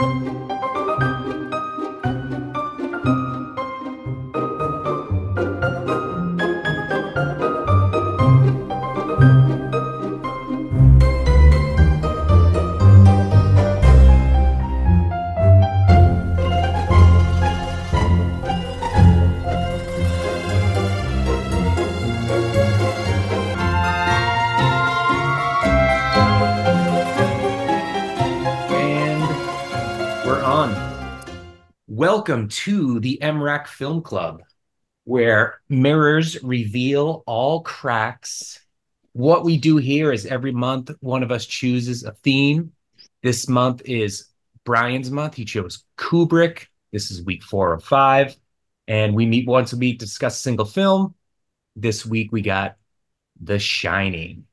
And Welcome to the MRAC Film Club, where mirrors reveal all cracks. What we do here is every month, one of us chooses a theme. This month is Brian's month. He chose Kubrick. This is week four of five. And we meet once a week to discuss a single film. This week we got The Shining.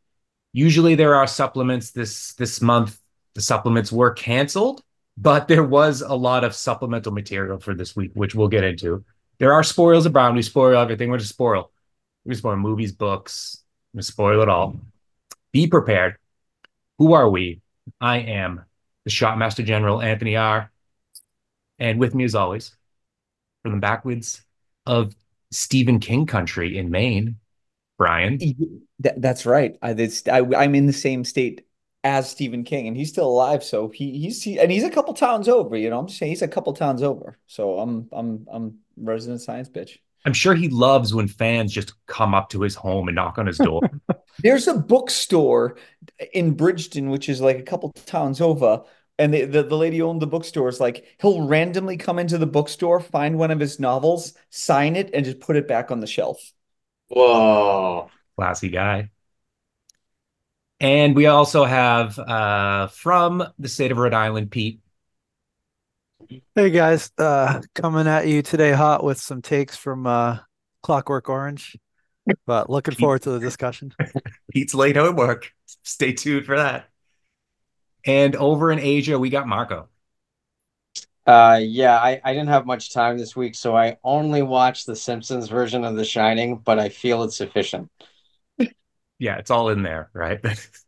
Usually there are supplements this this month. The supplements were canceled, but there was a lot of supplemental material for this week, which we'll get into. There are spoils of Brown. We spoil everything. We're just spoil. We spoil movies, books. We spoil it all. Be prepared. Who are we? I am the Shotmaster General Anthony R. And with me, as always, from the backwoods of Stephen King country in Maine, Brian. That, that's right. I, it's, I, I'm in the same state as Stephen King, and he's still alive. So he he's he, and he's a couple towns over. You know, I'm just saying he's a couple towns over. So I'm I'm I'm resident science bitch. I'm sure he loves when fans just come up to his home and knock on his door. There's a bookstore in Bridgton, which is like a couple towns over. And the, the, the lady owned the bookstore is like, he'll randomly come into the bookstore, find one of his novels, sign it, and just put it back on the shelf. Whoa. Classy guy. And we also have uh, from the state of Rhode Island, Pete. Hey guys, uh, coming at you today hot with some takes from uh, Clockwork Orange, but looking forward to the discussion. Pete's late homework. Stay tuned for that. And over in Asia, we got Marco. Uh, yeah, I, I didn't have much time this week, so I only watched the Simpsons version of The Shining, but I feel it's sufficient. Yeah, it's all in there, right?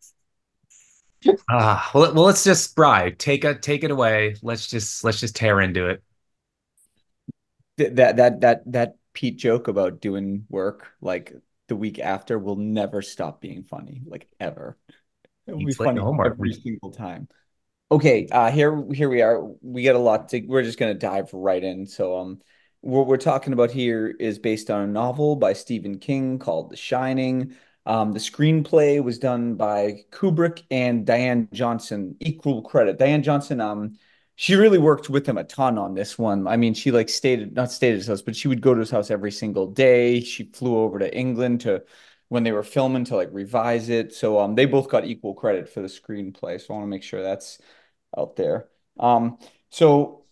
Ah, well, well, let's just Bry, take it take it away. Let's just let's just tear into it. Th- That that that that Pete joke about doing work like the week after will never stop being funny, like ever. It will be funny homework. every single time. Okay, uh here here we are. We got a lot to we're just gonna dive right in. So um what we're talking about here is based on a novel by Stephen King called The Shining. Um, the screenplay was done by Kubrick and Diane Johnson. Equal credit. Diane Johnson, um, she really worked with him a ton on this one. I mean, she like stayed not stayed at his house, but she would go to his house every single day. She flew over to England to when they were filming to like revise it. So um, they both got equal credit for the screenplay. So I want to make sure that's out there. Um, so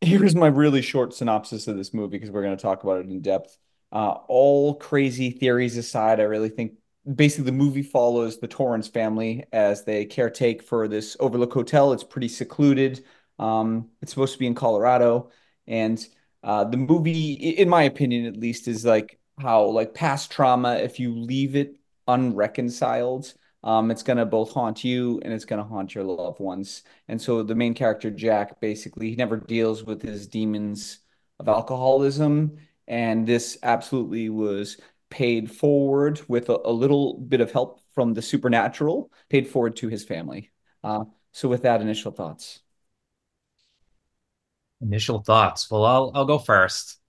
here's my really short synopsis of this movie because we're going to talk about it in depth. Uh, all crazy theories aside, I really think basically the movie follows the Torrance family as they caretake for this Overlook Hotel. It's pretty secluded. Um, it's supposed to be in Colorado, and uh, the movie, in my opinion at least, is like how like past trauma, if you leave it unreconciled, um, it's gonna both haunt you and it's gonna haunt your loved ones. And so the main character, Jack, basically he never deals with his demons of alcoholism, and this absolutely was paid forward with a, a little bit of help from the supernatural, paid forward to his family. Uh, so with that, initial thoughts. Initial thoughts. Well, I'll I'll go first.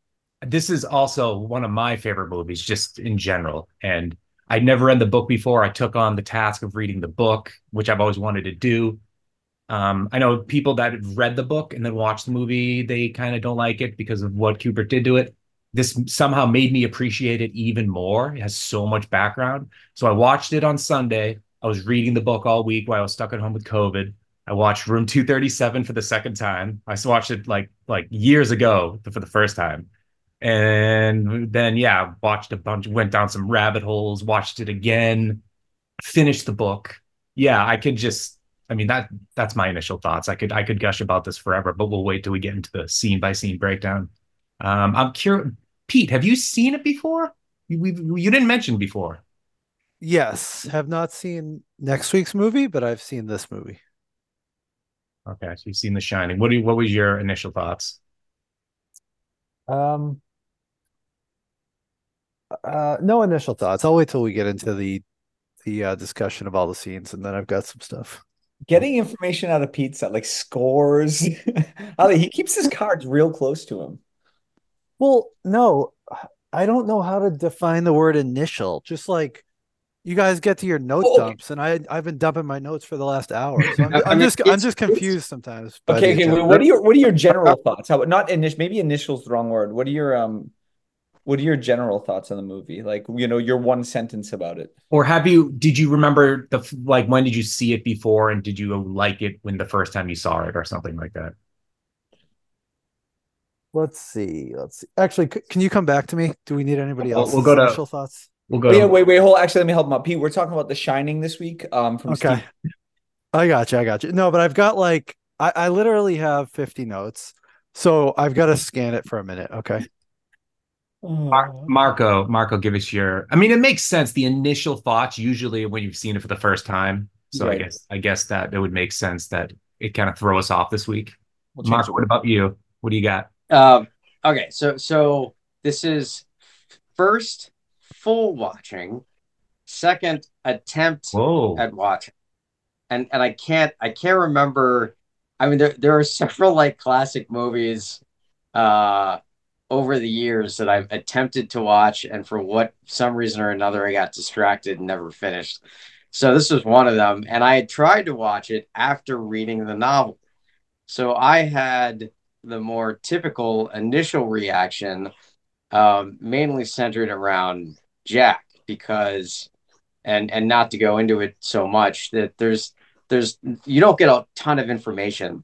This is also one of my favorite movies, just in general. And I'd never read the book before. I took on the task of reading the book, which I've always wanted to do. Um, I know people that have read the book and then watched the movie, they kind of don't like it because of what Kubrick did to it. This somehow made me appreciate it even more. It has so much background. So I watched it on Sunday. I was reading the book all week while I was stuck at home with COVID. I watched Room 237 for the second time. I watched it like like years ago for the first time. And then yeah, watched a bunch, went down some rabbit holes, watched it again, finished the book. Yeah, I could just I mean that that's my initial thoughts. I could I could gush about this forever, but we'll wait till we get into the scene by scene breakdown. Um, I'm curious, Pete, have you seen it before? You, we, you didn't mention before. Yes, have not seen next week's movie, but I've seen this movie. Okay, so you've seen The Shining. What do you, what was your initial thoughts? Um, uh, no initial thoughts. I'll wait till we get into the the uh, discussion of all the scenes, and then I've got some stuff. Getting information out of Pizza, like scores. Ali, he keeps his cards real close to him. Well, no, I don't know how to define the word initial. Just like you guys get to your note Oh, okay. dumps, and I I've been dumping my notes for the last hour. So I'm, I I'm just I'm just confused sometimes. Okay, okay. agenda. What are your what are your general thoughts? How not initial? Maybe initial's the wrong word. What are your um? What are your general thoughts on the movie? Like, you know, your one sentence about it. Or have you, did you remember the, like, when did you see it before and did you like it when the first time you saw it or something like that? Let's see. Let's see. Actually, c- can you come back to me? Do we need anybody We'll- else's we'll go to- initial thoughts? We'll go. Wait, to- wait, wait. Hold. Actually, let me help him out. Pete, we're talking about The Shining this week. Um, from Okay. Steve. I got you. I got you. No, but I've got like I, I literally have 50 notes. So I've got to scan it for a minute. Okay. Mar- Marco, Marco, give us your. I mean, it makes sense. The initial thoughts usually when you've seen it for the first time. So I guess I guess that it would make sense that it kind of throw us off this week. We'll change Marco, it. what about you? What do you got? Um, okay, so so this is first full watching, second attempt Whoa. at watching, and and I can't I can't remember. I mean, there there are several like classic movies, uh, over the years that I've attempted to watch, and for what some reason or another, I got distracted and never finished. So this was one of them, and I had tried to watch it after reading the novel. So I had the more typical initial reaction, um, mainly centered around Jack, because, and and not to go into it so much that there's there's you don't get a ton of information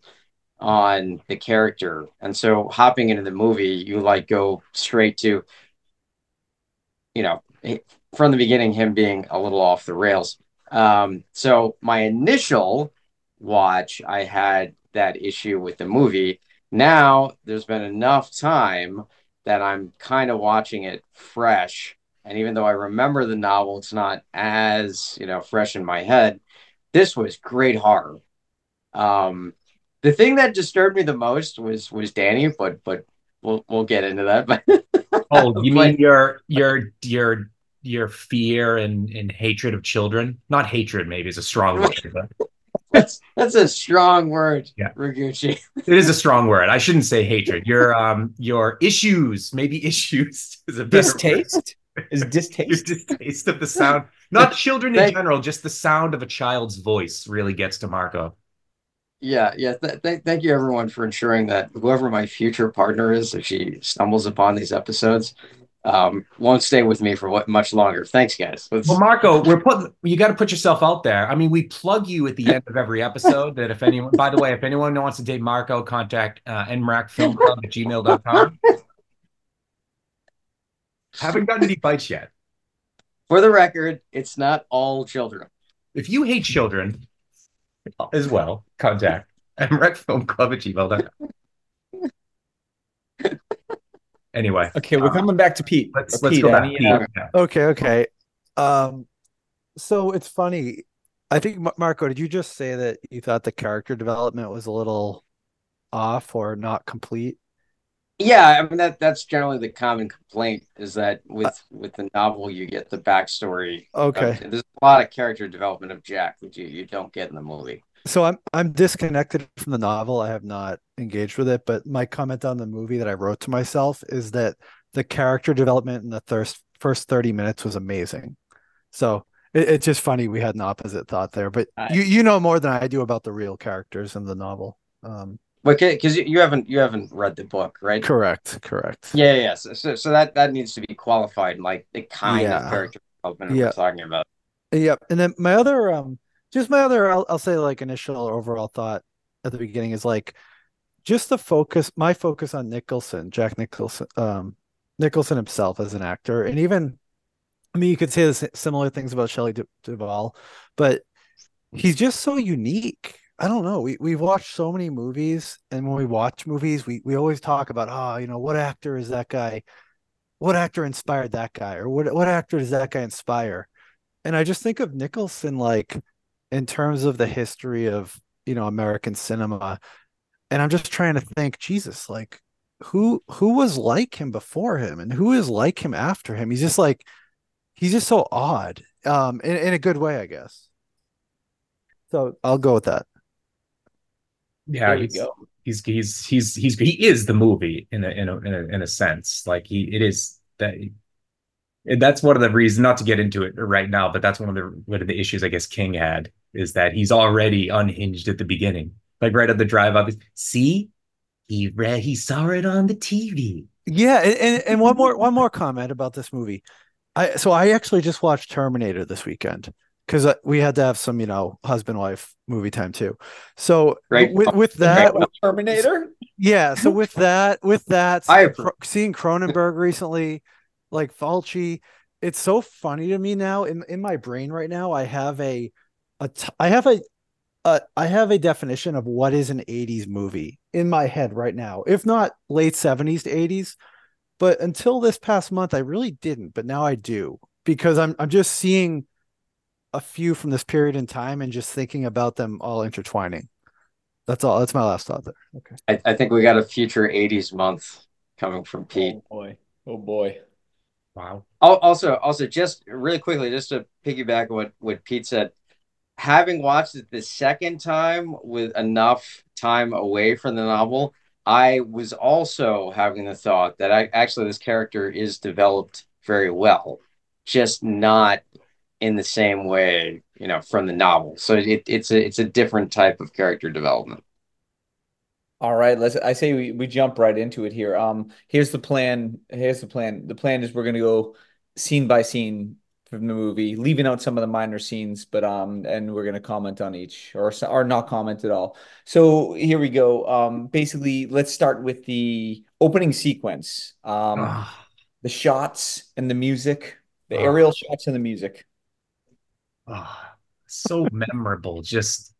on the character, and so hopping into the movie, you like go straight to, you know, from the beginning, him being a little off the rails. Um, so my initial watch, I had that issue with the movie. Now there's been enough time that I'm kind of watching it fresh. And even though I remember the novel, it's not as, you know, fresh in my head. This was great horror. Um, the thing that disturbed me the most was was Danny, but but we'll we'll get into that. But Oh, you mean your your your your fear and and hatred of children? Not hatred, maybe is a strong word, but that's that's a strong word, Yeah. Ragucci. it is a strong word. I shouldn't say hatred. Your um your issues, maybe issues is a better word. Distaste Your distaste. distaste of the sound, not children in Thank- general, just the sound of a child's voice really gets to Marco. Yeah, yeah. Th- th- thank you, everyone, for ensuring that whoever my future partner is, if she stumbles upon these episodes, um, won't stay with me for what much longer. Thanks, guys. Let's- Well, Marco, we're putting you got to put yourself out there. I mean, we plug you at the end of every episode. That if anyone, by the way, if anyone wants to date Marco, contact uh, nmracfilmclub at gmail.com. Haven't gotten any bites yet. for the record, it's not all children. If you hate children as well, contact nmracfilmclub at gmail.com. Anyway, Okay, we're coming back to Pete. let's let's Pete, go back. any, Pete. uh, Okay, okay. Um, so it's funny. I think Marco, did you just say that you thought the character development was a little off or not complete? Yeah, I mean that that's generally the common complaint is that with with the novel you get the backstory. of- Okay. there's a lot of character development of Jack that you, you don't get in the movie. So I'm I'm disconnected from the novel. I have not engaged with it, but my comment on the movie that I wrote to myself is that the character development in the first first 30 minutes was amazing. So it, it's just funny we had an opposite thought there, but I- you you know more than I do about the real characters in the novel. Um, But because you haven't you haven't read the book, right? correct, correct. Yeah, yeah. yeah. So, so, so that that needs to be qualified, like the kind Yeah. of character development Yeah. we're talking about. Yep. And then my other um just my other I'll, I'll say like initial overall thought at the beginning is like just the focus my focus on Nicholson, Jack Nicholson um Nicholson himself as an actor and even I mean you could say similar things about Shelley Du- Duvall, but he's just so unique. I don't know. We we've watched so many movies and when we watch movies we we always talk about oh, you know, what actor is that guy? What actor inspired that guy or what what actor does that guy inspire? And I just think of Nicholson like in terms of the history of you know American cinema, and I'm just trying to think, Jesus, like who who was like him before him, and who is like him after him? He's just like he's just so odd, um, in, in a good way, I guess. So I'll go with that. Yeah, There you he's, go. he's he's he's he's he is the movie in a in a in a, in a sense. Like he it is that and that's one of the reasons not to get into it right now, but that's one of the one of the issues I guess King had is that he's already unhinged at the beginning. Like right at the drive up. See, he read he saw it on the TV. Yeah, and, and, and one more one more comment about this movie. I so I actually just watched Terminator this weekend because uh, we had to have some, you know, husband wife movie time too. So Right. with with that, Terminator. yeah. So with that, with that, I seeing, approve. Cro- seeing Cronenberg recently, like Fulci, it's so funny to me now. In in my brain right now, I have a a t- I have a uh, I have a definition of what is an 80s movie in my head right now. If not late 70s to 80s, but until this past month I really didn't, but now I do because I'm I'm just seeing a few from this period in time and just thinking about them all intertwining. That's all. That's my last thought there. Okay. I, I think we got a future 80s month coming from Pete. Oh boy. Oh boy. Wow. Also, also, just really quickly, just to piggyback on what what Pete said, having watched it the second time with enough time away from the novel, I was also having the thought that I actually this character is developed very well, just not in the same way, you know, from the novel. So it, it's a it's a different type of character development. All right, let's I say we, we jump right into it here. Um, here's the plan. Here's the plan. The plan is we're gonna go scene by scene from the movie, leaving out some of the minor scenes, but um, and we're gonna comment on each or or not comment at all. So here we go. Um, basically, let's start with the opening sequence. Um, Ah, the shots and the music, the Ah. aerial shots and the music. ah, so memorable. Just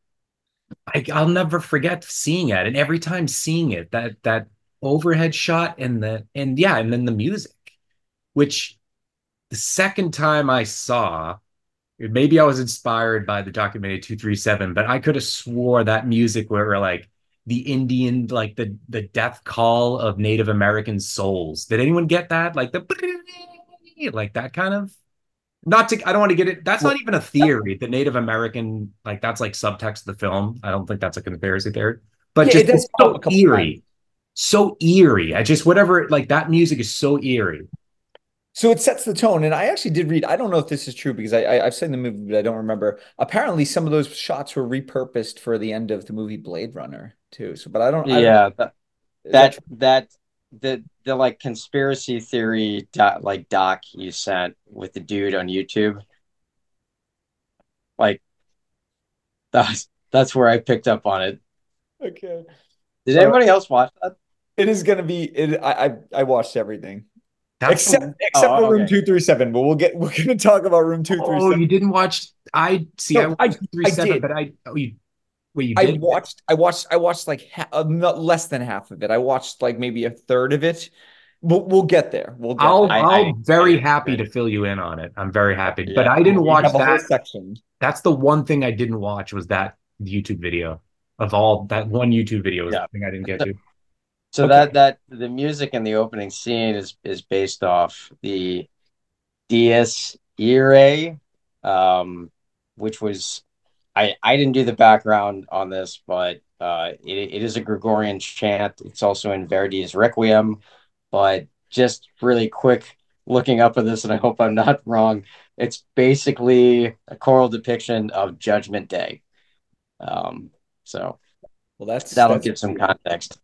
I, I'll never forget seeing it, and every time seeing it, that that overhead shot and the and yeah, and then the music, which the second time I saw, maybe I was inspired by the documentary 237, but I could have swore that music where we're like the Indian, like the the death call of Native American souls. Did anyone get that? Like the like that kind of not to I don't want to get it. That's not even a theory. The Native American, like that's like subtext of the film. I don't think that's a conspiracy theory. But Yeah, just it so eerie. times. So eerie. I just whatever like that music is so eerie. So it sets the tone, and I actually did read. I don't know if this is true because I, I I've seen the movie, but I don't remember. Apparently, some of those shots were repurposed for the end of the movie Blade Runner too. So, but I don't. I don't- Yeah, that that the the like conspiracy theory doc, like doc you sent with the dude on YouTube, like that's that's where I picked up on it. okay. Did So- anybody else watch that? It is gonna be. It. I I, I watched everything That's except except Oh, for Room okay. two three seven. But we'll get. We're gonna talk about Room two three Oh, you seven. Oh, you didn't watch I see No, I I- watched three seven, did. but I oh you wait, you I watched. I watched. I watched like ha uh, not less than half of it. I watched like maybe a third of it. We'll we'll get there. We'll get I'll there. I- I'll very I- happy to fill you in on it. I'm very happy. But I didn't watch have whole that. section. That's the one thing I didn't watch was that YouTube video of all that one YouTube video was Yeah. the thing I didn't get to. So Okay. that that the music in the opening scene is is based off the Dies Irae, um, which was I I didn't do the background on this, but uh, it it is a Gregorian chant. It's also in Verdi's Requiem, but just really quick looking up at this, and I hope I'm not wrong. It's basically a choral depiction of Judgment Day. Um, so Well, that's that'll that's give some context.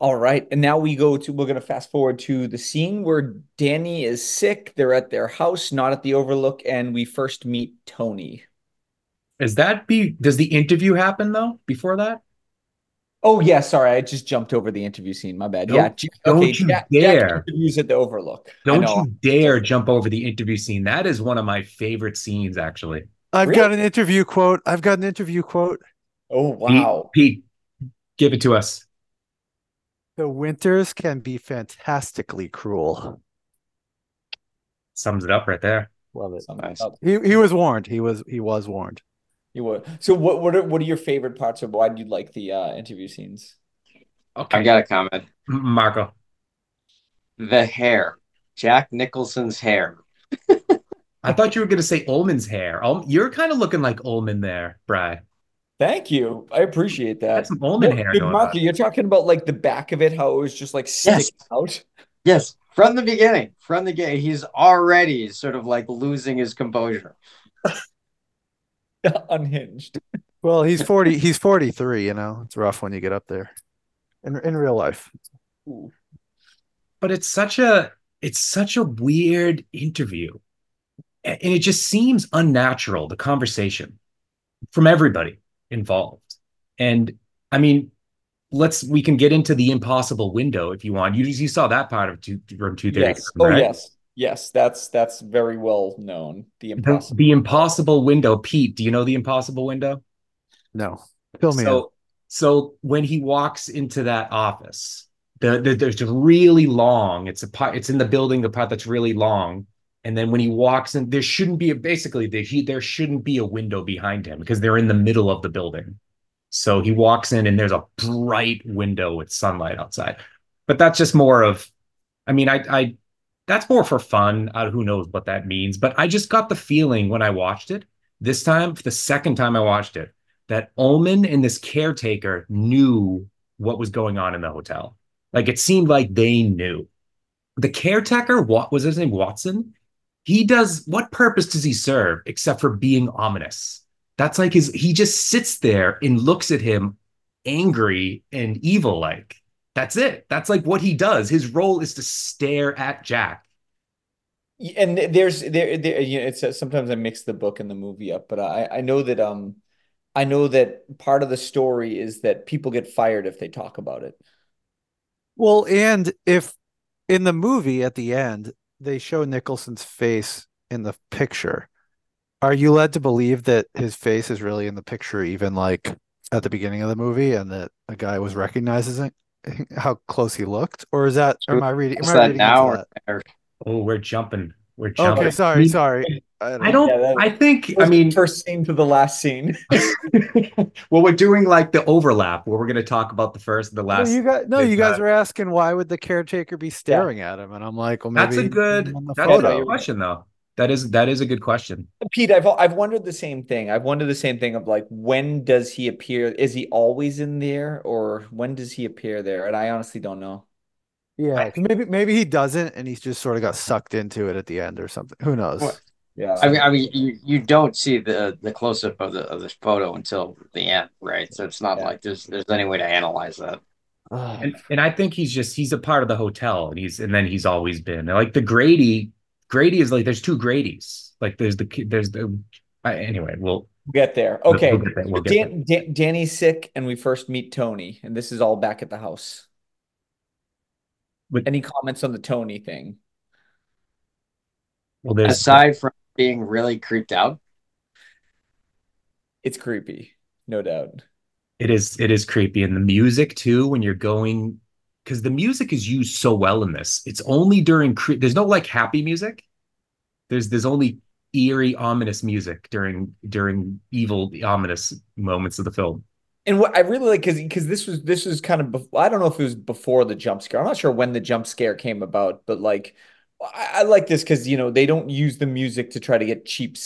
All right, and now we go to we're gonna fast forward to the scene where Danny is sick. They're at their house, not at the Overlook, and we first meet Tony. Is that be does the interview happen though before that? Oh yeah, sorry, I just jumped over the interview scene. My bad. Don't yeah, Jack- don't okay, you Jack, Jack dare. interviews at the Overlook. Don't you dare jump over the interview scene. That is one of my favorite scenes actually. I've Really? got an interview quote. I've got an interview quote. Oh Pete, wow. Pete, give it to us. The winters can be fantastically cruel. Sums it up right there. Love it. Some- Nice. He he was warned. He was he was warned. You would. So what what are what are your favorite parts of why do you like the uh interview scenes? Okay, I got a comment. Marco. The hair, Jack Nicholson's hair. I thought you were going to say Ullman's hair. Um, you're kind of looking like Ullman there, Bry. Thank you. I appreciate that. That's some Ullman No, hair dude, going you're talking about like the back of it, how it was just like sticking Yes. out. Yes, from the beginning, from the game, he's already sort of like losing his composure. Unhinged. Well, he's 40, he's 43, you know. It's rough when you get up there. In in real life. Ooh. but it's such a it's such a weird interview and it just seems unnatural the conversation from everybody involved and i mean let's we can get into the impossible window if you want you you saw that part of two room 230 Yes. Oh yes. Yes, that's that's very well known. The the, impossible. the impossible window pete do you know the impossible window No. Fill me in. so so when he walks into that office the, the there's a really long it's a part it's in the building the part that's really long and then when he walks in there shouldn't be a basically there, he, there shouldn't be a window behind him because they're in the middle of the building so he walks in and there's a bright window with sunlight outside but that's just more of i mean i i that's more for fun uh, who knows what that means but i just got the feeling when i watched it this time the second time i watched it that Ullman and this caretaker knew what was going on in the hotel. Like it seemed like they knew. The caretaker, what was his name? Watson. He does what purpose does he serve except for being ominous? That's like his he just sits there and looks at him angry and evil like. That's it. That's like what he does. His role is to stare at Jack. And there's there there you know it's uh, sometimes I mix the book and the movie up, but I I know that um I know that part of the story is that people get fired if they talk about it. Well, and if in the movie at the end they show Nicholson's face in the picture, are you led to believe that his face is really in the picture, even like at the beginning of the movie, and that a guy was recognizing how close he looked, or is that am I reading? Am I that reading now into or, or Oh, we're jumping. We're that? jumping. Okay, sorry, sorry. I don't, I don't Yeah, that- I think I mean first scene to the last scene. well, we're doing like the overlap where we're going to talk about the first and the No, last. you guys, no, you guys time. were asking why would the caretaker be staring at him, and I'm like, well, maybe that's a good. didn't on the That's a good question, though. That is that is a good question. Oh, Pete, I've I've wondered the same thing. I've wondered the same thing of like when does he appear? Is he always in there or when does he appear there? And I honestly don't know. Yeah, maybe maybe he doesn't, and he's just sort of got sucked into it at the end or something. Who knows? What? Yeah. I mean, I mean, you, you don't see the the close up of the of this photo until the end, right? So it's not Yeah. like there's there's any way to analyze that. And and I think he's just he's a part of the hotel, and he's and then he's always been like the Grady. Grady is like there's two Gradys. Like there's the there's the. I, anyway, we'll We'll get there. we'll- Okay. We'll get there. We'll get there. Dan, Dan, Danny's sick, and we first meet Tony, and this is all back at the house. With- Any comments on the Tony thing? Well, there's Aside from being really creeped out, It's creepy, no doubt. It is it is creepy and the music too when you're going because the music is used so well in this. It's only during cre- there's no like happy music. There's there's only eerie ominous music during during evil ominous moments of the film. And what I really like, because because this was this was kind of bef- I don't know if it was before the jump scare. I'm not sure when the jump scare came about, but like I, I like this because you know they don't use the music to try to get cheap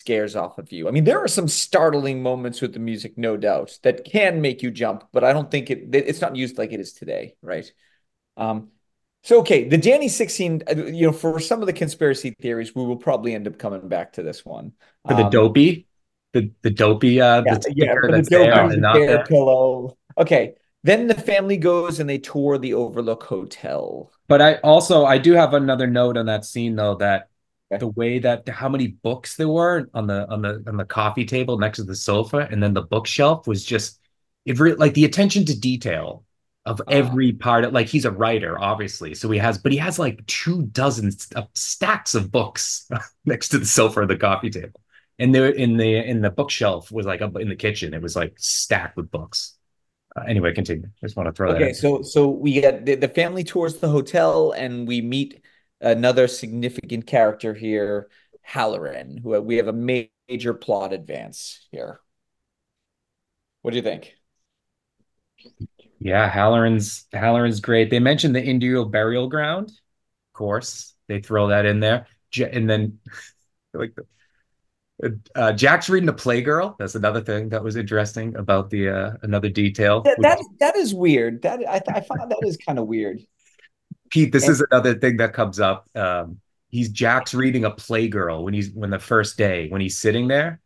scares off of you. I mean, there are some startling moments with the music, no doubt, that can make you jump, but I don't think it it's not used like it is today, right? Um, so okay, the Danny 16, uh, you know, for some of the conspiracy theories, we will probably end up coming back to this one. For the Um, dopey, the the dopey uh yeah, the yeah, the that's dopey, and the bear there. pillow. Okay, then the family goes and they tour the Overlook Hotel. But I also I do have another note on that scene though that Okay. the way that how many books there were on the on the on the coffee table next to the sofa and then the bookshelf was just it re- like the attention to detail of Ah. every part of like he's a writer obviously so he has but he has like two dozen st- stacks of books next to the sofa or the coffee table and there in the in the bookshelf was like up in the kitchen it was like stacked with books uh, anyway continue I just want to throw that Okay, so so we get the, the family tours the hotel and we meet another significant character here, Hallorann, who we have a major major plot advance here. What do you think? Yeah, Hallorann's Hallorann's great. They mentioned the Indian burial ground, of course. They throw that in there, and then like the, uh, Jack's reading a Playgirl. That's another thing that was interesting about the uh, another detail. That, that that is weird. That I I found that is kind of weird. Pete, this and, is another thing that comes up. Um, he's Jack's reading a Playgirl when he's when the first day when he's sitting there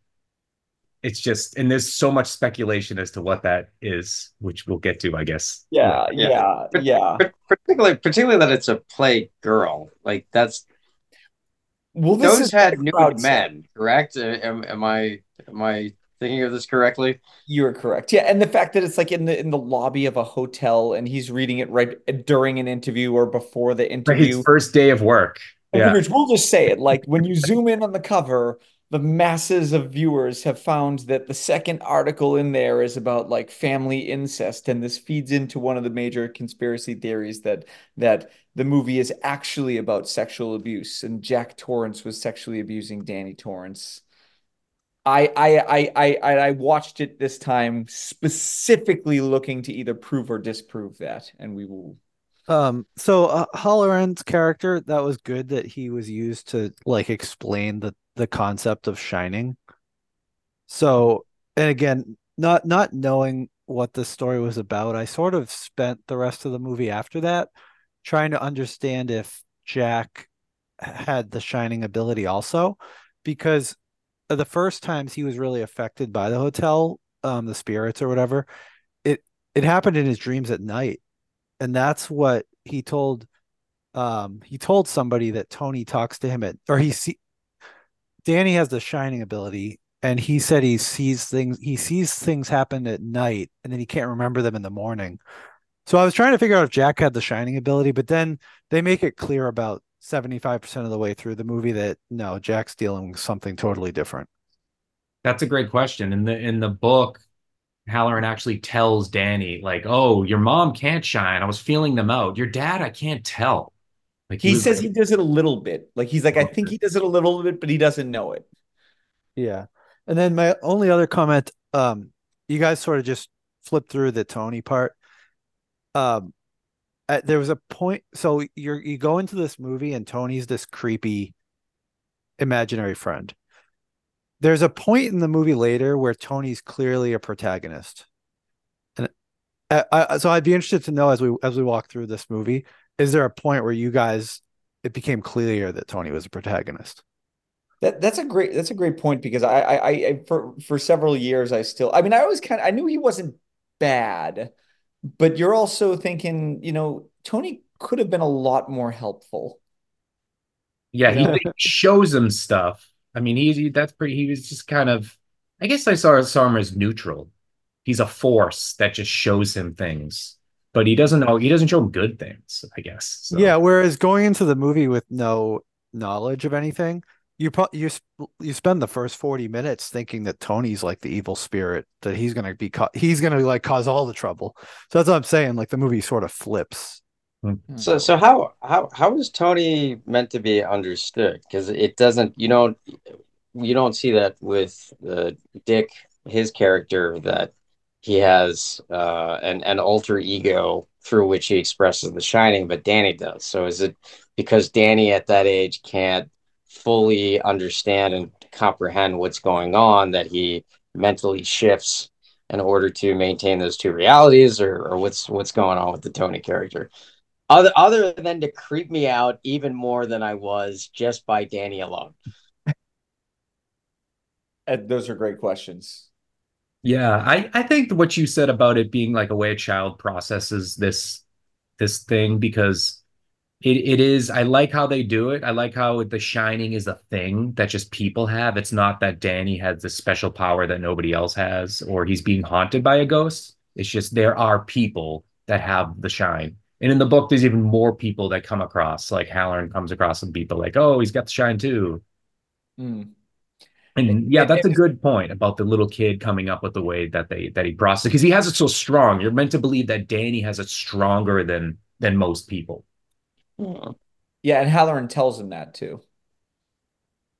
it's just and there's so much speculation as to what that is which we'll get to i guess yeah yeah yeah, yeah. particularly particularly that it's a Playgirl. like that's well this those had nude men set. correct? Uh, am, am i am i thinking of this correctly? You're correct. Yeah and the fact that it's like in the in the lobby of a hotel and he's reading it right uh, during an interview or before the interview his first day of work. Yeah. we'll just say it like when you zoom in on the cover the masses of viewers have found that the second article in there is about like family incest and this feeds into one of the major conspiracy theories that that the movie is actually about sexual abuse and Jack Torrance was sexually abusing Danny Torrance. I I I I I watched it this time specifically looking to either prove or disprove that and we will um, so uh, Hallorann's character, that was good that he was used to like explain the the concept of shining. So, and again, not not knowing what the story was about, I sort of spent the rest of the movie after that trying to understand if Jack had the shining ability also because the first times he was really affected by the hotel um the spirits or whatever it it happened in his dreams at night and that's what he told um he told somebody that Tony talks to him at or he see Danny has the shining ability and he said he sees things he sees things happen at night and then he can't remember them in the morning. So I was trying to figure out if Jack had the shining ability, but then they make it clear about 75% of the way through the movie that no, Jack's dealing with something totally different. That's a great question. In the in the book, Hallorann actually tells Danny, like, oh, your mom can't shine. I was feeling them out. Your dad, I can't tell. Like he, he says like, he does it a little bit. Like he's like, I think he does it a little bit, but he doesn't know it. Yeah. And then my only other comment, um, you guys sort of just flip through the Tony part. Um, at, there was a point. So you're you go into this movie and Tony's this creepy imaginary friend there's a point in the movie later where Tony's clearly a protagonist, and I, I, so I'd be interested to know as we as we walk through this movie, is there a point where you guys it became clear that Tony was a protagonist? That that's a great that's a great point because I, I I for for several years I still I mean I always kind of I knew he wasn't bad, but you're also thinking you know Tony could have been a lot more helpful. Yeah, he shows him stuff I mean, he that's pretty. He was just kind of. I guess I saw saw him as neutral. He's a force that just shows him things, but he doesn't know. He doesn't show him good things. I guess. So. Yeah. Whereas going into the movie with no knowledge of anything, you pro- you you spend the first 40 minutes thinking that Tony's like the evil spirit that he's going to be co- he's going to like cause all the trouble. So that's what I'm saying like the movie sort of flips. Hmm. So so how how how is Tony meant to be understood? Because it doesn't you don't you don't see that with uh, Dick his character that he has uh, an an alter ego through which he expresses the shining, but Danny does. So is it because Danny at that age can't fully understand and comprehend what's going on that he mentally shifts in order to maintain those two realities, or, or what's what's going on with the Tony character? other other than to creep me out even more than I was just by Danny alone? Ed, those are great questions. Yeah, I I think what you said about it being like a way a child processes this this thing because it it is I like how they do it. I like how the shining is a thing that just people have. It's not that Danny has this special power that nobody else has or he's being haunted by a ghost. It's just there are people that have the shine and in the book, there's even more people that come across. Like Hallorann comes across some people like, oh, he's got the shine too. Mm. And yeah, that's a good point about the little kid coming up with the way that they that he processes because he has it so strong. You're meant to believe that Danny has it stronger than than most people. Hmm. Yeah, and Hallorann tells him that too.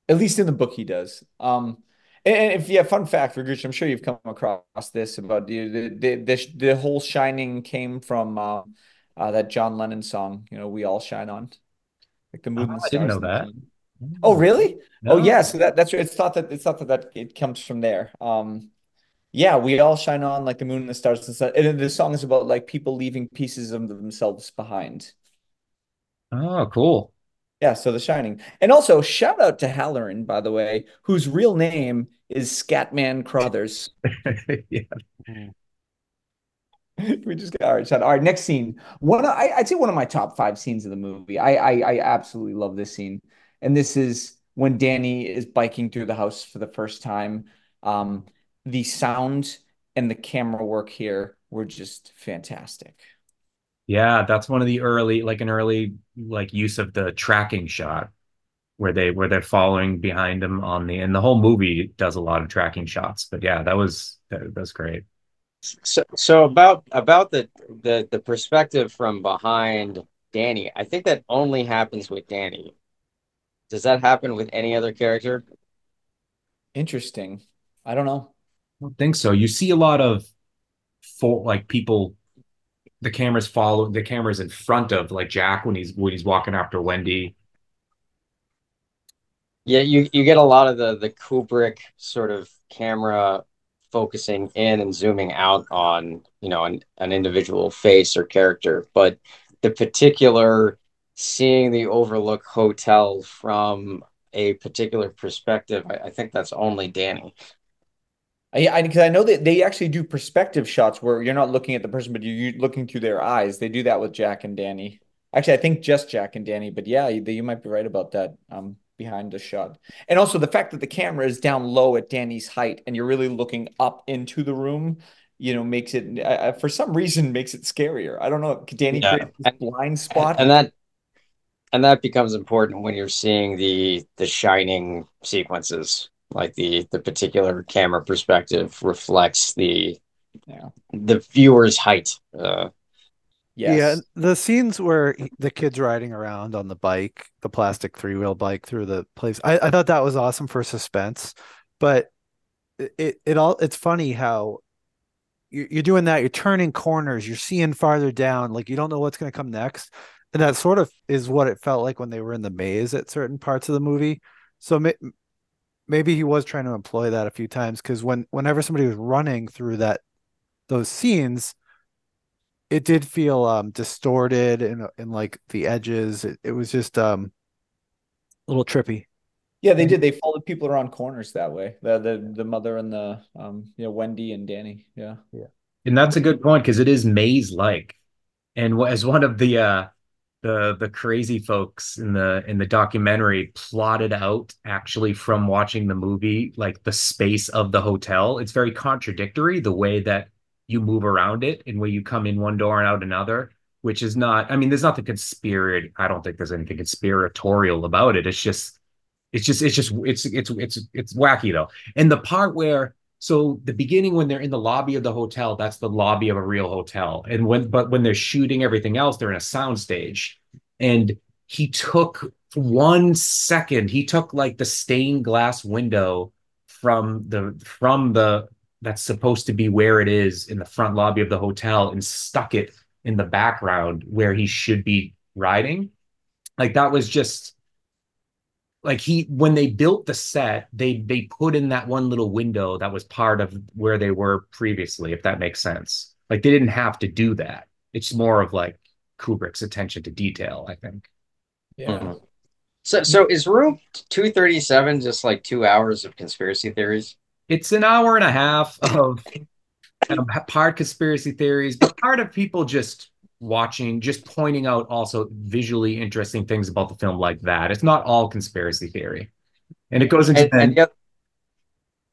At least in the book, he does. Um, And if yeah, fun fact for Gooch, I'm sure you've come across this about the the the, the, the whole shining came from uh, uh, that John Lennon song, you know, "We All Shine On," like the moon Oh, and I didn't know that. sun. Oh, really? Oh, No. yeah. So that that's it's thought that it's thought that, that it comes from there. Um, yeah, we all shine on like the moon and the stars and the sun. And the song is about like people leaving pieces of themselves behind. Oh, cool. Yeah, so The Shining. And also, shout out to Hallorann, by the way, whose real name is Scatman Crothers. Yeah. We just got all right, shout out. All right, next scene. One, of- I, I'd say one of my top five scenes of the movie. I, I, I absolutely love this scene, and this is when Danny is biking through the house for the first time. Um, the sound and the camera work here were just fantastic. Yeah, that's one of the early, like an early like use of the tracking shot where they where they're following behind him on the and the whole movie does a lot of tracking shots. But yeah, that was that, was great. So, so about about the the the perspective from behind Danny, I think that only happens with Danny. Does that happen with any other character? Interesting. I don't know. I don't think so. You see a lot of for like people the cameras follow the cameras in front of like Jack when he's when he's walking after Wendy. Yeah, you you get a lot of the the Kubrick sort of camera focusing in and zooming out on, you know, an, an individual face or character, but the particular seeing the Overlook Hotel from a particular perspective, I, I think that's only Danny. I, I, because I know that they actually do perspective shots where you're not looking at the person, but you're, you're looking through their eyes. They do that with Jack and Danny. Actually, I think just Jack and Danny, but yeah, you, you might be right about that. Um, behind the shot, and also the fact that the camera is down low at Danny's height, and you're really looking up into the room, you know, makes it uh, for some reason makes it scarier. I don't know. Danny Yeah. creates this blind spot. And that and that becomes important when you're seeing the the shining sequences, like the the particular camera perspective reflects the Yeah. the viewer's height. Uh, yes. Yeah, the scenes where the kid's riding around on the bike, the plastic three-wheel bike through the place, I, I thought that was awesome for suspense. But it it, it all it's funny how you're, you're doing that, you're turning corners, you're seeing farther down, like you don't know what's going to come next. And that sort of is what it felt like when they were in the maze at certain parts of the movie. So may, maybe he was trying to employ that a few times because when whenever somebody was running through that those scenes it did feel um distorted and and like the edges it, it was just um a little trippy Yeah, they did. They followed people around corners that way. The the the mother and the um you know Wendy and Danny. Yeah. And that's a good point because it is maze like. And as one of the uh the the crazy folks in the in the documentary plotted out actually from watching the movie like the space of the hotel, it's very contradictory the way that you move around it and where you come in one door and out another, which is not I mean, there's nothing conspiracy. I don't think there's anything conspiratorial about it. It's just it's just it's just it's it's it's it's wacky though. And the part where so the beginning when they're in the lobby of the hotel, that's the lobby of a real hotel. And when but when they're shooting everything else, they're in a sound stage. And he took one second, he took like the stained glass window from the from the that's supposed to be where it is in the front lobby of the hotel and stuck it in the background where he should be riding. Like that was just like he when they built the set they they put in that one little window that was part of where they were previously if that makes sense like they didn't have to do that it's more of like kubrick's attention to detail i think Yeah. mhm. So so is room 237 just like two hours of conspiracy theories? it's an hour and a half of um, part conspiracy theories but part of people just watching just pointing out also visually interesting things about the film like that it's not all conspiracy theory and it goes into And, and yet,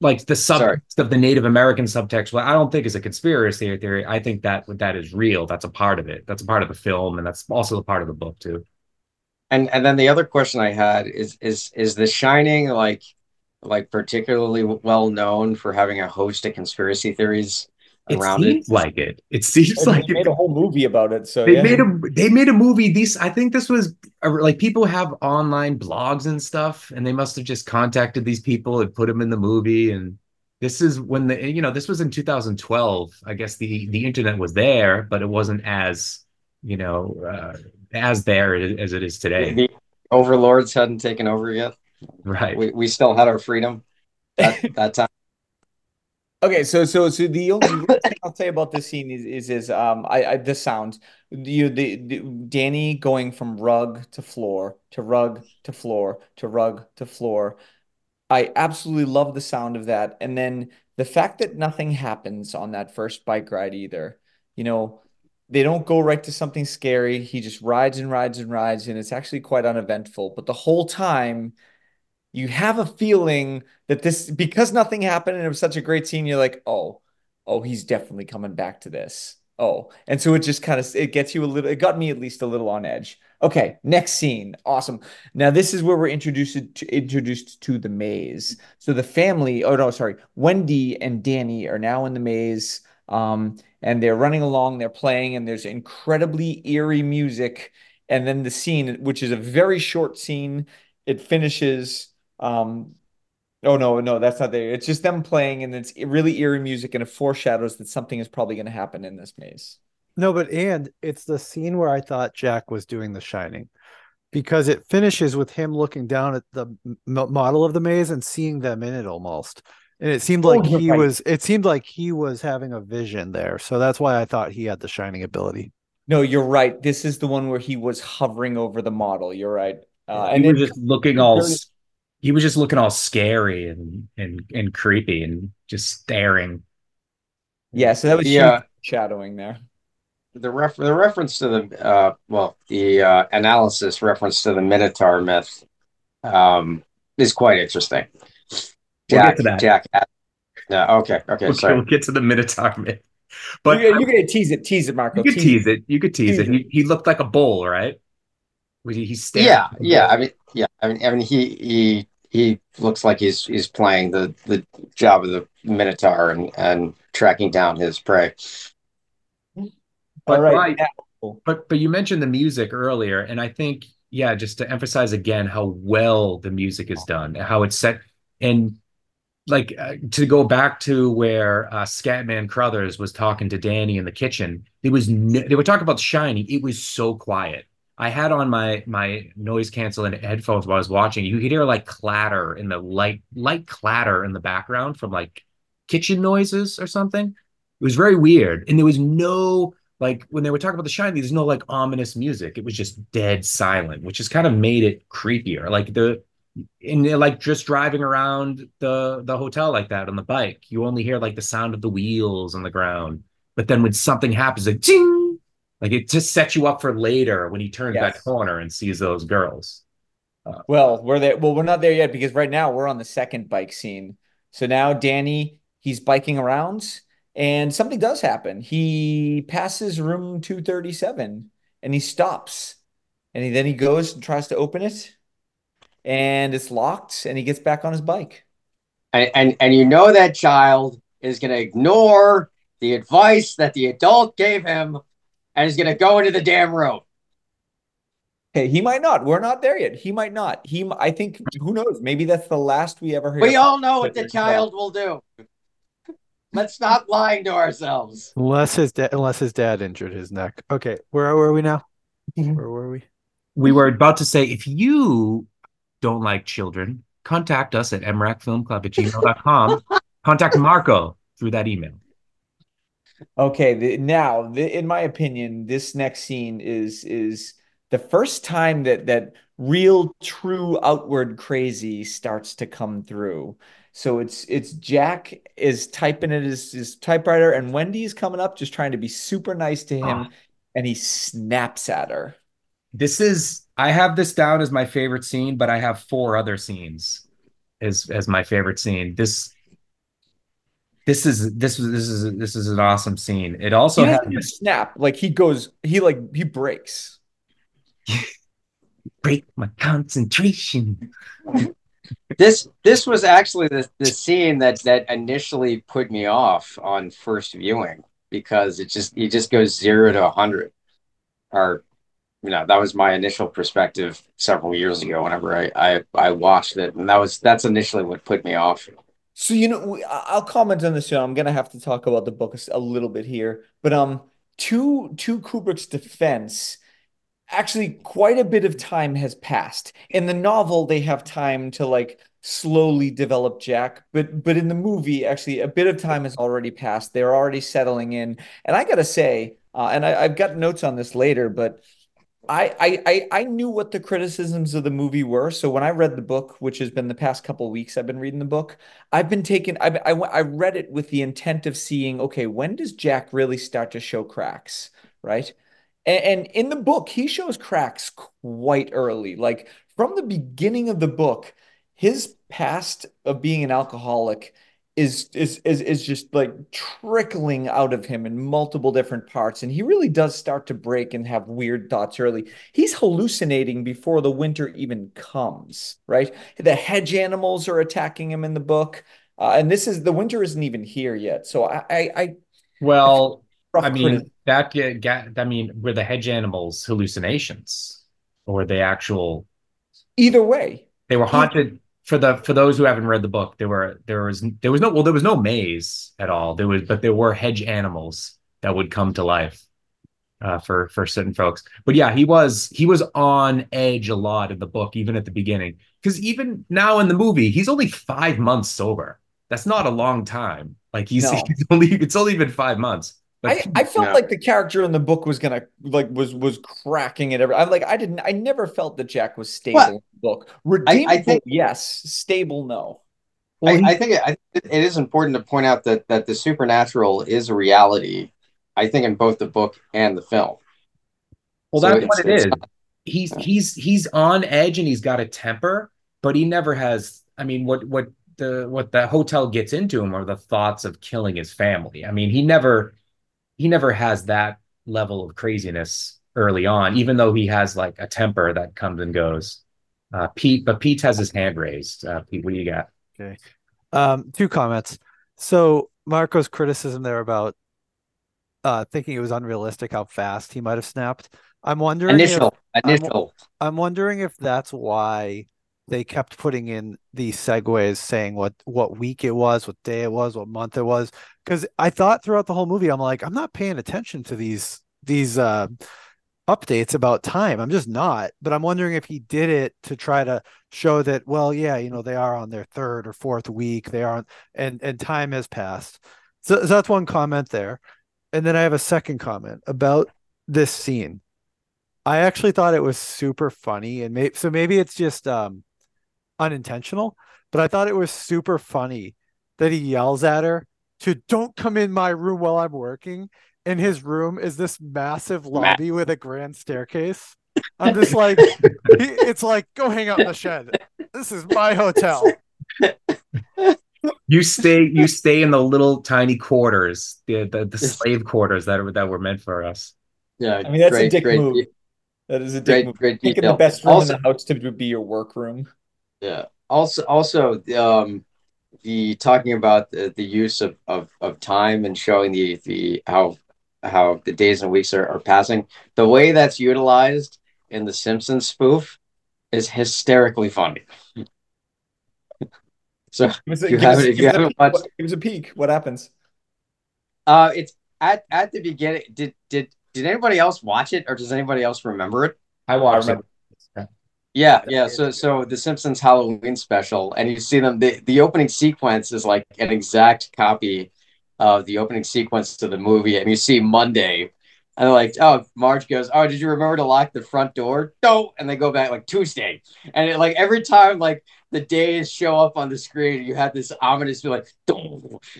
like the Sorry. subtext of the Native American subtext, well, I don't think is a conspiracy theory. I think that that is real. That's a part of it. That's a part of the film, and that's also a part of the book too. and and then the other question I had is is is The Shining like like particularly well known for having a host of conspiracy theories It around seems it. like it. It seems They like made it. a whole movie about it. So They yeah. made a they made a movie. These I think this was uh, like people have online blogs and stuff, and they must have just contacted these people and put them in the movie. And this is when the you know this was in 2012. I guess the the internet was there, but it wasn't as you know uh, as there as it is today. The overlords hadn't taken over yet. Right. We, we still had our freedom at that time. Okay, so so so the only thing I'll say about this scene is is is um I, I the sound you the, the Danny going from rug to floor to rug to floor to rug to floor. I absolutely love the sound of that, and then the fact that nothing happens on that first bike ride either. You know, they don't go right to something scary. He just rides and rides and rides, and it's actually quite uneventful. But the whole time you have a feeling that this because nothing happened and it was such a great scene you're like oh oh he's definitely coming back to this. Oh. And so it just kind of it gets you a little it got me at least a little on edge. Okay next scene. Awesome. Now this is where we're introduced to introduced to the maze. So the family oh no sorry. Wendy and danny are now in the maze um and they're running along they're playing and there's incredibly eerie music. And then the scene which is a very short scene it finishes um, oh no, no, that's not there. It's just them playing, and it's really eerie music, and it foreshadows that something is probably going to happen in this maze. No, but and it's the scene where I thought Jack was doing The Shining, because it finishes with him looking down at the m- model of the maze and seeing them in it almost, and it seemed Oh, like you're he right. was. It seemed like he was having a vision there, so that's why I thought he had the Shining ability. No, you're right. This is the one where he was hovering over the model. You're right. Uh, he and was it, just looking all very- he was just looking all scary and and and creepy and just staring. yeah, so that was Yeah. shadowing there. The ref the reference to the uh well the uh analysis reference to the Minotaur myth um is quite interesting. We'll Jack get to that. Jack yeah, okay, okay, Okay, sorry. we'll get to the Minotaur myth. But you're, you're gonna tease it, tease it, Marco. you could tease it. You could tease Tease it. He, he looked like a bull, right? Was he- He's staring. Yeah, yeah. I mean, yeah. I mean, I mean, he he he looks like he's he's playing the the job of the Minotaur and and tracking down his prey. But All right. right. But but you mentioned the music earlier, and I think yeah, just to emphasize again how well the music is done, how it's set, and like uh, to go back to where uh, Scatman Crothers was talking to Danny in the kitchen. There was no, they were talking about Shiny. It was so quiet. I had on my my noise canceling headphones while I was watching. You could hear like clatter in the light light clatter in the background from like kitchen noises or something. It was very weird, and there was no like when they were talking about the shiny there's no like ominous music it was just dead silent which has kind of made it creepier like the and like just driving around the the hotel like that on the bike you only hear like the sound of the wheels on the ground but then when something happens like ding like it just sets you up for later when he turns Yes. that corner and sees those girls uh, Well, we're there. Well, we're not there yet because right now we're on the second bike scene. So now Danny, he's biking around and something does happen. He passes room 237 and he stops. And he, then he goes and tries to open it and it's locked and he gets back on his bike. And and and you know that child is going to ignore the advice that the adult gave him, and he's going to go into the damn room. Hey, he might not. We're not there yet. He might not. He, I think, who knows? Maybe that's the last we ever hear. We all know what the But- child will do. Let's stop lying to ourselves. Unless his dad, unless his dad injured his neck. Okay, where were we now? Mm-hmm. Where were we? we were about to say if you don't like children contact us at mracfilmclub at gmail.com contact marco through that email Okay, the, now, the, in my opinion, this next scene is is the first time that that real, true outward crazy starts to come through. So it's it's Jack is typing at his, his typewriter, and Wendy's coming up, just trying to be super nice to him, Ah. and he snaps at her. this is i have this down as my favorite scene but i have four other scenes as as my favorite scene this this is this is this is this is an awesome scene it also He has doesn't snap, like he goes, he like he breaks. break my concentration this this was actually the the scene that that initially put me off on first viewing because it just it just goes zero to a hundred. Or you know, that was my initial perspective several years ago whenever I, I I watched it. And that was that's initially what put me off. So you know, I'll comment on this. Know, I'm gonna have to talk about the book a little bit here, but um, to to Kubrick's defense, actually quite a bit of time has passed. In the novel, they have time to like slowly develop Jack, but but in the movie, actually, a bit of time has already passed. They're already settling in, and I gotta say, uh, and I, I've got notes on this later, but I, I I knew what the criticisms of the movie were. So when I read the book, which has been the past couple weeks, I've been reading the book. I've been taking. I, I I read it with the intent of seeing. Okay, when does Jack really start to show cracks? Right. And, and in the book, he shows cracks quite early. Like from the beginning of the book, his past of being an alcoholic is is is is just like trickling out of him in multiple different parts and he really does start to break and have weird thoughts early he's hallucinating before the winter even comes right the hedge animals are attacking him in the book uh, and this is the winter isn't even here yet so i i, I well I mean, that get, I mean, were the hedge animals hallucinations or the actual? Either way, they were haunted. For the for those who haven't read the book, there were there was there was no well there was no maze at all. There was but there were hedge animals that would come to life uh, for for certain folks. But yeah, he was he was on edge a lot in the book, even at the beginning. Because even now in the movie, he's only five months sober. That's not a long time. Like he's, no. he's only it's only been five months. I, I felt yeah. like the character in the book was gonna like was was cracking it. Every I'm like I didn't I never felt that Jack was stable in the book. Redeemable, I, I think yes. Stable, no. Well, I, I, think it, it is important to point out that that the supernatural is a reality. I think in both the book and the film. Well, so that's what it is. Not, he's yeah. he's he's on edge and he's got a temper, but he never has. I mean, what what the what the hotel gets into him are the thoughts of killing his family. I mean, he never he never has that level of craziness early on, even though he has like a temper that comes and goes. Uh, Pete, but Pete has his hand raised. Uh, Pete, what do you got? Okay, um, two comments. So Marco's criticism there about uh, thinking it was unrealistic how fast he might have snapped. I'm wondering initial if, initial. I'm, I'm wondering if that's why they kept putting in these segues saying what what week it was, what day it was, what month it was. Because I thought throughout the whole movie, I'm like, I'm not paying attention to these these uh, updates about time. I'm just not. But I'm wondering if he did it to try to show that, well, yeah, you know, they are on their third or fourth week. They are, and and time has passed. So, so that's one comment there. And then I have a second comment about this scene. I actually thought it was super funny, and maybe so maybe it's just um unintentional, but I thought it was super funny that he yells at her to don't come in my room while I'm working. And his room is this massive lobby with a grand staircase. I'm just like, it's like, go hang out in the shed. This is my hotel. You stay, you stay in the little tiny quarters, the the, the slave quarters that were that were meant for us. Yeah, I mean that's great, a dick great, move. That is a dick great, move. Great Picking the best room also, in the house to be your workroom. Yeah. Also, also, um, the talking about the, the use of, of, of time and showing the the how how the days and weeks are, are passing. The way that's utilized in the Simpsons spoof is hysterically funny. so you haven't if you haven't watched, it was a peek. What happens? Uh, it's at at the beginning. Did did did anybody else watch it, or does anybody else remember it? I watched I it. Yeah, yeah. So, so the Simpsons Halloween special, and you see them. The the opening sequence is like an exact copy of the opening sequence to the movie, and you see Monday, and they're like, "Oh," Marge goes, "Oh, did you remember to lock the front door?" No, and they go back like Tuesday, and it, like every time like the days show up on the screen, you have this ominous feel like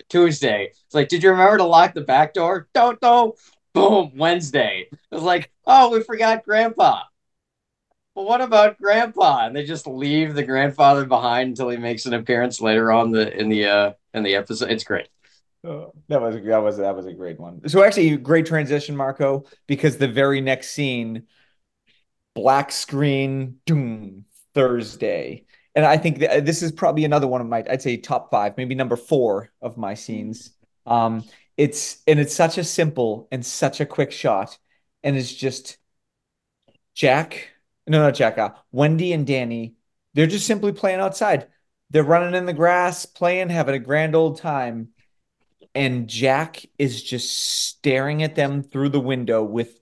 Tuesday. It's like, did you remember to lock the back door? Don't know. Boom, Wednesday. It was like, oh, we forgot Grandpa well, what about Grandpa? And they just leave the grandfather behind until he makes an appearance later on the in the uh in the episode. It's great. Oh, that was that was that was a great one. So actually, great transition, Marco, because the very next scene, black screen, doom, Thursday, and I think th this is probably another one of my, I'd say top five, maybe number four of my scenes. Um, it's and it's such a simple and such a quick shot, and it's just Jack, no, not Jack, uh, Wendy and Danny. They're just simply playing outside. They're running in the grass, playing, having a grand old time, and Jack is just staring at them through the window with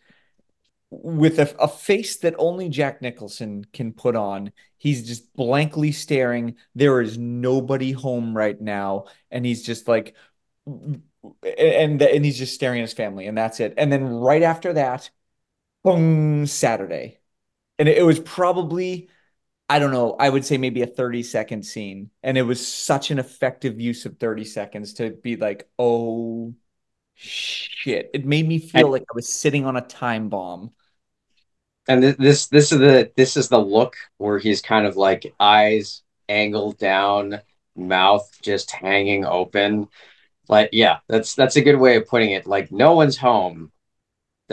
with a, a face that only Jack Nicholson can put on. He's just blankly staring. There is nobody home right now, and he's just like, and and he's just staring at his family, and that's it. And then right after that, boom, Saturday, and it, it was probably. I don't know. I would say maybe a 30 second scene. And it was such an effective use of 30 seconds to be like, oh shit. It made me feel like I was sitting on a time bomb and this this is the this is the look where he's kind of like eyes angled down, mouth just hanging open. Like yeah, that's that's a good way of putting it. Like no one's home.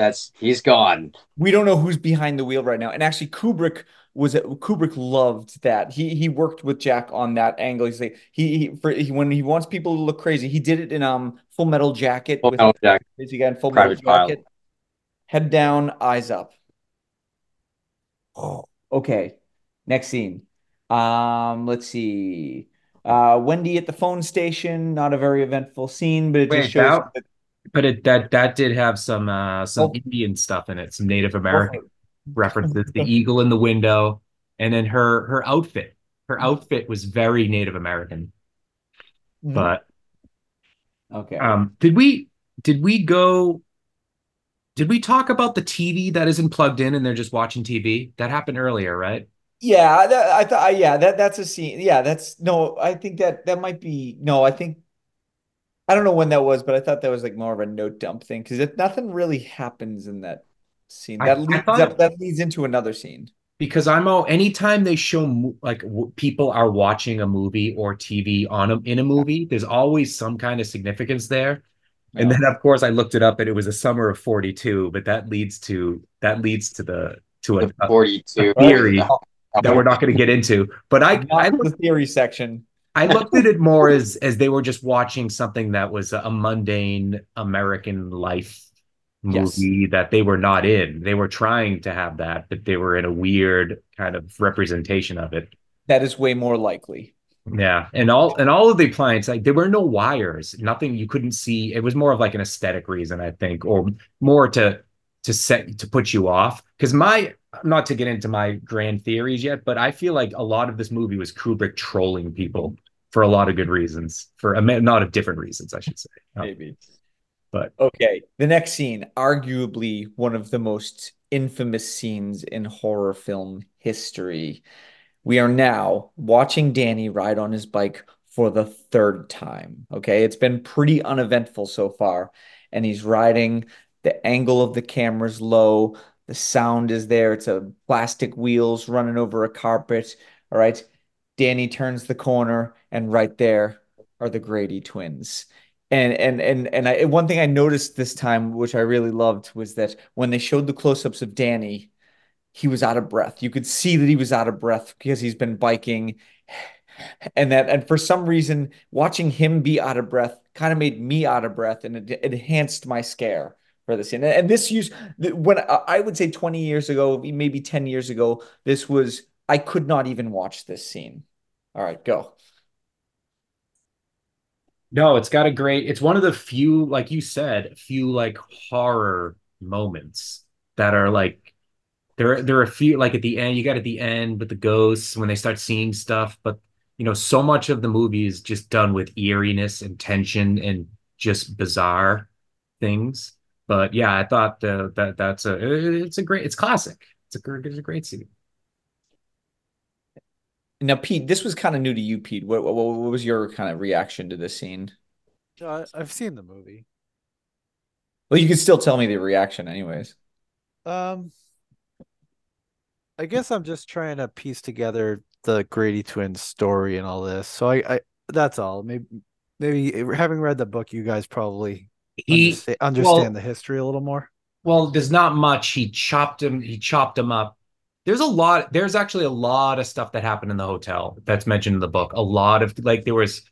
That's he's gone. We don't know who's behind the wheel right now. And actually, Kubrick was Kubrick loved that. He he worked with Jack on that angle. He's like he, he for he, when he wants people to look crazy, he did it in um Full Metal Jacket. Full Metal Jacket. Again, Full Metal Jacket. Head down, eyes up. Oh, okay. Next scene. Um, let's see. Uh, Wendy at the phone station. Not a very eventful scene, but it Wait, just shows. That, but it that that did have some uh some oh. Indian stuff in it, some Native American oh. references. The eagle in the window, and then her her outfit. Her outfit was very Native American. Mm-hmm. But okay. Um, did we did we go did we talk about the TV that isn't plugged in and they're just watching TV? That happened earlier, right? Yeah, that, I thought. Yeah, that that's a scene. Yeah, that's no. I think that that might be no. I think I don't know when that was, but I thought that was like more of a note dump thing because if nothing really happens in that scene. That I, leads I that leads into another scene. Because I'm all anytime they show like w- people are watching a movie or TV on a, in a movie, there's always some kind of significance there. And then of course I looked it up and it was a summer of 42, but that leads to that leads to the to a, 42 a theory that we're not going to get into. But I, I looked, the theory section. I looked at it more as as they were just watching something that was a mundane American life movie yes. that they were not in. They were trying to have that, but they were in a weird kind of representation of it. That is way more likely. Yeah, and all and all of the appliance like there were no wires, nothing you couldn't see. It was more of like an aesthetic reason, I think, or more to to set to put you off. Because my not to get into my grand theories yet, but I feel like a lot of this movie was Kubrick trolling people for a lot of good reasons, for a lot of different reasons, I should say. Um, Maybe. But okay, the next scene, arguably one of the most infamous scenes in horror film history. We are now watching Danny ride on his bike for the third time. Okay. It's been pretty uneventful so far. And he's riding, the angle of the camera's low, the sound is there. It's a plastic wheels running over a carpet. All right. Danny turns the corner, and right there are the Grady twins. And and and and I, one thing I noticed this time, which I really loved, was that when they showed the close-ups of Danny, he was out of breath. You could see that he was out of breath because he's been biking. And that, and for some reason, watching him be out of breath kind of made me out of breath and it, it enhanced my scare for the scene. And this use, when I would say 20 years ago, maybe 10 years ago, this was, I could not even watch this scene. All right, go. No, it's got a great, it's one of the few, like you said, few like horror moments that are like there there are a few like at the end you got at the end with the ghosts when they start seeing stuff but you know so much of the movie is just done with eeriness and tension and just bizarre things but yeah i thought uh, that that's a it's a great it's classic. It's a, it's a great scene. Now pete this was kind of new to you pete. What, what, what was your kind of reaction to this scene? Uh, i've seen the movie. Well you can still tell me the reaction anyways. Um I guess I'm just trying to piece together the Grady twins story and all this. So I, I that's all. Maybe maybe having read the book, you guys probably he, understand, understand well, the history a little more. Well, there's not much. He chopped him. He chopped him up. there's a lot there's actually a lot of stuff that happened in the hotel that's mentioned in the book a lot of like there was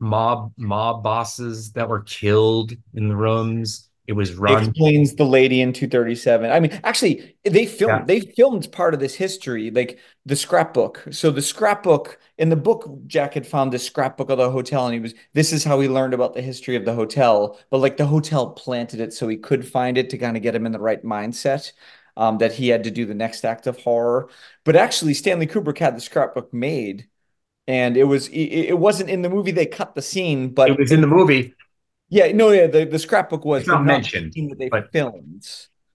mob mob bosses that were killed in the rooms it was run explains the lady in 237 i mean actually they filmed Yeah. they filmed part of this history like the scrapbook. So the scrapbook in the book jack had found this scrapbook of the hotel and he was this is how he learned about the history of the hotel. But like the hotel planted it so he could find it to kind of get him in the right mindset um, that he had to do the next act of horror. But actually stanley kubrick had the scrapbook made and it was it, it wasn't in the movie they cut the scene but it was in the movie yeah no yeah the, the scrapbook was It's not mentioned, that they but- filmed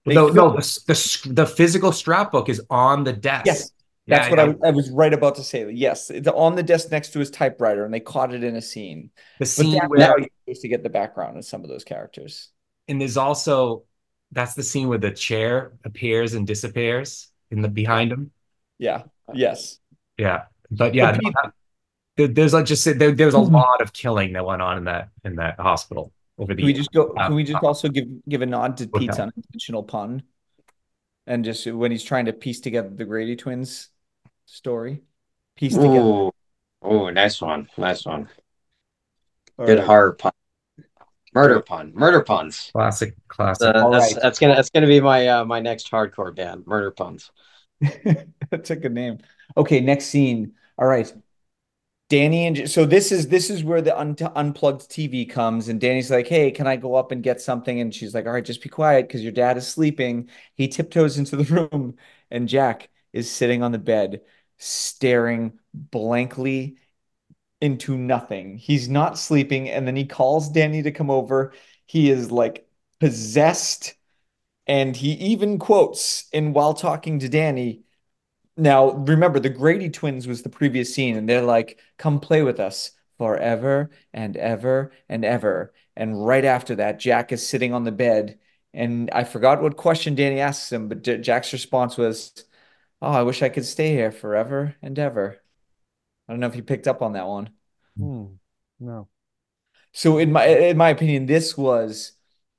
They no no the, the the physical scrapbook is on the desk Yes, That's Yeah, what yeah. I, I was right about to say. Yes, it's on the desk next to his typewriter, and they caught it in a scene. the scene that's where you're supposed to get the background of some of those characters. and there's also that's the scene where the chair appears and disappears in the behind him Yeah. Yes. yeah but yeah But Pete- no, there- there's like just there, there's a Mhm. lot of killing that went on in that in that hospital over the Can we just go? uh, Can we just uh, also give give a nod to Pete's okay. unintentional pun, and just when he's trying to piece together the Grady twins story, piece together. Ooh, ooh, nice one, nice one. All Good right. horror pun, murder pun, murder puns. classic classic Uh, that's right. that's gonna that's gonna be my uh, my next hardcore band, murder puns. That's a good name. Okay, next scene. All right. Danny and so this is this is where the un unplugged TV comes and Danny's like, "Hey, can I go up and get something?" And she's like, "All right, just be quiet because your dad is sleeping." He tiptoes into the room and Jack is sitting on the bed staring blankly into nothing. He's not sleeping and then he calls Danny to come over. He is like possessed and he even quotes in while talking to Danny now, remember, the Grady twins was the previous scene, and they're like, come play with us forever and ever and ever. And right after that, Jack is sitting on the bed, and I forgot what question Danny asks him, but J- Jack's response was, Oh, I wish I could stay here forever and ever. I don't know if you picked up on that one. Hmm. No. So in my in my opinion, this was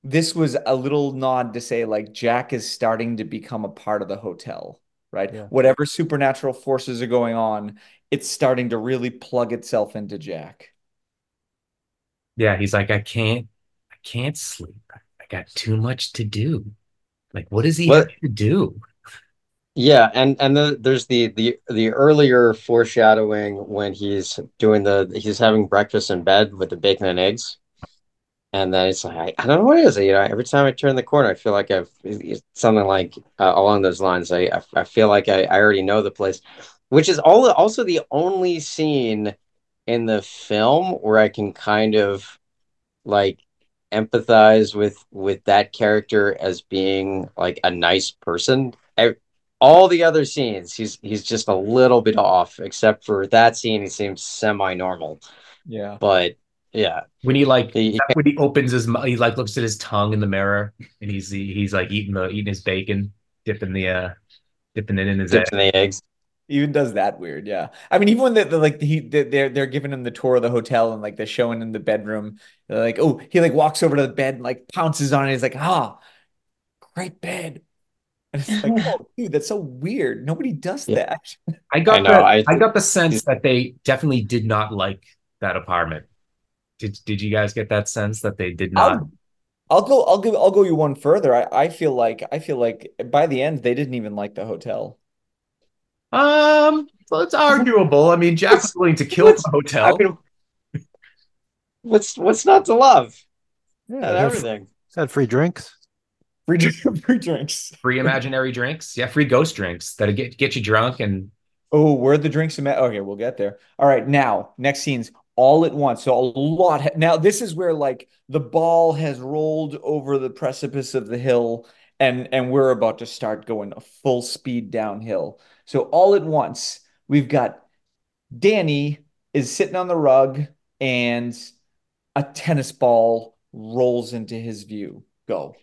this was a little nod to say like Jack is starting to become a part of the hotel, right? Yeah. Whatever supernatural forces are going on, it's starting to really plug itself into Jack. yeah he's like i can't i can't sleep i got too much to do like what does he What- have to do Yeah, and and the, there's the the the earlier foreshadowing when he's doing the he's having breakfast in bed with the bacon and eggs, and then it's like I, I don't know what it is. You know, every time I turn the corner, I feel like I've something like uh, along those lines. I I, I feel like I, I already know the place, which is all also the only scene in the film where I can kind of like empathize with with that character as being like a nice person. I, all the other scenes, he's he's just a little bit off, except for that scene. He seems semi-normal, Yeah. but yeah, when he like he, when he opens his mouth he like looks at his tongue in the mirror and he's he's like eating the eating his bacon dipping the uh dipping it in his egg. dips the eggs. Even does that weird, yeah. I mean, even when the, the like he they- they're they're giving him the tour of the hotel and like they're showing him the bedroom, they're like, oh, he like walks over to the bed and like pounces on it. He's like, ah, great bed. And it's like, oh, dude, that's so weird. Nobody does Yeah. that. I got I know, the I- I, got the sense that they definitely did not like that apartment. Did did you guys get that sense that they did not? I'll, I'll go, I'll give, I'll go you one further. I, I feel like, I feel like by the end they didn't even like the hotel. Um, well, it's arguable. I mean, Jack's willing to kill What's- the I hotel. mean, what's what's not to love? Yeah, And had, everything. had free drinks. Free, drink- free drinks. Free imaginary drinks, yeah, free ghost drinks that get get you drunk and Oh, where are the drinks? Ima- okay, we'll get there. All right, now next scenes all at once. So a lot. Ha- now this is where like the ball has rolled over the precipice of the hill, and and we're about to start going full speed downhill. So all at once, we've got Danny is sitting on the rug, and a tennis ball rolls into his view. Go.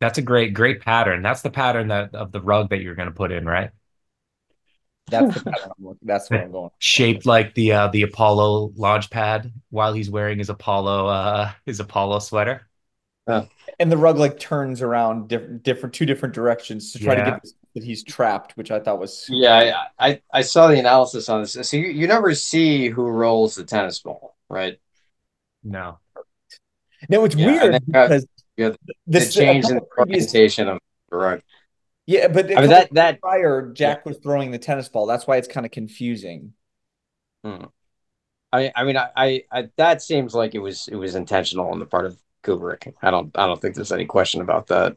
that's a great great pattern. That's the pattern that of the rug that you're going to put in, right? That's the pattern I'm looking. That's what I'm going. Shaped like the uh the Apollo launch pad while he's wearing his Apollo uh his Apollo sweater. Yeah. And the rug like turns around different, different two different directions to try to Yeah. get that he's trapped, which I thought was Yeah, I, I I saw the analysis on this. So you, you never see who rolls the tennis ball, right? No. No, it's Yeah, weird and then, uh, because yeah, this the change in the couple previous- orientation of the rug. Yeah, but I mean that that prior Jack was throwing the tennis ball. That's why it's kind of confusing. I I mean I, I I that seems like it was it was intentional on the part of Kubrick. I don't I don't think there's any question about that.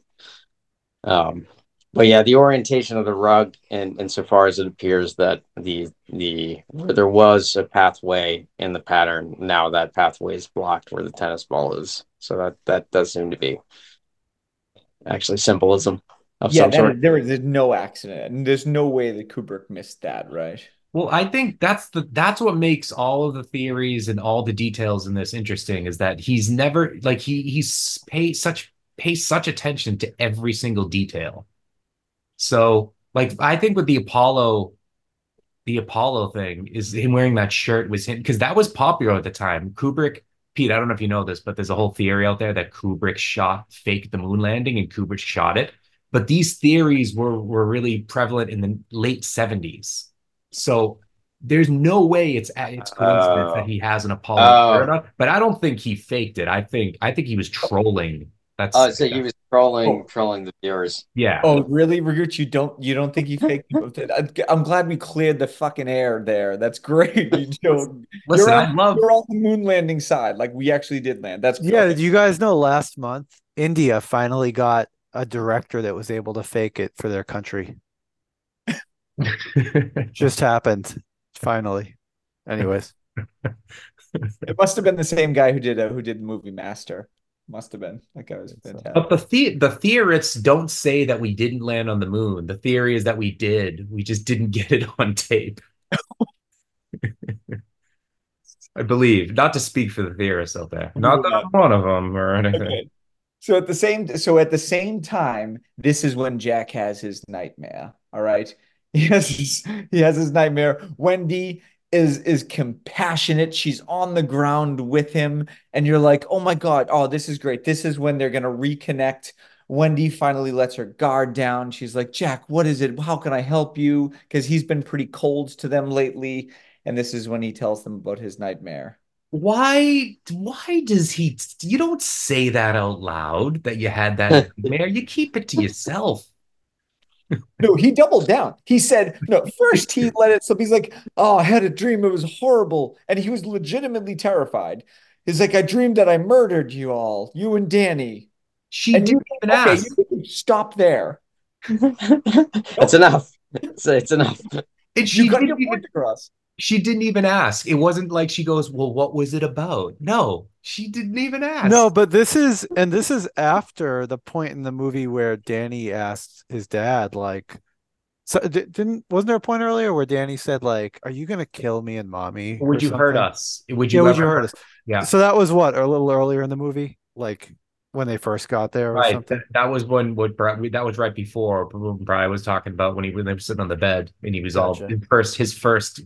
Um, but yeah, the orientation of the rug, and insofar as it appears that the the where there was a pathway in the pattern, now that pathway is blocked where the tennis ball is. So that that does seem to be actually symbolism of yeah, some that sort. is- there is no accident, and there's no way that Kubrick missed that, right? Well, I think that's the that's what makes all of the theories and all the details in this interesting is that he's never like he he's pay such pays such attention to every single detail. So, like I think with the Apollo the Apollo thing is him wearing that shirt was him because that was popular at the time. Kubrick, Pete, I don't know if you know this, but there's a whole theory out there that Kubrick shot faked the moon landing and Kubrick shot it. But these theories were were really prevalent in the late 70s. So there's no way it's it's coincidence Oh. that he has an Apollo Oh. shirt but I don't think he faked it. I think I think he was trolling. That's Oh, so he was trolling Oh. trolling the viewers. yeah. Oh, really, Ragut? You don't you don't think he faked it? I- I'm glad we cleared the fucking air there. That's great. You don't, Listen, you're I on, love you're on the moon landing side. Like we actually did land. That's Yeah, okay. did you guys know last month India finally got a director that was able to fake it for their country? Just happened. Finally. Anyways. It must have been the same guy who did uh, who did the movie Master. Must have been. That guy was fantastic. But the, the the theorists don't say that we didn't land on the moon. The theory is that we did. We just didn't get it on tape. I believe, not to speak for the theorists out there. Not that I'm one of them or anything. Okay. So at the same so at the same time, this is when Jack has his nightmare. All right. He has his, he has his nightmare. Wendy is is compassionate. She's on the ground with him, and you're like, oh my God, oh, this is great. This is when they're gonna reconnect. Wendy finally lets her guard down. She's like, Jack, what is it? How can I help you? Because he's been pretty cold to them lately. And this is when he tells them about his nightmare. Why? Why does he? You don't say that out loud that you had that nightmare. You keep it to yourself. No, he doubled down. He said, no, first he let it slip. He's like, oh, I had a dream. It was horrible. And he was legitimately terrified. He's like, I dreamed that I murdered you all, you and Danny. She And didn't even okay, ask. you stop there. That's enough. It's, it's enough. And she You got didn't even point across. She didn't even ask. It wasn't like she goes, "Well, what was it about?" No, she didn't even ask. No, but this is and this is after the point in the movie where Danny asked his dad, like, so didn't wasn't there a point earlier where Danny said, like, "Are you gonna kill me and mommy?" would you hurt us? Would Yeah, you would ever you hurt us? Yeah. So that was what a little earlier in the movie, like when they first got there or Right. something. That, that was when what that was right before Brian was talking about when he when they were sitting on the bed and he was all Gotcha. his first his first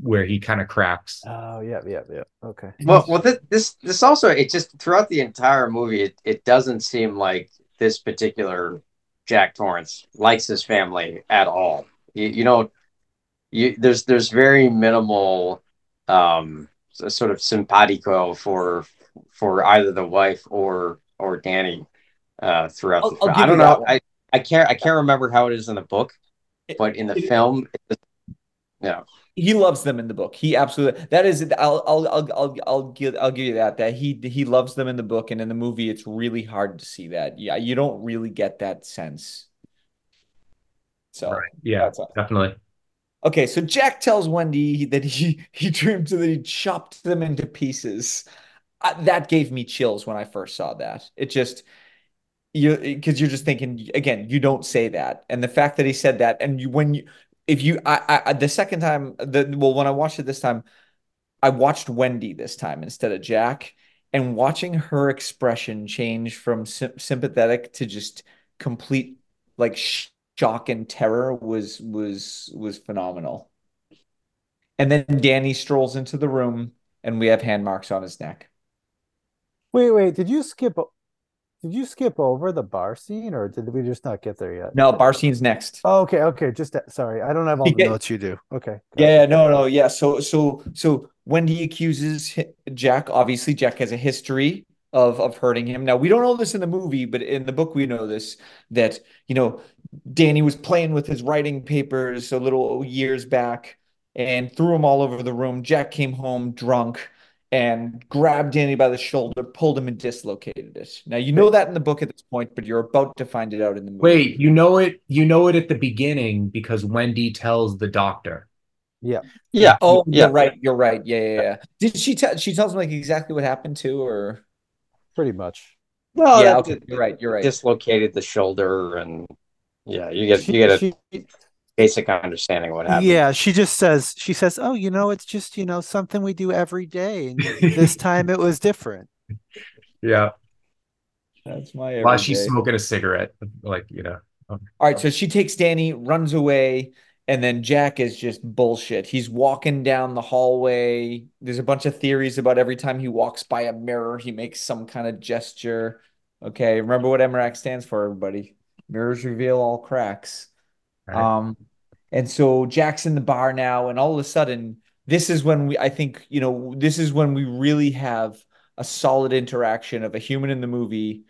where he kind of cracks. Oh yeah, yeah, yeah. Okay. Well, well, this this, this also it just throughout the entire movie, it, it doesn't seem like this particular Jack Torrance likes his family at all. You, you know, you there's there's very minimal um sort of simpatico for for either the wife or or Danny uh throughout I'll- the film. I don't know. I I can't I can't remember how it is in the book, but in the It- film, it, yeah. He loves them in the book. He absolutely that is I'll I'll I'll I'll I'll give I'll give you that that he he loves them in the book and in the movie it's really hard to see that. Yeah, you don't really get that sense. So Right. Yeah, definitely. Okay, so Jack tells Wendy that he he dreamed that he chopped them into pieces. Uh, that gave me chills when I first saw that. It just you because you're just thinking again, you don't say that, and the fact that he said that, and you when you if you I, I the second time the well when I watched it this time, I watched Wendy this time instead of Jack, and watching her expression change from sym sympathetic to just complete like sh shock and terror was was was phenomenal. And then Danny strolls into the room, and we have hand marks on his neck. Wait, wait. Did you skip? Did you skip over the bar scene, or did we just not get there yet? No, bar scene's next. Oh, okay, okay. Just sorry, I don't have all the Yeah. notes you do. Okay. Yeah, no, no, yeah. So, so, so Wendy accuses Jack. Obviously, Jack has a history of of hurting him. Now, we don't know this in the movie, but in the book, we know this that you know Danny was playing with his writing papers a little years back and threw them all over the room. Jack came home drunk and grabbed Danny by the shoulder, pulled him, and dislocated it. Now, you know that in the book at this point, but you're about to find it out in the movie. Wait, you know it. You know it at the beginning because Wendy tells the doctor. Yeah. Yeah. Oh, yeah. you're right. You're right. Yeah, yeah, yeah. Did she tell? She tells him like exactly what happened to, or Pretty much. Well, yeah. it- Okay, it- you're right. You're right. dislocated the shoulder and yeah, you get She- you get a she- basic understanding of what happened. yeah, she just says she says, "Oh, you know, it's just you know something we do every day, and this time it was different." Yeah, That's my while she's everyday. smoking a cigarette, like you know. All right, so she takes Danny, runs away, and then Jack is just bullshit. He's walking down the hallway. There's a bunch of theories about every time he walks by a mirror, he makes some kind of gesture. Okay, remember what MRAC stands for, everybody. Mirrors reveal all cracks. Right. Um, and so Jack's in the bar now, and all of a sudden, this is when we, I think, you know, this is when we really have a solid interaction of a human in the movie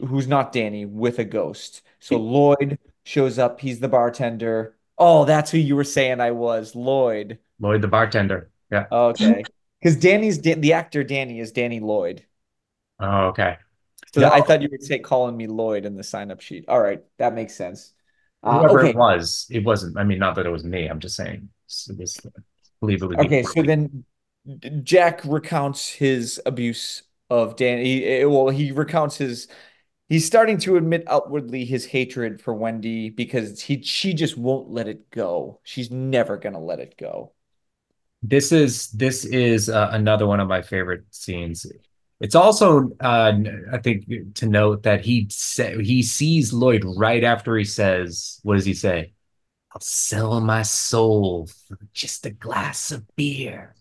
who's not Danny with a ghost. So Lloyd shows up. He's the bartender. Oh, that's who you were saying I was, Lloyd. Lloyd the bartender. Yeah. Okay. Because Danny's the actor Danny is Danny Lloyd. Oh, okay. So No. I thought you would say calling me Lloyd in the sign up sheet. All right, that makes sense. Uh, Whoever okay. it was, it wasn't. I mean, not that it was me. I'm just saying. It was, I believe it would be. Okay, so then Jack recounts his abuse of Danny. He- Well, he recounts his. He's starting to admit outwardly his hatred for Wendy because he she just won't let it go. She's never gonna let it go. This is this is uh, another one of my favorite scenes. It's also, uh, I think, to note that he sa- he sees Lloyd right after he says, "What does he say? I'll sell my soul for just a glass of beer."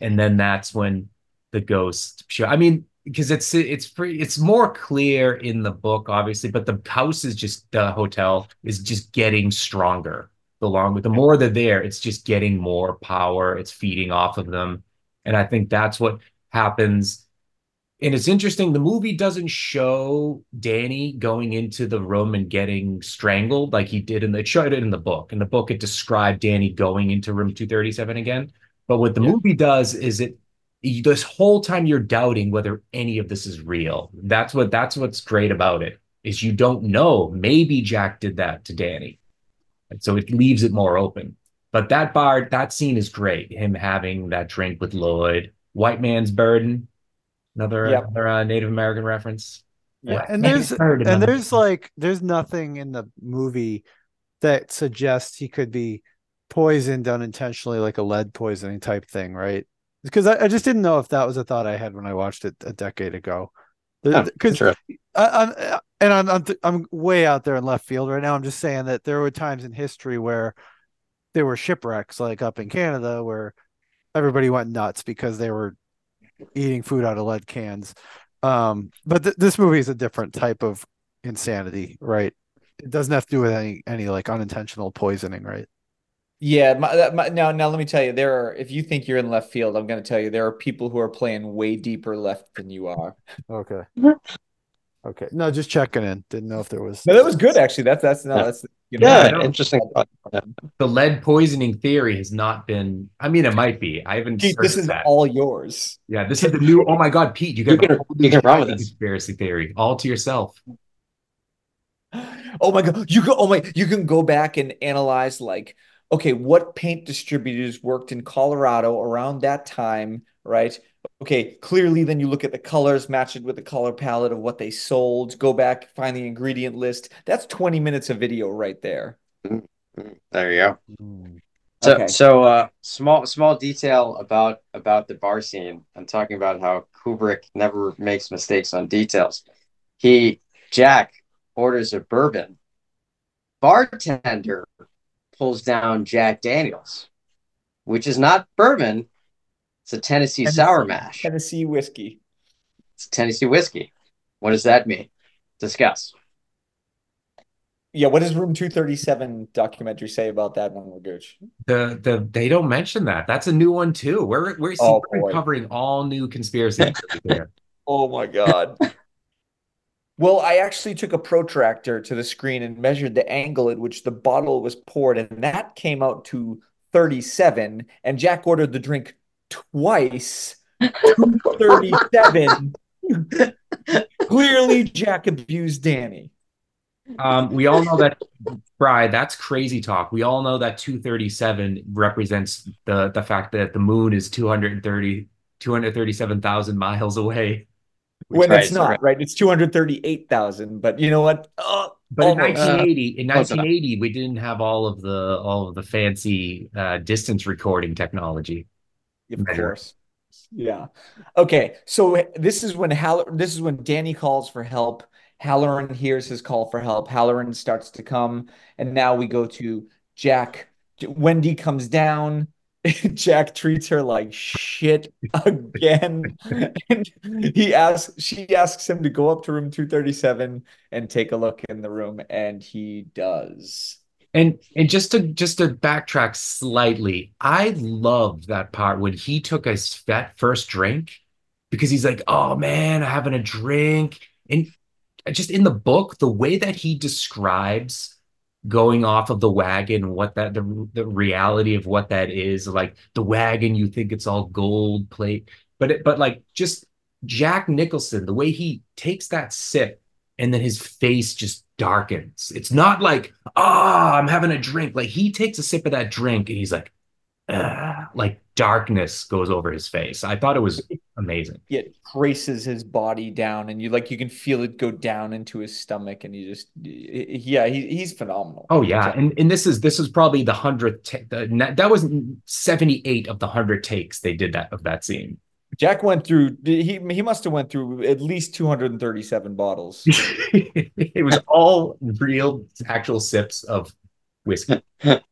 And then that's when the ghost show. I mean, because it's it's pretty, it's more clear in the book, obviously, but the house is just the hotel is just getting stronger the longer the more they're there it's just getting more power it's feeding off of them and i think that's what happens and it's interesting the movie doesn't show danny going into the room and getting strangled like he did in the it showed it in the book in the book it described danny going into room 237 again but what the Yeah. movie does is it this whole time you're doubting whether any of this is real that's what that's what's great about it is you don't know maybe jack did that to danny and so it leaves it more open. But that bar, that scene is great. Him having that drink with Lloyd, White Man's Burden, another Yep. another uh, Native American reference. Yeah, and there's and there's like there's nothing in the movie that suggests he could be poisoned unintentionally, like a lead poisoning type thing, right? Because I, I just didn't know if that was a thought I had when I watched it a decade ago. Yeah, Because sure. I'm and I'm I'm, th- I'm way out there in left field right now. I'm just saying that there were times in history where there were shipwrecks, like up in Canada, where everybody went nuts because they were eating food out of lead cans. Um, but th- this movie is a different type of insanity, right? It doesn't have to do with any any like unintentional poisoning, right? Yeah, my, that- my, now now let me tell you, there are if you think you're in left field, I'm going to tell you there are people who are playing way deeper left than you are. Okay. Okay. No, just checking in. Didn't know if there was. No, that was good actually. That's that's no, Yeah. that's you know, Yeah, interesting. the lead poisoning theory has not been. I mean, it might be. I haven't. Pete, this is that. all yours. Yeah, this is the new. Oh my God, Pete, you got You can- a whole new you can run with Jackie this. conspiracy theory all to yourself. Oh my God, you can oh my you can go back and analyze like okay, what paint distributors worked in Colorado around that time, right? Okay, clearly then you look at the colors, match it with the color palette of what they sold, go back, find the ingredient list. That's 20 minutes of video right there. There you go. Mm. So, Okay. so uh, small small detail about about the bar scene. I'm talking about how Kubrick never makes mistakes on details. He Jack orders a bourbon. Bartender pulls down Jack Daniels, which is not bourbon. It's a Tennessee, Tennessee. sour mash. Tennessee whiskey. It's Tennessee whiskey. What does that mean? Discuss. Yeah, what does Room 237 documentary say about that one, Gooch? The the they don't mention that. That's a new one too. We're we're, Oh, we're covering all new conspiracy theories here. Oh my God. Well, I actually took a protractor to the screen and measured the angle at which the bottle was poured, and that came out to 37. And Jack ordered the drink twice, 237. Clearly, Jack abused Danny. Um, we all know that, Bry, that's crazy talk. We all know that 237 represents the the fact that the moon is 230 237,000 miles away. When it's not, right. right? It's 238,000. But you know what? Oh, But in almost. 1980, in 1980, we didn't have all of the all of the fancy uh, distance recording technology. Of measure. course. Yeah. Okay. So this is when Hall this is when Danny calls for help. Hallorann hears his call for help. Hallorann starts to come, and now we go to Jack. Wendy comes down. Jack treats her like shit again. And he asks, she asks him to go up to room 237 and take a look in the room, and he does. And and just to just to backtrack slightly, I loved that part when he took his that first drink because he's like, "Oh man, I'm having a drink." And just in the book, the way that he describes going off of the wagon, what that the the reality of what that is, like the wagon, you think it's all gold plate, but it, but like just Jack Nicholson, the way he takes that sip and then his face just darkens. It's not like, ah, I'm having a drink. Like he takes a sip of that drink and he's like, ah, like darkness goes over his face. I thought it was amazing. it traces his body down and you like you can feel it go down into his stomach and you just yeah he, he's phenomenal Oh yeah, and and this is this is probably the hundredth. The, that was seventy eight of the hundred takes they did that of that scene. Jack went through he he must have went through at least 237 bottles. It was all real, actual sips of whiskey.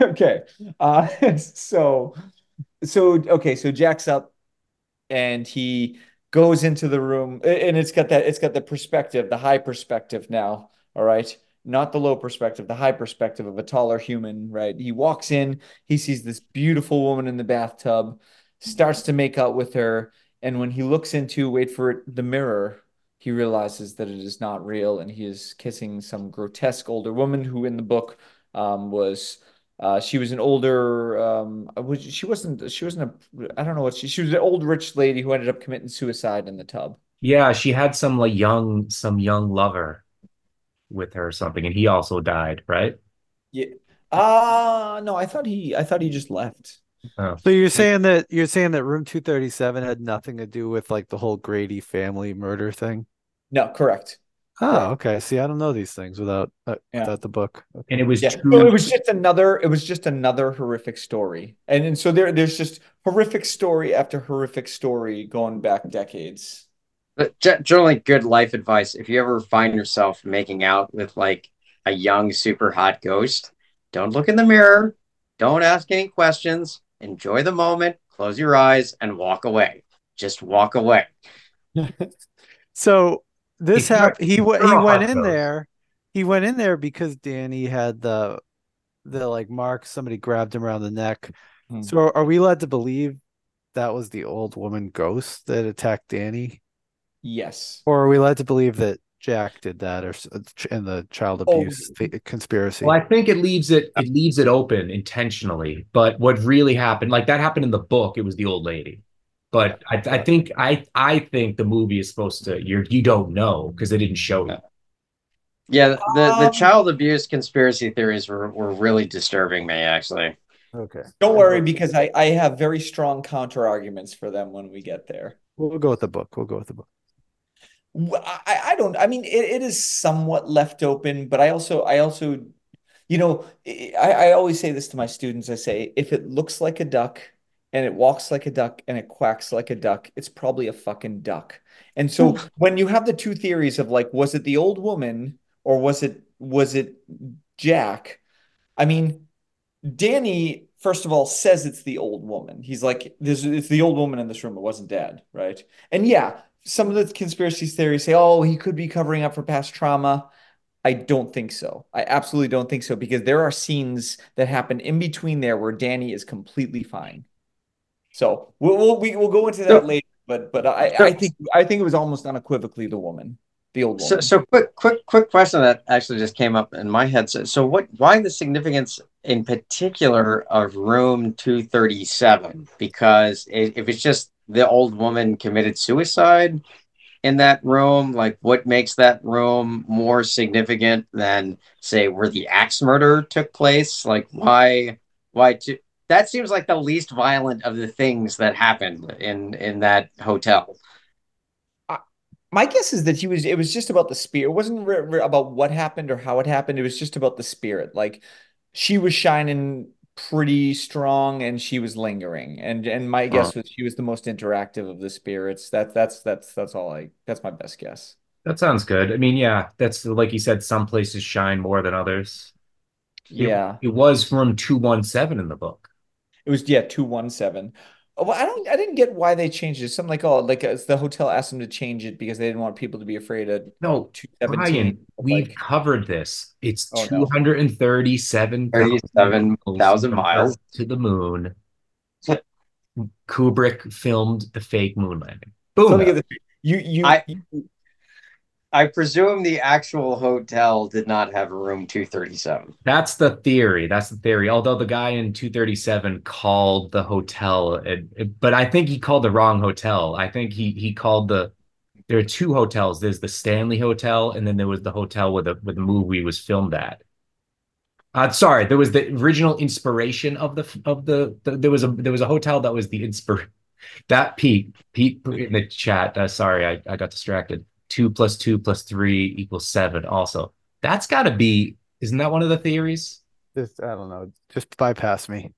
okay uh so so okay so jack's up and he goes into the room and it's got that it's got the perspective the high perspective now all right? Not the low perspective the high perspective of a taller human right? He walks in he sees this beautiful woman in the bathtub starts to make out with her and when he looks into wait for it the mirror he realizes that it is not real and he is kissing some grotesque older woman who in the book um, was uh, she was an older um, was, she wasn't she wasn't a I don't know what she she was an old rich lady who ended up committing suicide in the tub. Yeah, she had some like young some young lover with her or something, and he also died, right? Yeah. Uh no, I thought he I thought he just left. Oh. So you're saying that you're saying that room 237 had nothing to do with like the whole Grady family murder thing? No, correct. Oh, okay. See, I don't know these things without uh, Yeah. without the book. Okay. And it was Yeah. true. So it was just another it was just another horrific story. And and so there there's just horrific story after horrific story going back decades. But generally, good life advice. If you ever find yourself making out with like a young, super hot ghost, don't look in the mirror. Don't ask any questions. Enjoy the moment. Close your eyes and walk away. Just walk away. So this happened. He if went. He went in ghost. there. He went in there because Danny had the the like mark. Somebody grabbed him around the neck. Hmm. So are we led to believe that was the old woman ghost that attacked Danny, Yes. or are we led to believe that Jack did that, or in the child Oh. abuse th- conspiracy? Well, I think it leaves it it leaves it open intentionally. But what really happened, like that happened in the book, it was the old lady. But I, I think I I think the movie is supposed to you you don't know because they didn't show you. Yeah, the, the Um, child abuse conspiracy theories were, were really disturbing me, actually. Okay, Don't worry because I I have very strong counter arguments for them when we get there. we'll go with the book. We'll go with the book. I, I don't I mean it, it is somewhat left open, but I also I also you know I, I always say this to my students. I say if it looks like a duck and it walks like a duck and it quacks like a duck, it's probably a fucking duck. And so mm. when you have the two theories of like was it the old woman or was it was it Jack? I mean Danny, first of all, says it's the old woman. He's like, "This it's the old woman in this room. It wasn't dad, right?" And yeah, some of the conspiracy theories say, oh, he could be covering up for past trauma. I don't think so. I absolutely don't think so because there are scenes that happen in between there where Danny is completely fine. So we'll we'll, we, will go into that So- later. But but I, I think I think it was almost unequivocally the woman, the old So, woman. so quick, quick, quick question that actually just came up in my head. So, so what? Why the significance in particular of room two thirty seven? Because if it's just the old woman committed suicide in that room, like what makes that room more significant than say where the axe murder took place? Like why? Why? To, that seems like the least violent of the things that happened in in that hotel. My guess is that he was. It was just about the spirit. It wasn't re- re- about what happened or how it happened. It was just about the spirit. Like she was shining pretty strong, and she was lingering. And and my guess was she was the most interactive of the spirits. That that's that's that's all I. That's my best guess. That sounds good. I mean, yeah, that's like you said, some places shine more than others. It- Yeah, It was room 217 in the book. it was. Yeah, two one seven. Oh, Well, I don't. I didn't get why they changed it. Something like oh, like uh, the hotel asked them to change it because they didn't want people to be afraid of No, two Brian, we've Like covered this. It's Oh, no. 237 37,000 miles. to the moon. Kubrick filmed the fake moon landing. Boom. let me get this. You you, I- you I presume the actual hotel did not have room 237. That's the theory. That's the theory. Although the guy in 237 called the hotel, but I think he called the wrong hotel. I think he he called the. There are two hotels. There's the Stanley Hotel, and then there was the hotel where the where the movie was filmed at. Uh, sorry, there was the original inspiration of the of the, the there was a there was a hotel that was the inspir that Pete Pete in the chat. Uh, sorry, I, I got distracted. Two plus two plus three equals seven. Also, that's got to be. Isn't that one of the theories? Just I don't know. Just bypass me.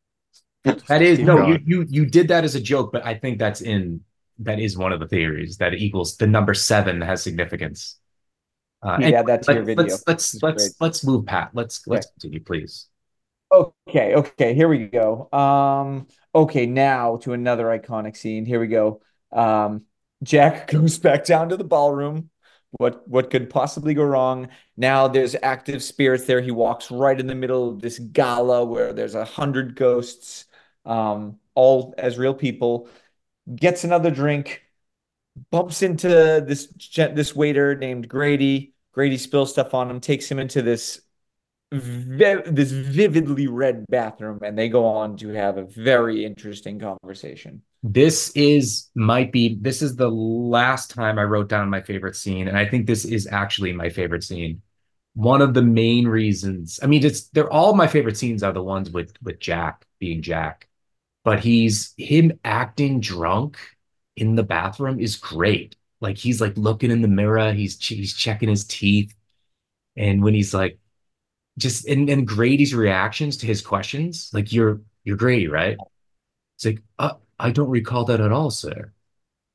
That is no, going. you you you did that as a joke, but I think that's in that is one of the theories that equals the number seven has significance. Uh, you and add that to your let, video. us let's let's great. let's move, Pat. Let's let's continue, please. Okay, okay, here we go. Um, okay, now to another iconic scene. Here we go. Um, Jack goes back down to the ballroom. What what could possibly go wrong? Now there's active spirits there. He walks right in the middle of this gala where there's a hundred ghosts, um, all as real people. Gets another drink, bumps into this this waiter named Grady. Grady spills stuff on him, takes him into this vi- this vividly red bathroom, and they go on to have a very interesting conversation. This is might be this is the last time I wrote down my favorite scene, and I think this is actually my favorite scene. One of the main reasons, I mean, it's they're all my favorite scenes are the ones with with Jack being Jack, but he's him acting drunk in the bathroom is great. Like he's like looking in the mirror, he's he's checking his teeth, and when he's like, just and and Grady's reactions to his questions, like you're you're Grady, right? It's like, uh, I don't recall that at all, sir.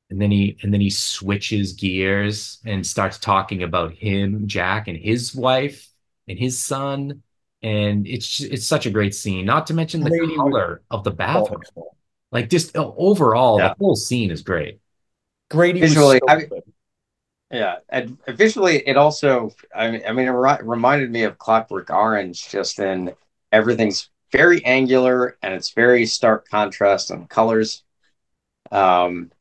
And then he and then he switches gears and starts talking about him, Jack, and his wife and his son. And it's it's such a great scene. Not to mention the Grady was- color of the bathroom. Like just uh, overall, Yeah. the whole scene is great. Grady Visually, so I mean- Yeah, and visually, it also, I mean, I mean, it ri- reminded me of Clockwork Orange, just in everything's very angular and it's very stark contrast on colors. Um,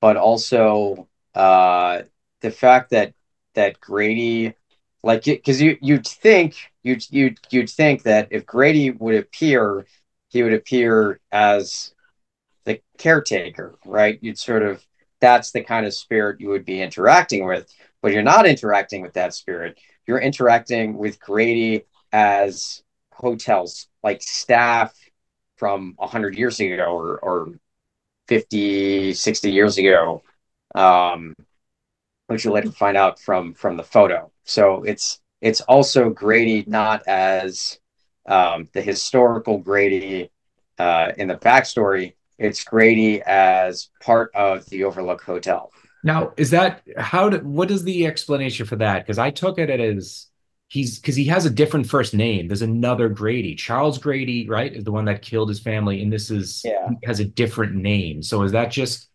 but also uh, the fact that that Grady, like, because you you'd think you'd you'd you'd think that if Grady would appear, he would appear as the caretaker, right? You'd sort of that's the kind of spirit you would be interacting with. But you're not interacting with that spirit. You're interacting with Grady as hotels, like staff from 100 years ago or, or 50, 60 years ago, um, which you later find out from from the photo. So it's it's also Grady not as um, the historical Grady uh, in the backstory, it's Grady as part of the Overlook Hotel. Now, is that how did what is the explanation for that? Because I took it as he's because he has a different first name. There's another Grady. Charles Grady, right, is the one that killed his family, and this is Yeah. he has a different name. So is that just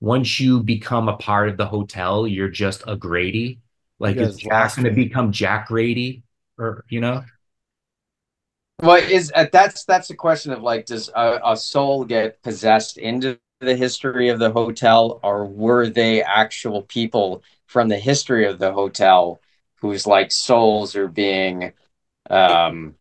once you become a part of the hotel, you're just a Grady. Like, is Jack going to become Jack Grady? Or, you know? Well, is uh, that's that's the question of like, does a, a soul get possessed into the history of the hotel, or were they actual people from the history of the hotel whose like souls are being, um,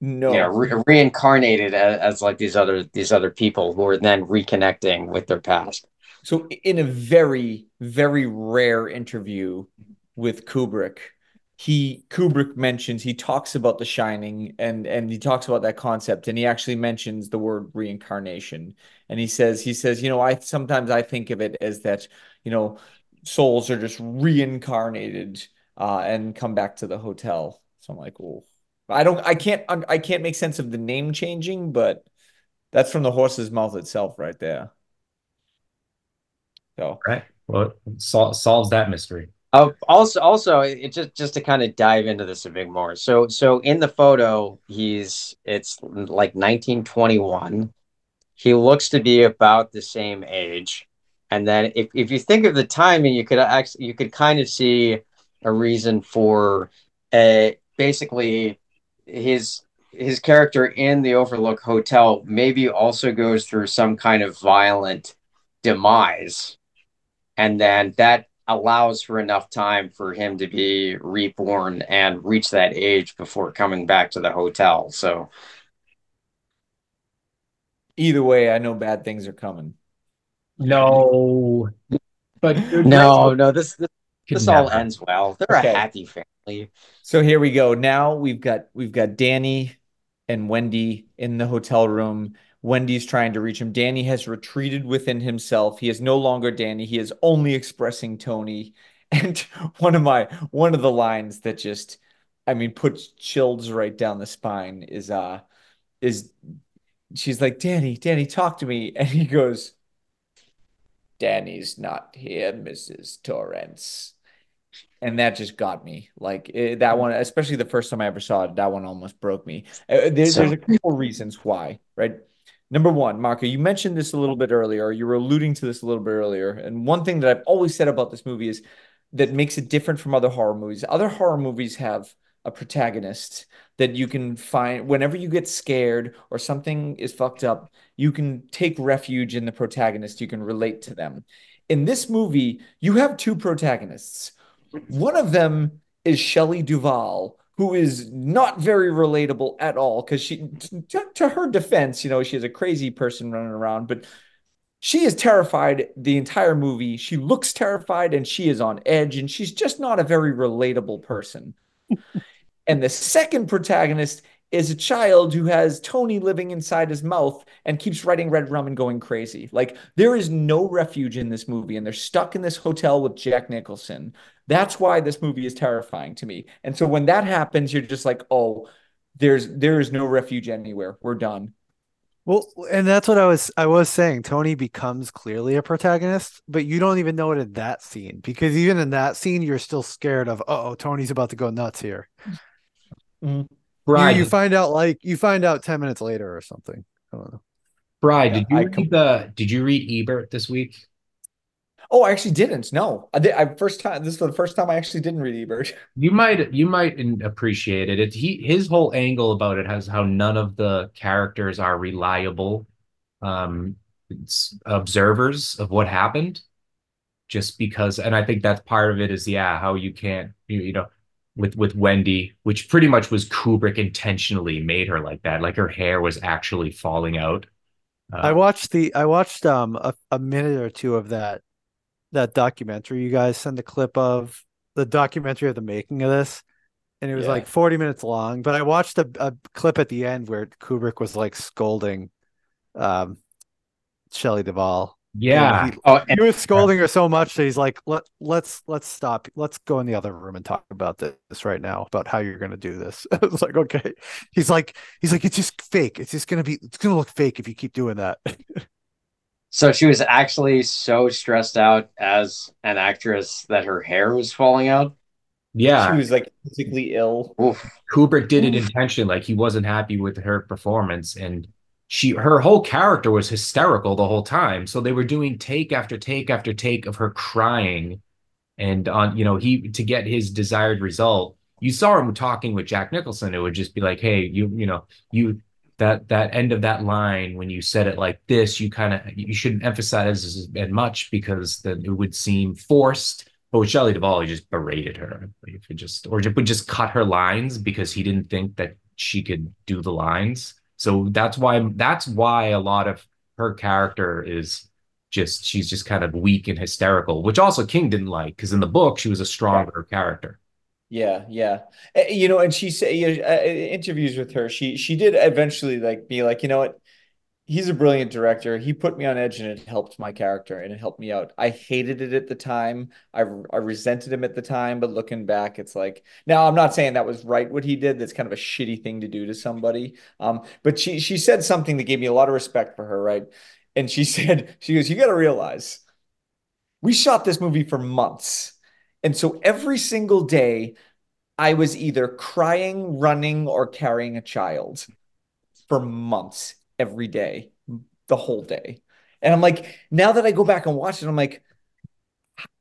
No. you know, re- reincarnated as, as like these other these other people who are then reconnecting with their past? So in a very, very rare interview with Kubrick, he Kubrick mentions he talks about The Shining and and he talks about that concept and he actually mentions the word reincarnation and he says he says you know I sometimes I think of it as that you know souls are just reincarnated uh, and come back to the hotel. So I'm like, oh, I don't I can't I can't make sense of the name changing, but that's from the horse's mouth itself right there. So. Right. Well, it sol- solves that mystery. Uh, also, also, it just just to kind of dive into this a bit more. So, so in the photo, he's it's like 1921. He looks to be about the same age, and then if if you think of the timing, you could actually you could kind of see a reason for, uh, basically his his character in the Overlook Hotel maybe also goes through some kind of violent demise and then that allows for enough time for him to be reborn and reach that age before coming back to the hotel. So Either way, I know bad things are coming. No. But no, no, this this, This all ends well. They're Okay. a happy family. So here we go. Now we've got we've got Danny and Wendy in the hotel room. Wendy's trying to reach him. Danny has retreated within himself. He is no longer Danny. He is only expressing Tony. And one of my one of the lines that just I mean puts chills right down the spine is uh is she's like, Danny, Danny, talk to me. And he goes, Danny's not here, Mrs. Torrance. And that just got me. Like it, that mm. one, especially the first time I ever saw it, that one almost broke me. Uh, there- So- there's a couple reasons why, right? Number one, Marco, you mentioned this a little bit earlier. You were alluding to this a little bit earlier. And one thing that I've always said about this movie is that makes it different from other horror movies. Other horror movies have a protagonist that you can find whenever you get scared or something is fucked up, you can take refuge in the protagonist. You can relate to them. In this movie, you have two protagonists. One of them is Shelley Duvall, who is not very relatable at all because she, to, to her defense, you know, she is a crazy person running around, but she is terrified the entire movie. She looks terrified and she is on edge, and she's just not a very relatable person. and the second protagonist is a child who has Tony living inside his mouth and keeps writing red rum and going crazy. Like there is no refuge in this movie, and they're stuck in this hotel with Jack Nicholson. That's why this movie is terrifying to me. And so when that happens, you're just like, oh, there's there is no refuge anywhere. We're done. Well, and that's what I was I was saying. Tony becomes clearly a protagonist, but you don't even know it in that scene because even in that scene, you're still scared of, oh, Tony's about to go nuts here. You, Bride, you find out like you find out 10 minutes later or something. I don't know. Bride, Yeah, did you I read com- the did you read Ebert this week? Oh, I actually didn't. No, I did. I first time. This is the first time I actually didn't read Ebert. You might you might appreciate it. It he his whole angle about it has how none of the characters are reliable um observers of what happened just because and I think that's part of it is yeah how you can't you, you know with with Wendy which pretty much was Kubrick intentionally made her like that. Like her hair was actually falling out. I Uh, watched the I watched um a, a minute or two of that that documentary you guys sent a clip of the documentary of the making of this and it was Yeah. like 40 minutes long but I watched a, a clip at the end where Kubrick was like scolding um Shelley Duvall yeah. And he, Oh, he was scolding her so much that he's like let let's let's stop. Let's go in the other room and talk about this right now about how you're going to do this. I was like okay. He's like he's like it's just fake. It's just going to be it's going to look fake if you keep doing that. So she was actually so stressed out as an actress that her hair was falling out. yeah. She was like physically ill. Oof. Kubrick did it intentionally like he wasn't happy with her performance and she her whole character was hysterical the whole time. So they were doing take after take after take of her crying and on you know he to get his desired result you saw him talking with jack nicholson it would just be like hey you you know you that that end of that line when you said it like this you kind of you shouldn't emphasize as much because then it would seem forced but with Shelley Duvall, he just berated her. It just or would just cut her lines because he didn't think that she could do the lines. So that's why that's why a lot of her character is just she's just kind of weak and hysterical, which also King didn't like because in the book she was a stronger character. Yeah, yeah. Eh, you know, and she said you know, uh, interviews with her, she she did eventually like be like, you know what? He's a brilliant director. He put me on edge and it helped my character and it helped me out. I hated it at the time. I I resented him at the time, but looking back, it's like now I'm not saying that was right what he did. That's kind of a shitty thing to do to somebody. Um, but she she said something that gave me a lot of respect for her, right? And she said, she goes, you got to realize we shot this movie for months. And so every single day, I was either crying, running, or carrying a child for months, every day, the whole day. And I'm like, now that I go back and watch it, I'm like,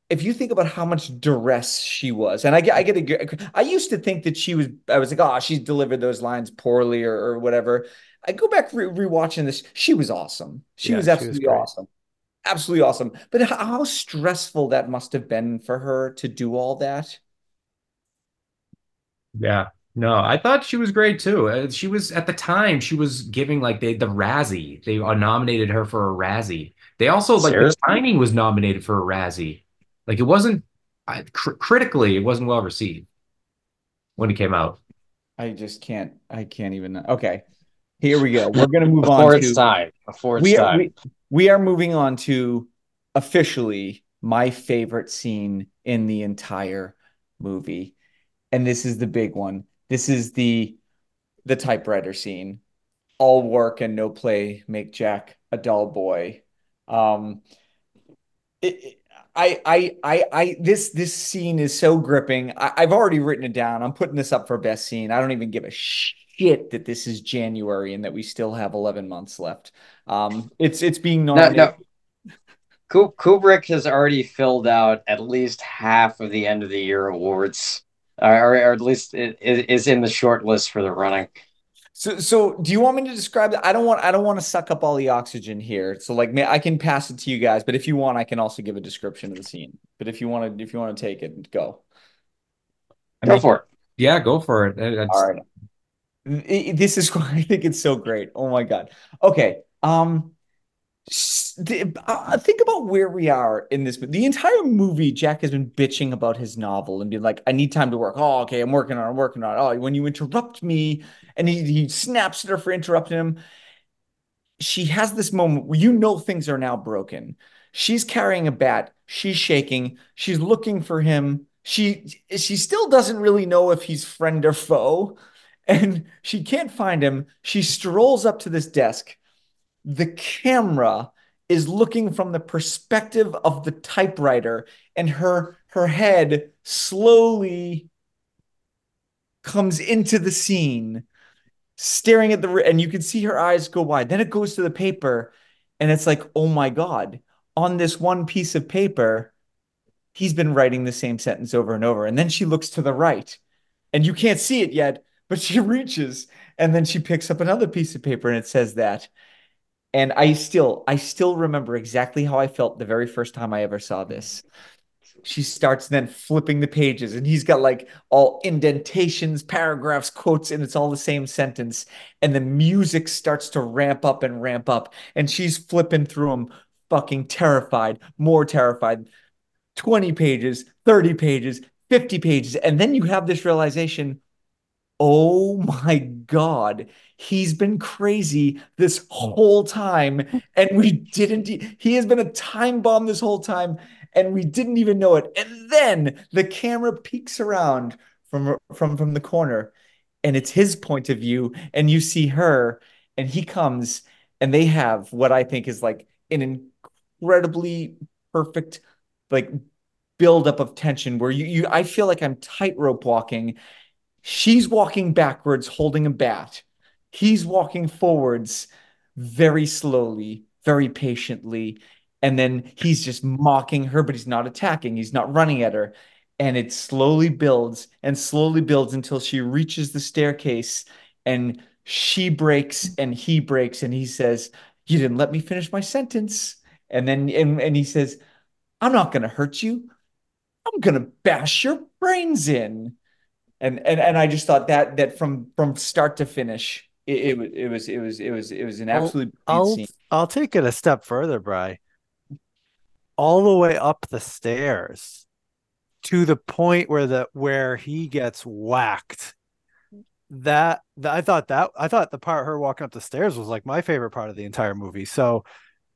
if you think about how much duress she was, and I get, I get a, I used to think that she was, I was like, oh, she's delivered those lines poorly or, or whatever. I go back re- rewatching this. She was awesome. She yeah, was absolutely she was awesome. Absolutely awesome. But how, how stressful that must have been for her to do all that. Yeah. No, I thought she was great too. Uh, she was at the time she was giving like they the Razzie. They nominated her for a Razzie. They also like Seriously? the Shining was nominated for a Razzie. Like it wasn't cr- critically, it wasn't well received when it came out. I just can't. I can't even. Okay, here we go. We're going to move Before on it's to time. Before it's we time. Are, we, we are moving on to officially my favorite scene in the entire movie, and this is the big one. This is the the typewriter scene. All work and no play make Jack a dull boy. Um, it, I, I, I, I, this, this scene is so gripping. I, have already written it down. I'm putting this up for best scene. I don't even give a shit that this is January and that we still have 11 months left. Um, it's, it's being nominated. No, no. Kubrick has already filled out at least half of the end of the year awards, or, or at least it is in the short list for the running. So, so do you want me to describe that? I don't want, I don't want to suck up all the oxygen here. So, like, I can pass it to you guys, but if you want, I can also give a description of the scene. But if you want to, if you want to take it, go. I mean, go for it. Yeah, go for it. That's... All right. This is, I think it's so great. Oh my god. Okay. Um, uh, think about where we are in this. The entire movie, Jack has been bitching about his novel and being like, "I need time to work." Oh, okay, I'm working on. it, I'm working on. It. Oh, when you interrupt me, and he he snaps at her for interrupting him. She has this moment where you know things are now broken. She's carrying a bat. She's shaking. She's looking for him. She she still doesn't really know if he's friend or foe, and she can't find him. She strolls up to this desk the camera is looking from the perspective of the typewriter and her her head slowly comes into the scene staring at the and you can see her eyes go wide. Then it goes to the paper and it's like oh my god on this one piece of paper he's been writing the same sentence over and over. And then she looks to the right and you can't see it yet but she reaches and then she picks up another piece of paper and it says that and I still, I still remember exactly how I felt the very first time I ever saw this. She starts then flipping the pages, and he's got like all indentations, paragraphs, quotes, and it's all the same sentence. And the music starts to ramp up and ramp up, and she's flipping through them, fucking terrified, more terrified. 20 pages, 30 pages, 50 pages. And then you have this realization oh my God, he's been crazy this whole time. And we didn't, he has been a time bomb this whole time. And we didn't even know it. And then the camera peeks around from from from the corner and it's his point of view and you see her and he comes and they have what I think is like an incredibly perfect like buildup of tension where you, you I feel like I'm tightrope walking She's walking backwards holding a bat. He's walking forwards very slowly, very patiently. And then he's just mocking her, but he's not attacking. He's not running at her. And it slowly builds and slowly builds until she reaches the staircase and she breaks and he breaks and he says, You didn't let me finish my sentence. And then and, and he says, I'm not gonna hurt you. I'm gonna bash your brains in. And and and I just thought that that from from start to finish, it, it, it was it was it was it was an absolute I'll, I'll, I'll take it a step further, Bry. All the way up the stairs to the point where the where he gets whacked. That, that I thought that I thought the part her walking up the stairs was like my favorite part of the entire movie. So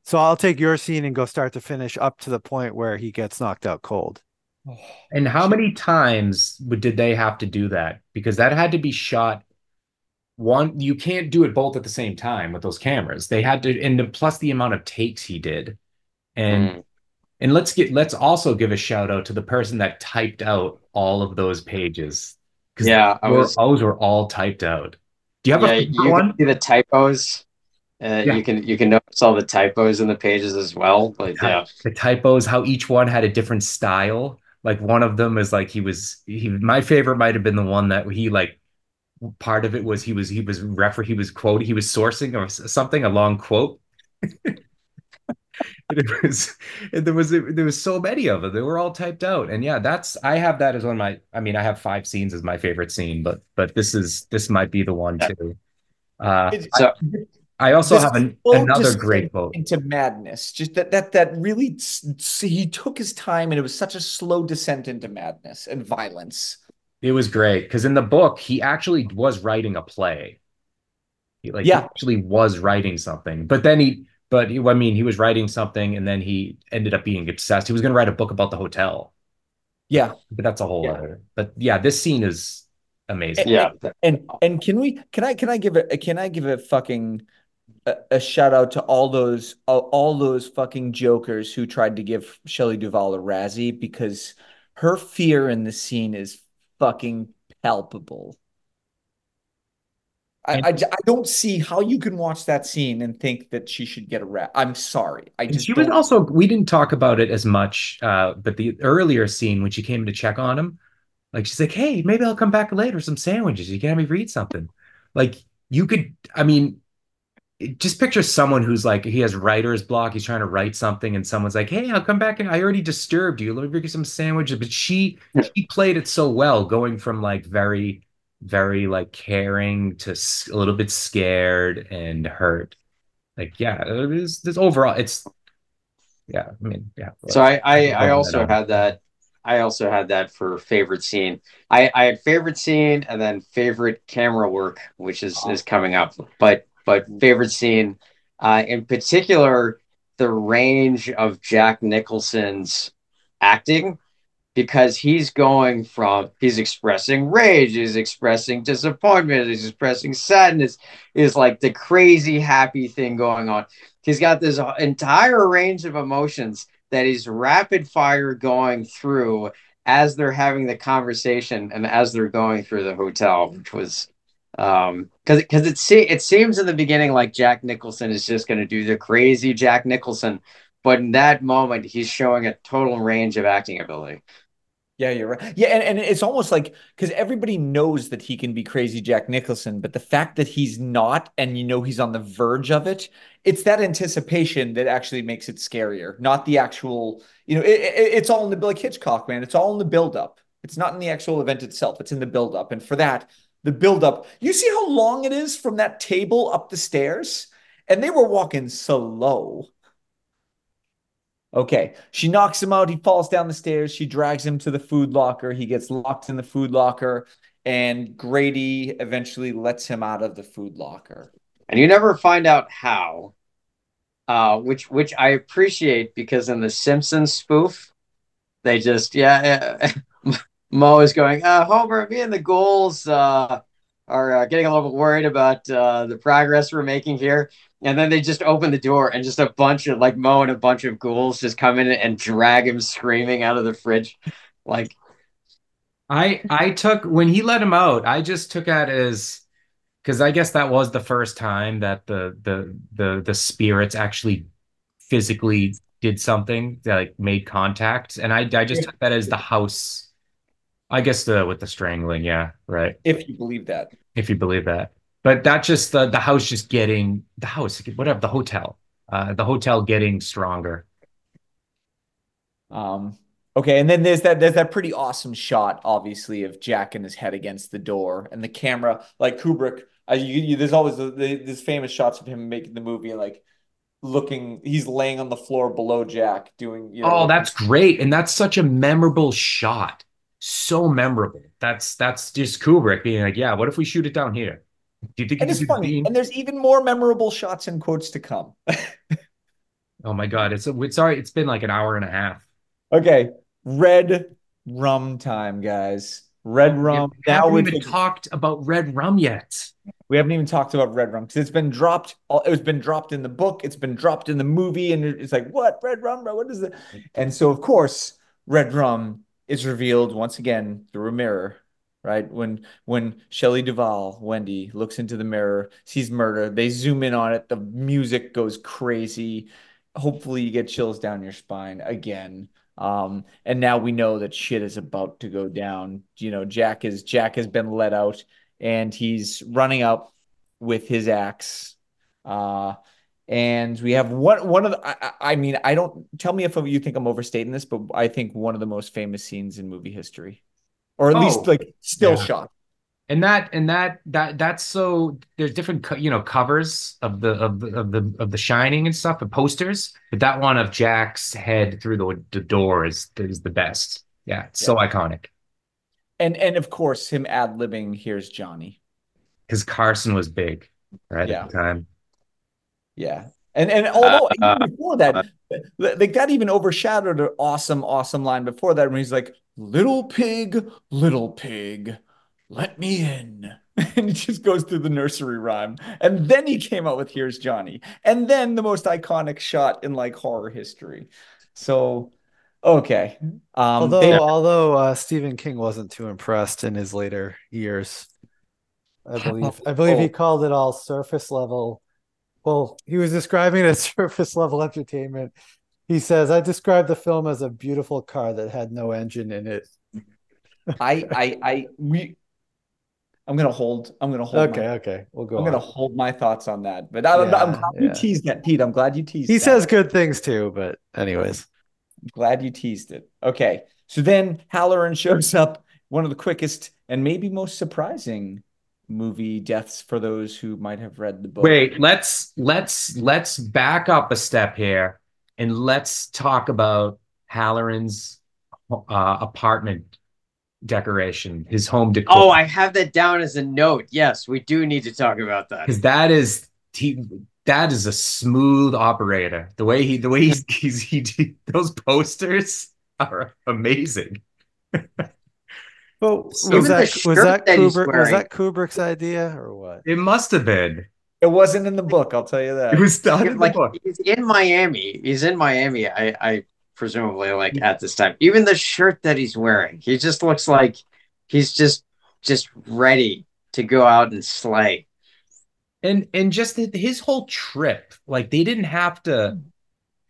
so I'll take your scene and go start to finish up to the point where he gets knocked out cold. And how many times did they have to do that? Because that had to be shot one you can't do it both at the same time with those cameras. They had to and plus the amount of takes he did. And mm. and let's get let's also give a shout out to the person that typed out all of those pages. Cuz Yeah, I was those were all typed out. Do you have yeah, a you one? See the typos. Uh, yeah. You can you can notice all the typos in the pages as well. But yeah, the typos, how each one had a different style. Like one of them is like he was he. My favorite might have been the one that he like. Part of it was he was he was refer he was quote he was sourcing or something a long quote. it was there was there was so many of them they were all typed out and yeah that's i have that as one of my i mean i have five scenes as my favorite scene but but this is this might be the one too uh so I, I also this have an, another great quote into madness. Just that that that really he took his time, and it was such a slow descent into madness and violence. It was great because in the book he actually was writing a play. He, like yeah. he actually was writing something, but then he, but he, I mean, he was writing something, and then he ended up being obsessed. He was going to write a book about the hotel. Yeah, but that's a whole yeah. other. But yeah, this scene is amazing. Yeah, and and can we? Can I? Can I give a? Can I give a fucking? A, a shout out to all those all, all those fucking jokers who tried to give Shelley Duvall a Razzie because her fear in the scene is fucking palpable. I, I, I, don't see how you can watch that scene and think that she should get a rat. I'm sorry. I just she was don't... also we didn't talk about it as much, uh, but the earlier scene when she came to check on him, like she's like, "Hey, maybe I'll come back later. Some sandwiches. You can have me read something." Like you could, I mean, just picture someone who's like he has writer's block he's trying to write something and someone's like hey i'll come back and i already disturbed you let me bring you some sandwiches. But she she played it so well going from like very very like caring to a little bit scared and hurt. Like yeah it's this overall it's yeah i mean yeah. So i i, I also had that i also had that for favorite scene. I i had favorite scene and then favorite camera work which is is coming up but but favorite scene, uh, in particular, the range of Jack Nicholson's acting, because he's going from he's expressing rage, he's expressing disappointment, he's expressing sadness, is like the crazy happy thing going on. He's got this entire range of emotions that he's rapid fire going through as they're having the conversation and as they're going through the hotel, which was um because because it se- it seems in the beginning like Jack Nicholson is just going to do the crazy Jack Nicholson, but in that moment he's showing a total range of acting ability. Yeah, you're right. Yeah, and, and it's almost like because everybody knows that he can be crazy Jack Nicholson, but the fact that he's not and you know he's on the verge of it, it's that anticipation that actually makes it scarier, not the actual, you know, it, it, it's all in the like Hitchcock, man. It's all in the buildup. It's not in the actual event itself. It's in the buildup. And for that, the buildup. You see how long it is from that table up the stairs? And they were walking slow. Okay. She knocks him out. He falls down the stairs. She drags him to the food locker. He gets locked in the food locker. And Grady eventually lets him out of the food locker. And you never find out how. Uh, which which I appreciate because in the Simpsons spoof, they just yeah, Moe is going, uh, Homer, me and the ghouls uh, are uh, getting a little bit worried about uh, the progress we're making here. And then they just open the door and just a bunch of like Moe and a bunch of ghouls just come in and drag him screaming out of the fridge. Like I I took when he let him out, I just took that as because I guess that was the first time that the the the the spirits actually physically did something that like made contact, and I I just took that as the house. I guess the with the strangling, yeah, right. If you believe that. If you believe that, but that just the the house just getting the house, whatever the hotel, uh, the hotel getting stronger. Um, okay, and then there's that there's that pretty awesome shot, obviously, of Jack and his head against the door, and the camera, like Kubrick. Uh, you, you, there's always the, the, these famous shots of him making the movie, like looking, he's laying on the floor below Jack, doing. You know, oh, that's great, and that's such a memorable shot. So memorable. That's that's just Kubrick being like, yeah, what if we shoot it down here? Do you think? And it's funny, and there's even more memorable shots and quotes to come. oh my god, it's a, it's sorry, it's been like an hour and a half. Okay, red rum time, guys. Red rum. We now we haven't even talked about red rum yet. We haven't even talked about red rum because it's been dropped. It's been dropped in the book. It's been dropped in the movie, and it's like, what red rum? What is it? And so, of course, red rum is revealed once again through a mirror. Right when when Shelley Duvall, Wendy looks into the mirror, sees murder. They zoom in on it. The music goes crazy. Hopefully, you get chills down your spine again. Um, and now we know that shit is about to go down. You know, Jack is Jack has been let out and he's running up with his axe. Uh, and we have one one of the I, I, mean, I don't tell me if you think I'm overstating this, but I think one of the most famous scenes in movie history. Or at oh, least like still yeah. shot and that and that that that's so there's different you know covers of the of the of the of the shining and stuff and posters but that one of jack's head through the, the door is is the best yeah it's yeah. so iconic and and of course him ad-libbing here's johnny because carson was big right yeah. at the time yeah and and although uh, even before that uh, like that even overshadowed an awesome awesome line before that when he's like little pig little pig let me in. And he just goes through the nursery rhyme. And then he came out with Here's Johnny. And then the most iconic shot in like horror history. So okay. Um, although they, although uh, Stephen King wasn't too impressed in his later years. I believe I believe oh. he called it all surface level. Well, he was describing it as surface level entertainment. He says, I described the film as a beautiful car that had no engine in it. I I I we I'm gonna hold. I'm gonna hold. Okay, my, okay, we'll go. I'm on. gonna hold my thoughts on that. But I, am glad yeah. you teased that, Pete. I'm glad you teased. He that. says good things too, but anyways, I'm glad you teased it. Okay, so then Hallorann shows up. One of the quickest and maybe most surprising movie deaths for those who might have read the book. Wait, let's let's let's back up a step here and let's talk about Hallorann's uh, apartment decoration, his home decor. Oh, I have that down as a note. Yes, we do need to talk about that because that is he. That is a smooth operator. The way he, the way he's, he's he, did those posters are amazing. well, so was that was that, that Kubrick, was that Kubrick's idea or what? It must have been. It wasn't in the book. I'll tell you that. It was done in like, the book. He's in Miami. He's in Miami. I, I presumably like at this time. Even the shirt that he's wearing, he just looks like he's just just ready to go out and slay. And and just his whole trip, like they didn't have to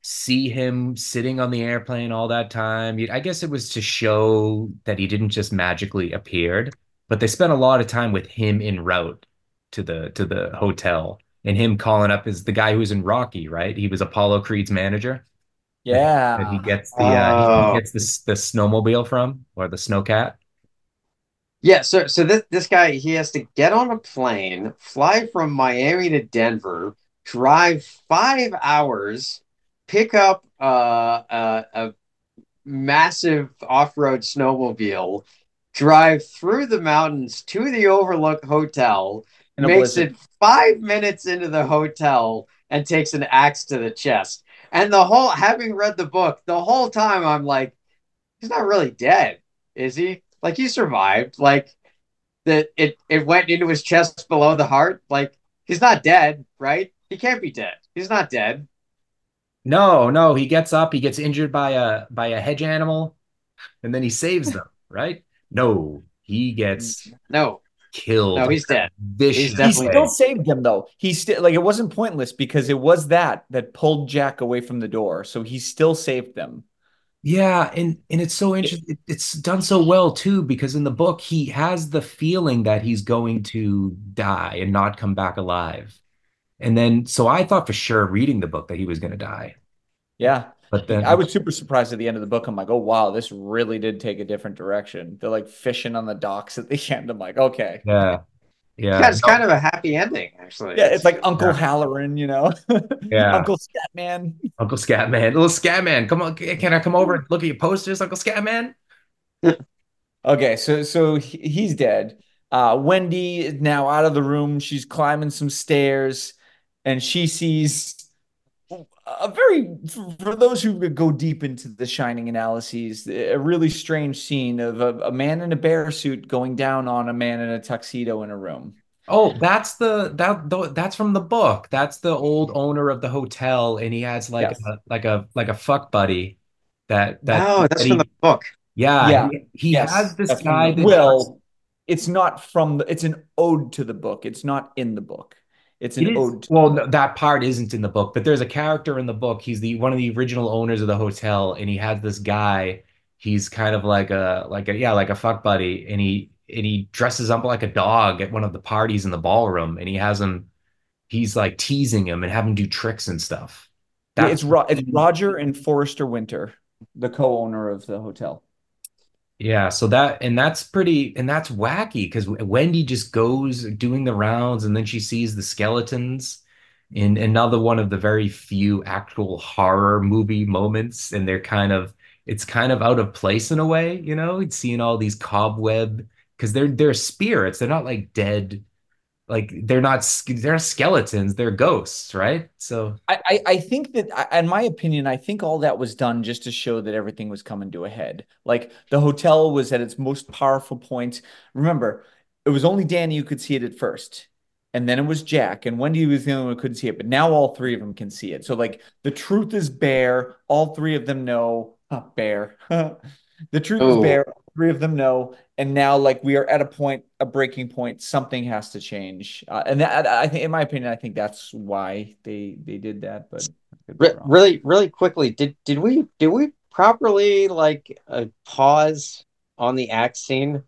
see him sitting on the airplane all that time. I guess it was to show that he didn't just magically appeared, but they spent a lot of time with him en route to the to the hotel and him calling up as the guy who's in Rocky, right? He was Apollo Creed's manager. Yeah. That he gets the uh, oh. he gets the the snowmobile from or the snowcat. Yeah, so so this this guy he has to get on a plane, fly from Miami to Denver, drive five hours, pick up uh, a, a massive off-road snowmobile, drive through the mountains to the Overlook Hotel, makes it five minutes into the hotel, and takes an axe to the chest. And the whole, having read the book, the whole time I'm like, he's not really dead, is he? Like he survived. Like that it it went into his chest below the heart. Like he's not dead, right? He can't be dead. He's not dead. No, no, he gets up, he gets injured by a by a hedge animal, and then he saves them, right? No, he gets no. killed. No, he's dead. vicious he's He definitely way. still saved them though. He still like it wasn't pointless because it was that that pulled Jack away from the door. So he still saved them. Yeah, and and it's so interesting. It's done so well too because in the book he has the feeling that he's going to die and not come back alive. And then so I thought for sure reading the book that he was going to die. Yeah. But then I was super surprised at the end of the book. I'm like, oh wow, this really did take a different direction. They're like fishing on the docks at the end. I'm like, okay. yeah. Yeah. Yeah, it's kind of a happy ending, actually. Yeah, it's like Uncle Yeah. Hallorann, you know? Yeah. Uncle Scatman. Uncle Scatman, little Scatman, come on, can I come over and look at your posters, Uncle Scatman? Okay, so so he's dead. Uh, Wendy is now out of the room. She's climbing some stairs, and she sees a very, for those who go deep into the Shining analyses, a really strange scene of a, a man in a bear suit going down on a man in a tuxedo in a room. Oh, that's the that tho- that's from the book. That's the old owner of the hotel, and he has like Yes. a like a like a fuck buddy that that oh, that's that from the book. yeah Yeah. he, he Yes, has this guy the- that well, it's not from the. It's an ode to the book. It's not in the book. It's an is- ode. To well, no, that part isn't in the book, but there's a character in the book. He's the one of the original owners of the hotel, and he has this guy. He's kind of like a like a yeah, like a fuck buddy, and he and he dresses up like a dog at one of the parties in the ballroom, and he has him. He's like teasing him and have him do tricks and stuff. Yeah, it's Ro- it's Roger and Forrester Winter, the co-owner of the hotel. Yeah, so that and that's pretty and that's wacky because Wendy just goes doing the rounds and then she sees the skeletons in another one of the very few actual horror movie moments and they're kind of it's kind of out of place in a way, you know, it's seeing all these cobweb because they're they're spirits, they're not like dead, like they're not they're skeletons, they're ghosts, right? So I, I, I think that, in my opinion, I think all that was done just to show that everything was coming to a head. Like the hotel was at its most powerful point. Remember, it was only Danny who could see it at first. And then it was Jack, and Wendy was the only one who couldn't see it. But now all three of them can see it. So, like, the truth is bare. All three of them know. Uh, bare. the truth is bare. All three of them know. And now, like, we are at a point, a breaking point. Something has to change. Uh, and that, I think, in my opinion, I think that's why they they did that. But I could be Re- really, really quickly, did did we did we properly like uh, pause on the act scene?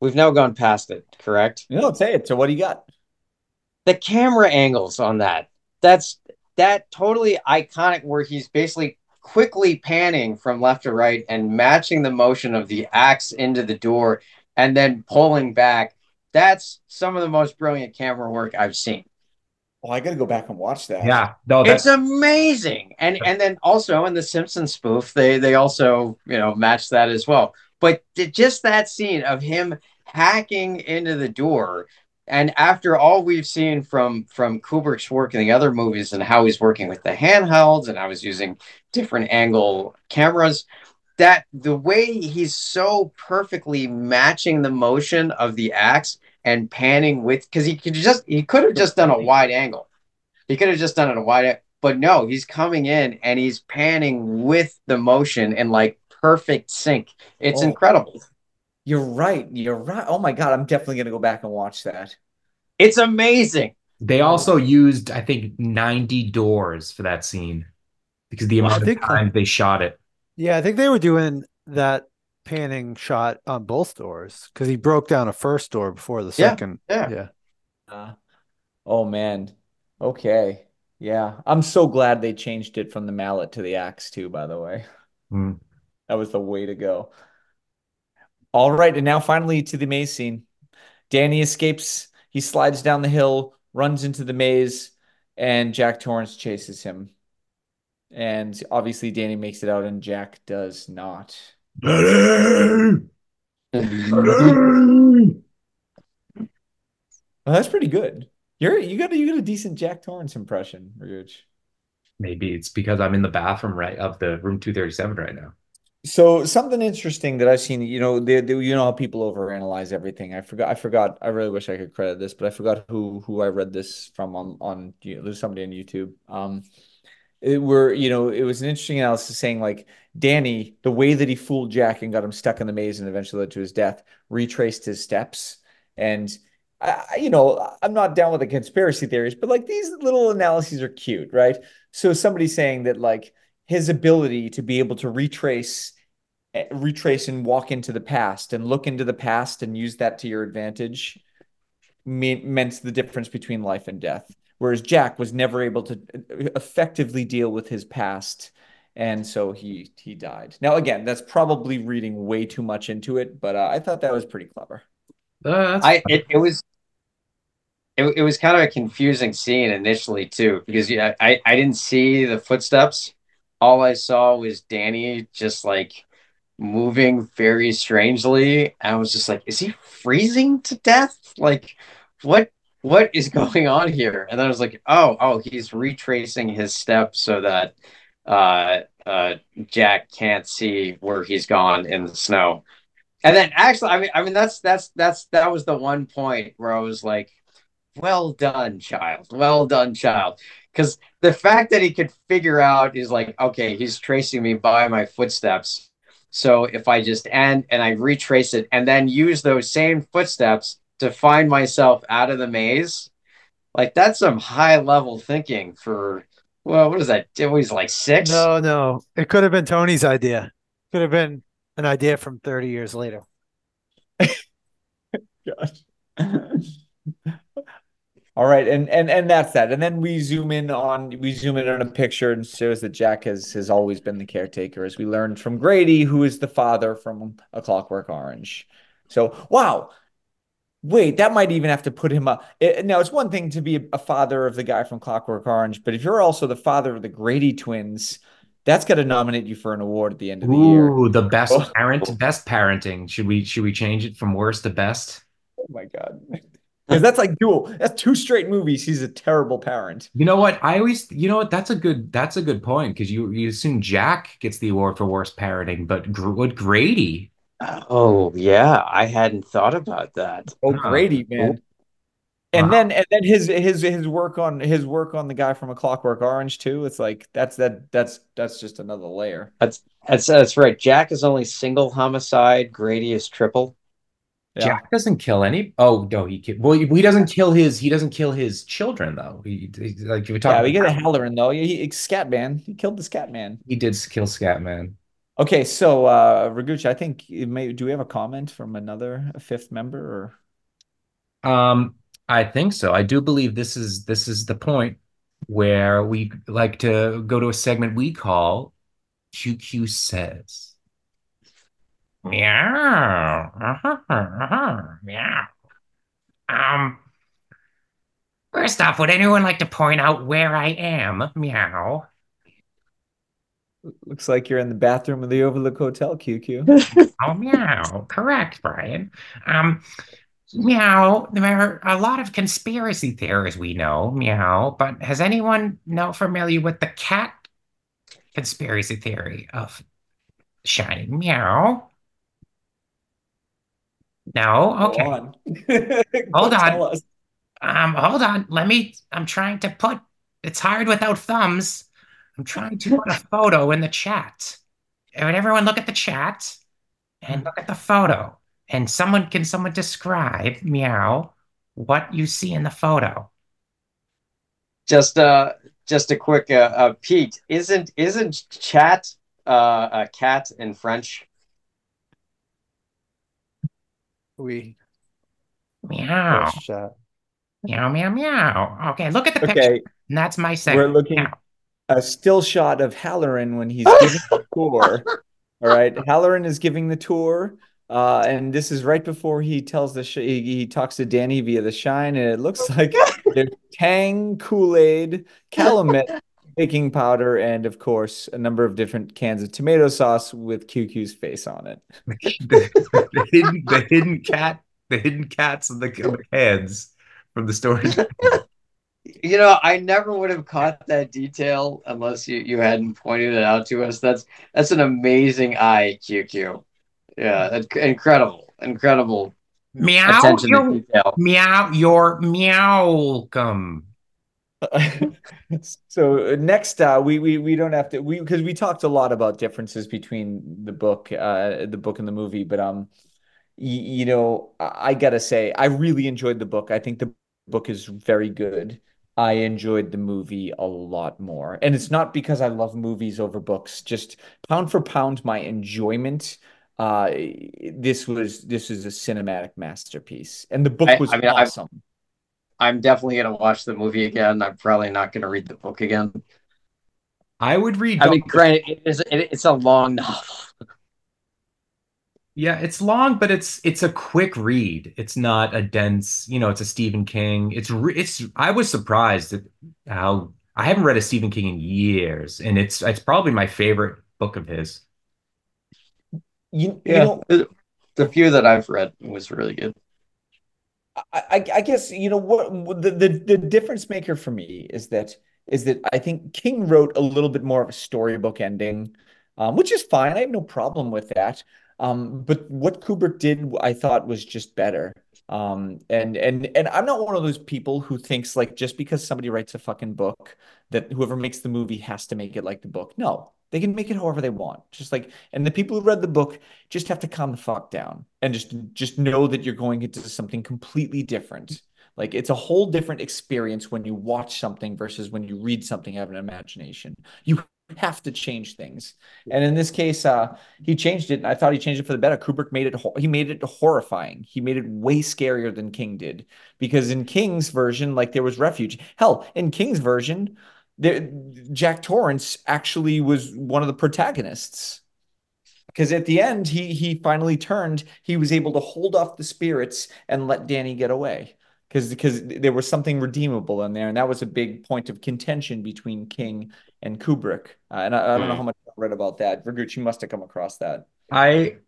We've now gone past it, correct? No, say it. So, what do you got? The camera angles on that. That's that totally iconic where he's basically quickly panning from left to right and matching the motion of the axe into the door and then pulling back. That's some of the most brilliant camera work I've seen. Well, I got to go back and watch that. yeah, no, it's amazing and and then also in the simpsons spoof they they also you know match that as well but just that scene of him hacking into the door and after all we've seen from from kubrick's work in the other movies and how he's working with the handhelds and how he's using different angle cameras that the way he's so perfectly matching the motion of the axe and panning with because he could just he could have just done a wide angle he could have just done it a wide, but no, he's coming in and he's panning with the motion in like perfect sync. It's Oh. incredible. You're right. You're right. Oh my God. I'm definitely going to go back and watch that. It's amazing. They also used, I think, 90 doors for that scene because the Well, I amount of think- time they shot it. Yeah, I think they were doing that panning shot on both doors because he broke down a first door before the second. yeah. yeah. Uh, oh man. Okay. Yeah. I'm so glad they changed it from the mallet to the axe too, by the way. Hmm. That was the way to go. All right, and now finally to the maze scene. Danny escapes. He slides down the hill, runs into the maze, and Jack Torrance chases him. And obviously Danny makes it out and Jack does not. Well, that's pretty good. You're you got a, you got a decent Jack Torrance impression, Ryuch. Maybe it's because I'm in the bathroom right of the room 237 right now. So something interesting that I've seen, you know, they, they, you know how people overanalyze everything. I forgot, I forgot. I really wish I could credit this, but I forgot who who I read this from on on. You know, there's somebody on YouTube. Um, it were you know it was an interesting analysis saying like Danny, the way that he fooled Jack and got him stuck in the maze and eventually led to his death, retraced his steps And I, you know, I'm not down with the conspiracy theories, but like these little analyses are cute, right? So somebody saying that like his ability to be able to retrace eh, retrace and walk into the past and look into the past and use that to your advantage meant the difference between life and death whereas Jack was never able to uh, effectively deal with his past and so he he died. Now again, that's probably reading way too much into it, but uh, I thought that was pretty clever. Uh, I it, it was it, it was kind of a confusing scene initially too because yeah, I I didn't see the footsteps. All I saw was Danny just like moving very strangely. I was just like, is he freezing to death? Like, what what is going on here? And then I was like, oh, oh, he's retracing his steps so that uh, uh, Jack can't see where he's gone in the snow. And then actually, I mean, I mean, that's that's that's that was the one point where I was like, well done, child. Well done, child. Because the fact that he could figure out is like, okay, he's tracing me by my footsteps. So if I just end and I retrace it and then use those same footsteps to find myself out of the maze, like that's some high level thinking for well, what is that? It was like six. No, no, it could have been Tony's idea. Could have been an idea from thirty years later. Gosh. All right, and and and that's that. And then we zoom in on we zoom in on a picture and shows that Jack has has always been the caretaker, as we learned from Grady, who is the father from A Clockwork Orange. So wow, wait, that might even have to put him up. It, now, it's one thing to be a father of the guy from Clockwork Orange, but if you're also the father of the Grady twins, that's got to nominate you for an award at the end of the Ooh, year. Ooh, the best oh. parent, best parenting. Should we should we change it from worst to best? Oh my god. Because that's like dual. That's two straight movies. He's a terrible parent. You know what? I always, you know what? That's a good. That's a good point because you you assume Jack gets the award for worst parenting, but would Grady Oh yeah, I hadn't thought about that. Oh, Grady, man. Oh. And wow. then and then his his his work on his work on the guy from A Clockwork Orange too. It's like that's that that's that's just another layer. That's that's that's right. Jack is only single homicide. Grady is triple. Yeah. Jack doesn't kill any. Oh no, he well he, doesn't kill his he doesn't kill his children though. He, he like we talk. Yeah, we get a Hallorann though. He, he Scatman. He killed the Scatman. He did kill Scatman. Okay, so uh Raguch, I think may do we have a comment from another fifth member or um I think so. I do believe this is this is the point where we like to go to a segment we call QQ says. Meow. Uh-huh, uh-huh, meow. Um First off, would anyone like to point out where I am? Meow. Looks like you're in the bathroom of the Overlook Hotel, QQ. oh, meow. Correct, Brian. Um, meow. There are a lot of conspiracy theories we know, meow. But has anyone know familiar with the cat conspiracy theory of Shining? Meow. No. Okay. On. hold on. Um, hold on. Let me. I'm trying to put. It's hard without thumbs. I'm trying to put a photo in the chat. Would everyone look at the chat and look at the photo? And someone can someone describe meow what you see in the photo? Just uh, just a quick uh, uh Pete. Isn't isn't chat uh a cat in French? We meow. Meow meow meow. Okay, look at the okay. picture. And that's my segment. We're looking. Meow a still shot of Hallorann when he's giving the tour. All right, Hallorann is giving the tour, uh, and this is right before he tells the sh- he, he, talks to Danny via the shine, and it looks like there's Tang, Kool Aid, Calumet, baking powder, and of course a number of different cans of tomato sauce with QQ's face on it. the, the, hidden, the hidden cat, the hidden cats in the, in the cans from the story. You know, I never would have caught that detail unless you, you hadn't pointed it out to us. That's that's an amazing eye, QQ. Yeah, incredible, incredible. Meow, your, meow, your meow meowcome. so next, uh, we we we don't have to we because we talked a lot about differences between the book, uh, the book and the movie, but um, you know, I, I gotta say, I really enjoyed the book. I think the book is very good. I enjoyed the movie a lot more. And it's not because I love movies over books, just pound for pound, my enjoyment. Uh, this was this is a cinematic masterpiece. And the book was I mean, I- awesome. I'm definitely gonna watch the movie again. I'm probably not gonna read the book again. I would read. I mean, granted, it is it, it's a long novel. Yeah, it's long, but it's it's a quick read. It's not a dense, you know, it's a Stephen King. It's re- it's I was surprised at how I haven't read a Stephen King in years, and it's it's probably my favorite book of his. You, you Yeah. know, The few that I've read was really good. I, I guess you know what what the, the the difference maker for me is that is that I think King wrote a little bit more of a storybook ending, um, which is fine. I have no problem with that. Um, but what Kubrick did, I thought was just better. Um, and and and I'm not one of those people who thinks like just because somebody writes a fucking book that whoever makes the movie has to make it like the book. No, they can make it however they want. Just like and the people who read the book just have to calm the fuck down and just just know that you're going into something completely different. Like it's a whole different experience when you watch something versus when you read something have an imagination. You have to change things. And in this case, uh, he changed it. And I thought he changed it for the better. Kubrick made it he made it horrifying. He made it way scarier than King did. Because in King's version, like there was refuge. Hell, in King's version, there Jack Torrance actually was one of the protagonists. Because at the end he he finally turned he was able to hold off the spirits and let danny get away. Because because there was something redeemable in there and that was a big point of contention between king and kubrick. Uh, and I, I don't know how much i read about that. Vergucci must have come across that. I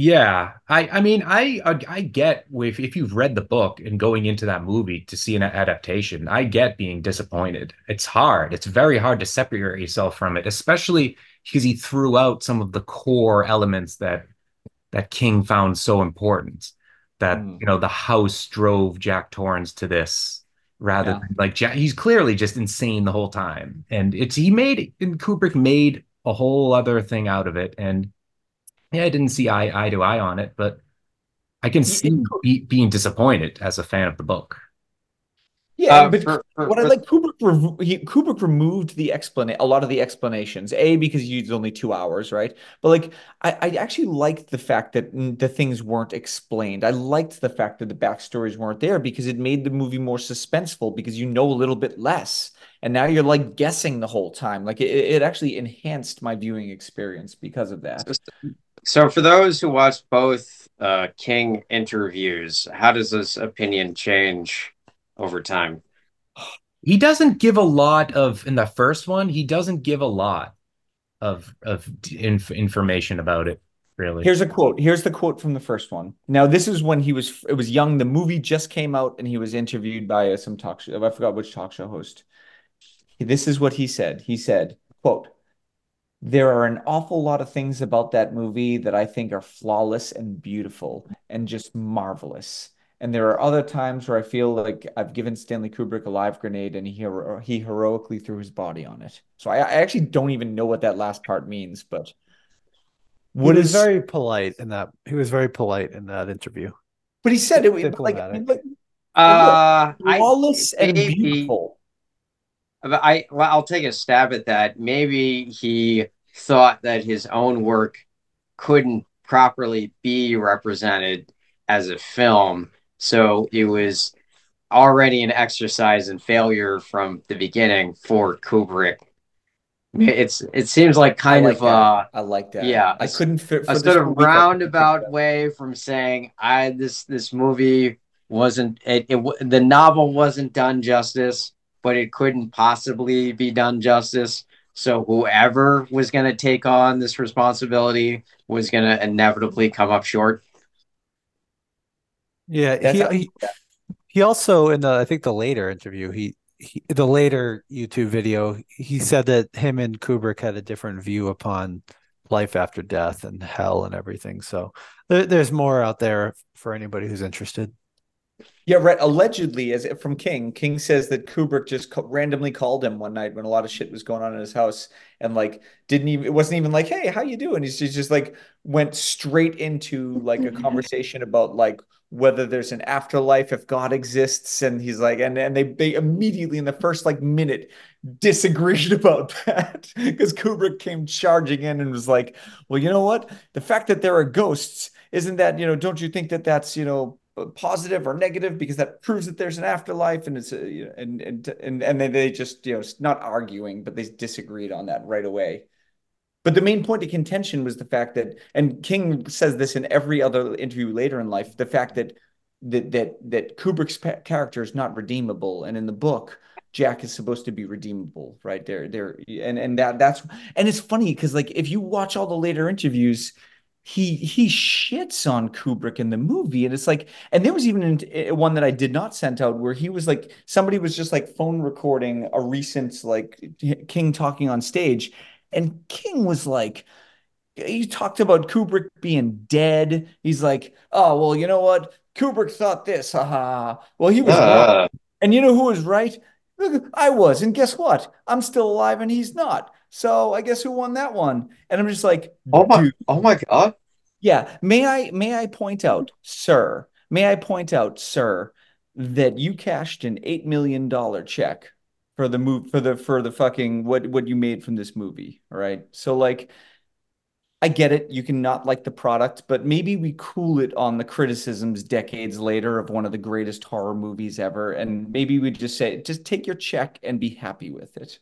yeah, I I mean I I, I get if if you've read the book and going into that movie to see an adaptation, I get being disappointed. It's hard. It's very hard to separate yourself from it, especially because he threw out some of the core elements that that King found so important. That Mm. you know the house drove Jack Torrance to this rather Yeah. than like Jack. He's clearly just insane the whole time, and it's he made and Kubrick made a whole other thing out of it, and yeah, I didn't see eye eye to eye on it, but I can see be, being disappointed as a fan of the book. yeah Uh, but for- for- what I like, Kubrick, rev- he, Kubrick removed the explanation, a lot of the explanations. A because he used only two hours, right? But like, I, I actually liked the fact that the things weren't explained. I liked the fact that the backstories weren't there because it made the movie more suspenseful because you know a little bit less, and now you're like guessing the whole time. Like it, it actually enhanced my viewing experience because of that. So, for those who watched both uh, King interviews, how does this opinion change over time? He doesn't give a lot of in the first one. He doesn't give a lot of of inf information about it. Really, Here's a quote. Here's the quote from the first one. Now, this is when he was it was young. The movie just came out, and he was interviewed by uh, some talk show. I forgot which talk show host. This is what he said. He said, "quote There are an awful lot of things about that movie that I think are flawless and beautiful and just marvelous. And there are other times where I feel like I've given Stanley Kubrick a live grenade and he hero he heroically threw his body on it. So I, I actually don't even know what that last part means, but He was is very polite in that. He was very polite in that interview. But he said it was like, Diplomatic. like Uh, I, flawless and maybe- beautiful. But I well, I'll take a stab at that. Maybe he thought that his own work couldn't properly be represented as a film, so it was already an exercise in failure from the beginning for Kubrick. It's it seems like kind like of uh I like that. yeah, I couldn't fit for a sort of roundabout way from saying I this this movie wasn't it, it the novel wasn't done justice, but it couldn't possibly be done justice. So whoever was going to take on this responsibility was going to inevitably come up short. Yeah, he, he he also in the I think the later interview he, he the later YouTube video he said that him and Kubrick had a different view upon life after death and hell and everything. So there, there's more out there for anybody who's interested. Yeah, right. Allegedly, as from King, King says that Kubrick just randomly called him one night when a lot of shit was going on in his house, and like didn't even it wasn't even like, "Hey, how you doing?" He's just, just like went straight into like a mm-hmm. conversation about like whether there's an afterlife if God exists, and he's like, and and they they immediately in the first like minute disagreed about that because Kubrick came charging in and was like, "Well, you know what? The fact that there are ghosts." Isn't that, you know, don't you think that that's, you know, positive or negative because that proves that there's an afterlife and it's uh, a, and and and and then they just you know not arguing but they disagreed on that right away. But the main point of contention was the fact that and king says this in every other interview later in life the fact that that that that kubrick's character is not redeemable. And in the book jack is supposed to be redeemable right? There there and and that that's and it's funny because like if you watch all the later interviews he he shits on Kubrick in the movie, and it's like, and there was even eh, one that I did not send out where he was like, somebody was just like phone recording a recent like King talking on stage, and King was like, he talked about Kubrick being dead. He's like, oh well, you know what? Kubrick thought this, haha. Well, he was uh. and you know who was right? I was, and guess what? I'm still alive, and he's not. So I guess who won that one? And I'm just like, oh my, dude. oh my god. Yeah. May I may I point out, sir? May I point out, sir, that you cashed an eight million dollar check for the move for the for the fucking what what you made from this movie. All right. So like I get it. You can not like the product, but maybe we cool it on the criticisms decades later of one of the greatest horror movies ever. And maybe we just say, just take your check and be happy with it.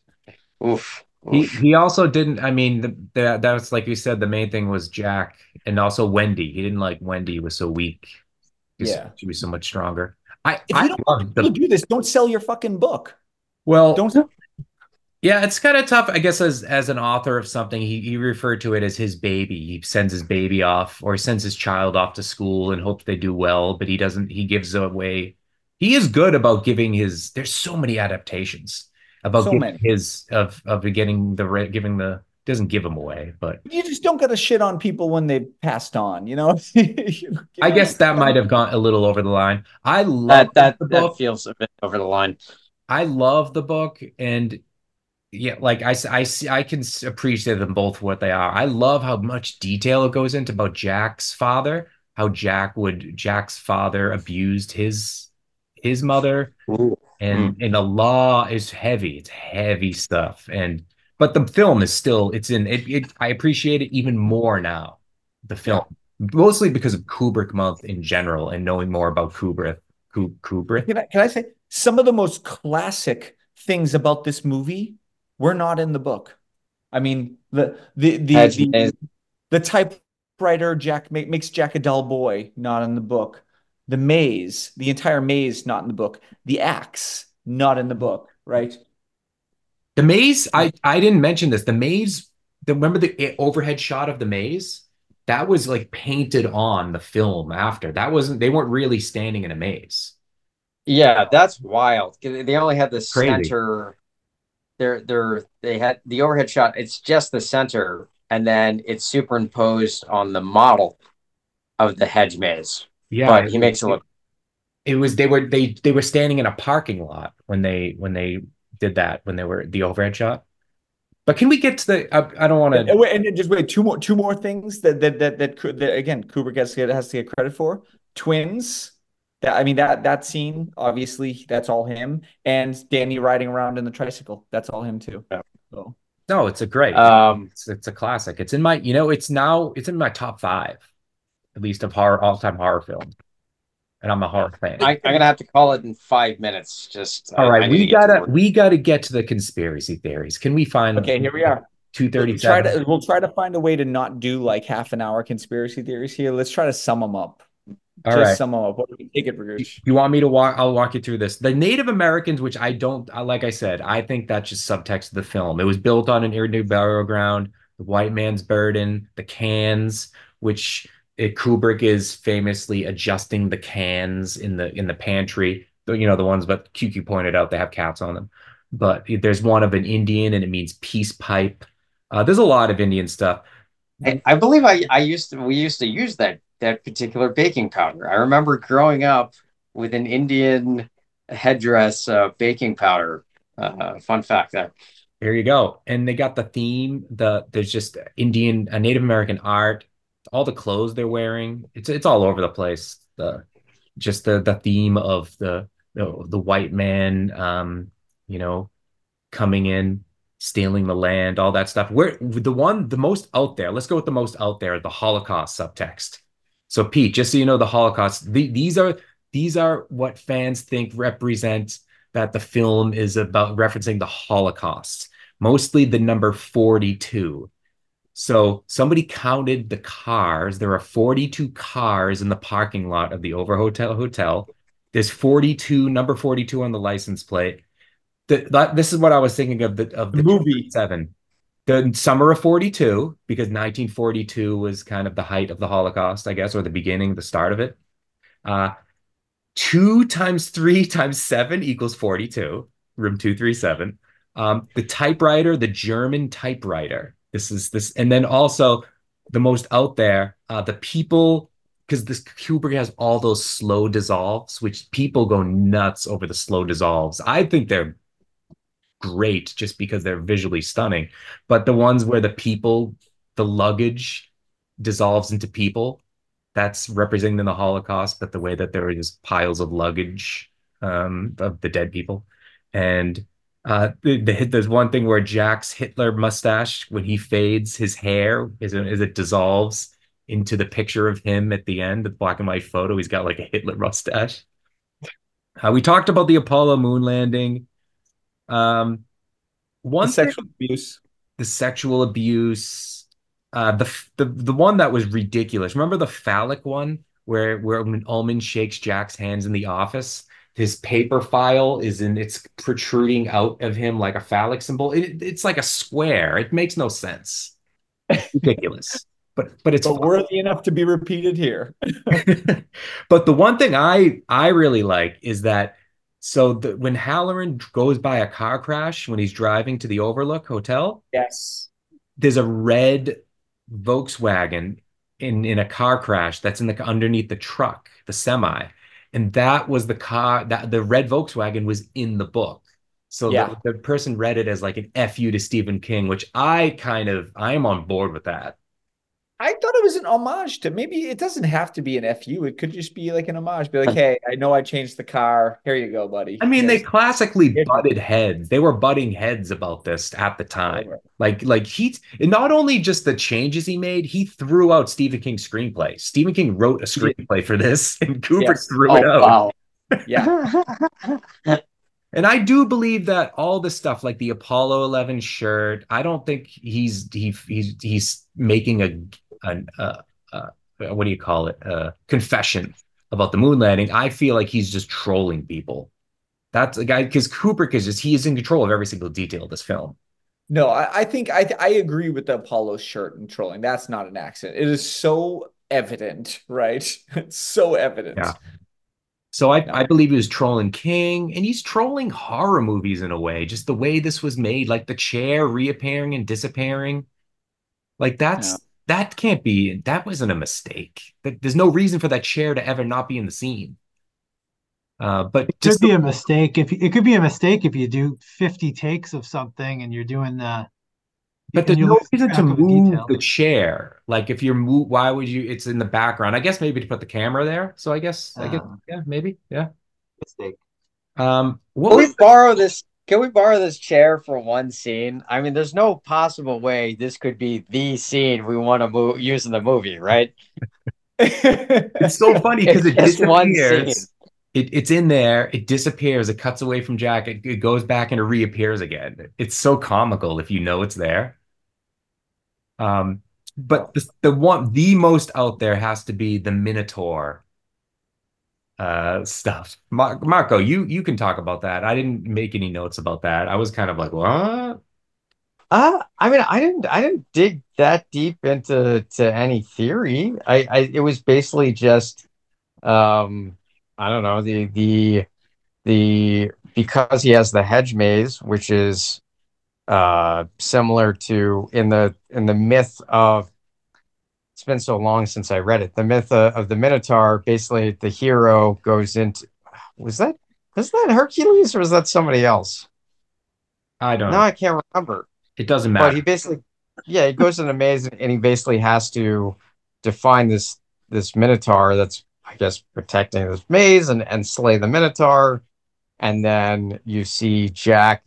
Oof. He he also didn't. I mean, the, the, that was like you said. The main thing was Jack and also Wendy. He didn't like Wendy was so weak. Yeah, she was so much stronger. I if you don't the, do this, don't sell your fucking book. Well, don't. Yeah, it's kind of tough. I guess as as an author of something, he he referred to it as his baby. He sends his baby off, or sends his child off to school and hopes they do well. But he doesn't. He gives away. He is good about giving his. There's so many adaptations about so his of of getting the giving the doesn't give them away, but you just don't get to shit on people when they passed on, you know. I guess that might have gone a little over the line. I love that that, the book. that feels a bit over the line. I love the book, and yeah, like I, I see, I can appreciate them both what they are. I love how much detail it goes into about Jack's father, how Jack would Jack's father abused his his mother, Ooh and mm. and the law is heavy. It's heavy stuff, and but the film is still it's in it. it I appreciate it even more now. The film, mostly because of Kubrick month in general, and knowing more about Kubrick. Kubrick. Can I, can I say some of the most classic things about this movie were not in the book? I mean, the the the the, the typewriter Jack makes Jack a dull boy, not in the book the maze, the entire maze, not in the book. The axe, not in the book, right? The maze, I I didn't mention this. The maze, the, remember the eh, overhead shot of the maze? That was like painted on the film after. That wasn't. They weren't really standing in a maze. Yeah, that's wild. They only had the Crazy. center. They're they're they had the overhead shot. It's just the center, and then it's superimposed on the model of the hedge maze. Yeah, but he makes it look. It was they were they they were standing in a parking lot when they when they did that when they were the overhead shot. But can we get to the? I, I don't want to. And, and, just wait two more two more things that that that that, that again Kubrick has to, get, has to get credit for. Twins. That I mean that that scene obviously that's all him and Danny riding around in the tricycle that's all him too. Yeah. So. No, it's a great. Um, it's, it's a classic. It's in my you know it's now it's in my top five at least of horror all-time horror film and i'm a horror fan I, am gonna have to call it in five minutes just uh, all right we gotta we gotta get to the conspiracy theories can we find okay here we are Two thirty. we'll try, to, we'll try to find a way to not do like half an hour conspiracy theories here let's try to sum them up all Just right. sum them up. What do we take it, Bruce? You want me to walk? I'll walk you through this. The Native Americans, which I don't, like I said, I think that's just subtext of the film. It was built on an irredeemable burial ground, the white man's burden, the cans, which it, Kubrick is famously adjusting the cans in the in the pantry. You know the ones, but QQ pointed out they have cats on them. But there's one of an Indian, and it means peace pipe. Uh, there's a lot of Indian stuff. I, I believe I, I used to we used to use that that particular baking powder. I remember growing up with an Indian headdress uh, baking powder. Uh, fun fact there. There you go. And they got the theme. The there's just Indian, uh, Native American art. All the clothes they're wearing. It's it's all over the place. The just the the theme of the the, the white man, um, you know, coming in, stealing the land, all that stuff. Where the one the most out there. Let's go with the most out there. The Holocaust subtext. So Pete, just so you know, the Holocaust. The, these are these are what fans think represent that the film is about referencing the Holocaust, mostly the number 42. So somebody counted the cars. There are 42 cars in the parking lot of the Over Hotel Hotel. There's 42, number 42 on the license plate. The, that, this is what I was thinking of the of the, The movie. seven. The summer of 42, because 1942 was kind of the height of the Holocaust, I guess, or the beginning, the start of it. Uh, two times three times seven equals 42, room 237. Um, the typewriter, the German typewriter. This is this, and then also the most out there, uh, the people, because this Kubrick has all those slow dissolves, which people go nuts over the slow dissolves. I think they're great just because they're visually stunning. But the ones where the people, the luggage dissolves into people, that's representing the Holocaust, but the way that there are just piles of luggage um, of the dead people. And uh, the, the, there's one thing where Jack's Hitler mustache, when he fades, his hair is as it dissolves into the picture of him at the end, the black and white photo. He's got like a Hitler mustache. Uh, we talked about the Apollo moon landing. Um, one The sexual abuse. the sexual abuse, uh, the the the one that was ridiculous. Remember the phallic one where where when Ullman shakes Jack's hands in the office, his paper file is in it's protruding out of him like a phallic symbol. It, it's like a square. It makes no sense. Ridiculous. But but it's But worthy enough to be repeated here. but the one thing I I really like is that so the, when Hallorann goes by a car crash when he's driving to the Overlook Hotel, Yes. there's a red Volkswagen in in a car crash that's in the underneath the truck, the semi, and that was the car that the red Volkswagen was in the book. So Yeah. the, the person read it as like an fu to Stephen King, which I kind of I am on board with that. I thought it was an homage to maybe it doesn't have to be an FU. It could just be like an homage. Be like, hey, I know I changed the car. Here you go, buddy. I mean, they classically Here's- butted heads. They were butting heads about this at the time. Over. Like, like he not only just the changes he made, he threw out Stephen King's screenplay. Stephen King wrote a screenplay for this, and Kubrick Yes. threw Oh it out. wow! Yeah. And I do believe that all the stuff, like the Apollo 11 shirt, I don't think he's he, he's he's making a an uh, uh, what do you call it? A confession about the moon landing. I feel like he's just trolling people. That's a guy because Kubrick is just he is in control of every single detail of this film. No, I, I think I I agree with the Apollo shirt and trolling. That's not an accident. It is so evident, right? It's so evident. Yeah. So I, No. I believe he was trolling King and he's trolling horror movies in a way, just the way this was made, like the chair reappearing and disappearing. Like that's. That can't be that wasn't a mistake. That there's no reason for that chair to ever not be in the scene. Uh, but It just could be a mistake if it could be a mistake if you do 50 takes of something and you're doing the But there's no reason to track of a move detail. the chair. Like if you're move, why would you? It's in the background. I guess maybe to put the camera there. So I guess I guess Ah. yeah, maybe yeah. mistake. Um, what Can we was borrow this? Can we borrow this chair for one scene? I mean, there's no possible way this could be the scene we want to move use in the movie, right? it's so funny because it disappears. It, it's in there. It disappears. It cuts away from Jack. It, it goes back and it reappears again. It's so comical if you know it's there. Um, but the, the one, the most out there has to be the Minotaur uh stuff. Mar- Marco, you you can talk about that. I didn't make any notes about that. I was kind of like, what? Uh, I mean, I didn't, I didn't dig that deep into to any theory. I, I, it was basically just, um, I don't know, the, the, the, because he has the hedge maze, which is, uh, similar to in the, in the myth of, it's been so long since I read it. The myth of, of the Minotaur, basically the hero goes into, was that was that Hercules or was that somebody else? I don't No, know. I can't remember. It doesn't matter. But he basically, yeah, he goes in a maze and he basically has to define this this minotaur that's I guess protecting this maze and and slay the minotaur, and then you see Jack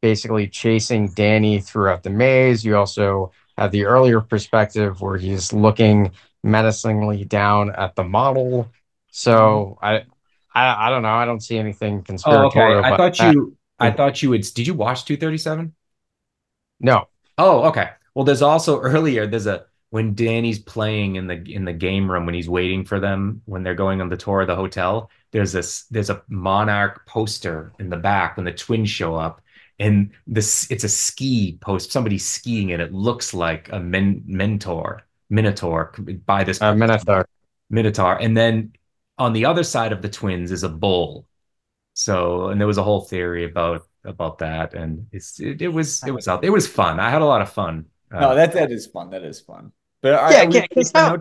basically chasing Danny throughout the maze. You also have the earlier perspective where he's looking menacingly down at the model. So mm-hmm. I. I, I don't know. I don't see anything oh, okay. conspiratorial. I thought that. you I thought you would did you watch 237? No. Oh, okay. Well, there's also earlier there's a when Danny's playing in the in the game room when he's waiting for them when they're going on the tour of the hotel. There's this there's a Monarch poster in the back when the twins show up, and this it's a ski post. Somebody's skiing and it looks like a men, mentor minotaur by this Uh, Minotaur. minotaur, and then on the other side of the twins is a bull. So, and there was a whole theory about about that, and it's it, it was it was out. It was fun. I had a lot of fun. Uh, No, that that is fun. That is fun. But are, Yeah, are we yeah, 'cause taking how-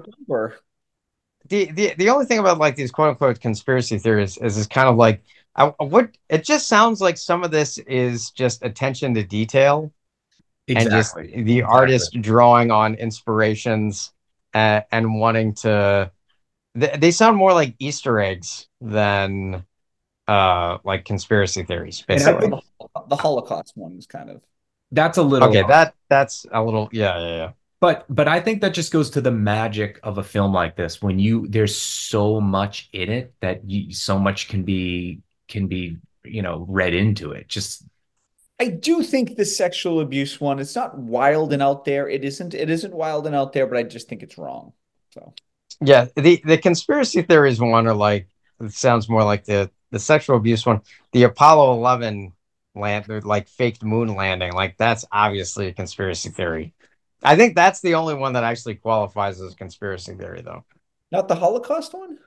the, the the only thing about like these quote unquote conspiracy theories is it's kind of like I, what it just sounds like some of this is just attention to detail. And just exactly. the artist drawing on inspirations and, and wanting to they, they sound more like easter eggs than uh like conspiracy theories basically. the, the Holocaust one is kind of That's a little okay that that's a little yeah yeah yeah. But but I think that just goes to the magic of a film like this. When you there's so much in it that you so much can be can be you know read into it. Just I do think the sexual abuse one it's not wild and out there. It isn't it isn't wild and out there, but I just think it's wrong. So Yeah, the the conspiracy theories one are like it sounds more like the the sexual abuse one. The Apollo Eleven land, like faked moon landing, like that's obviously a conspiracy theory. I think that's the only one that actually qualifies as a conspiracy theory, though. not the Holocaust one?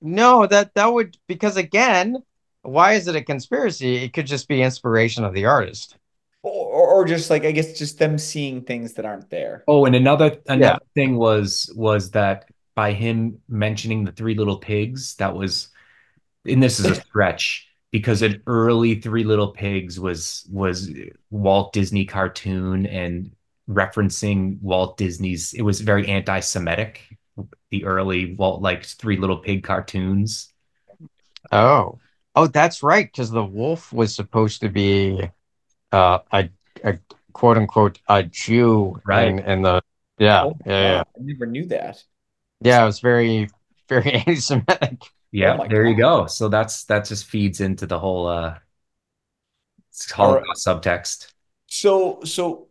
No, that that would because again, why is it a conspiracy? It could just be inspiration of the artist. Or, or, or just like I guess just them seeing things that aren't there. oh, and another another thing was was that by him mentioning the three little pigs, that was and this is a stretch because an early Three Little Pigs was was Walt Disney cartoon and referencing Walt Disney's. It was very anti-Semitic. The early Walt like Three Little Pig cartoons. Oh, oh, that's right, because the wolf was supposed to be uh, a a quote unquote a Jew, Right. In, in the yeah, Oh, yeah, yeah, I never knew that. yeah. It was very very anti-Semitic. Yeah, Oh my there you go. So that's that just feeds into the whole uh All right. Holocaust subtext. So so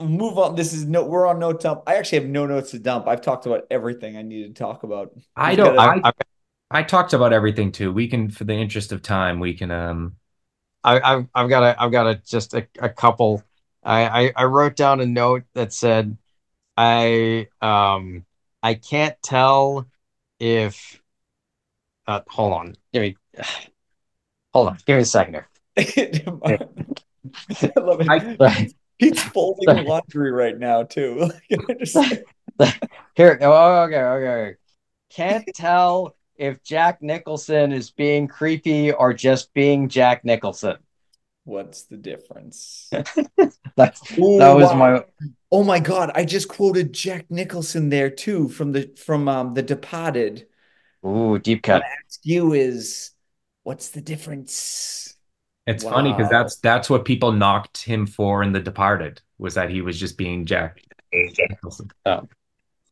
move on. This is no we're on no dump. I actually have no notes to dump. I've talked about everything I need to talk about. I don't. got I, I, I talked about everything too. We can, for the interest of time, we can. Um, I, I've I've got a I've got a just a, a couple. I, I I wrote down a note that said, I um I can't tell if. Uh, hold on, give me. Hold on, give me a second here. I love it. I- Pete's folding laundry right now too. I just- Here, oh, okay, okay, okay. Can't tell if Jack Nicholson is being creepy or just being Jack Nicholson. What's the difference? That's Ooh, that was wow. my Oh my God! I just quoted Jack Nicholson there too from the from um The Departed. ooh deep cut. Ask you is what's the difference? it's funny because that's that's what people knocked him for in The Departed was that he was just being Jack. Nicholson.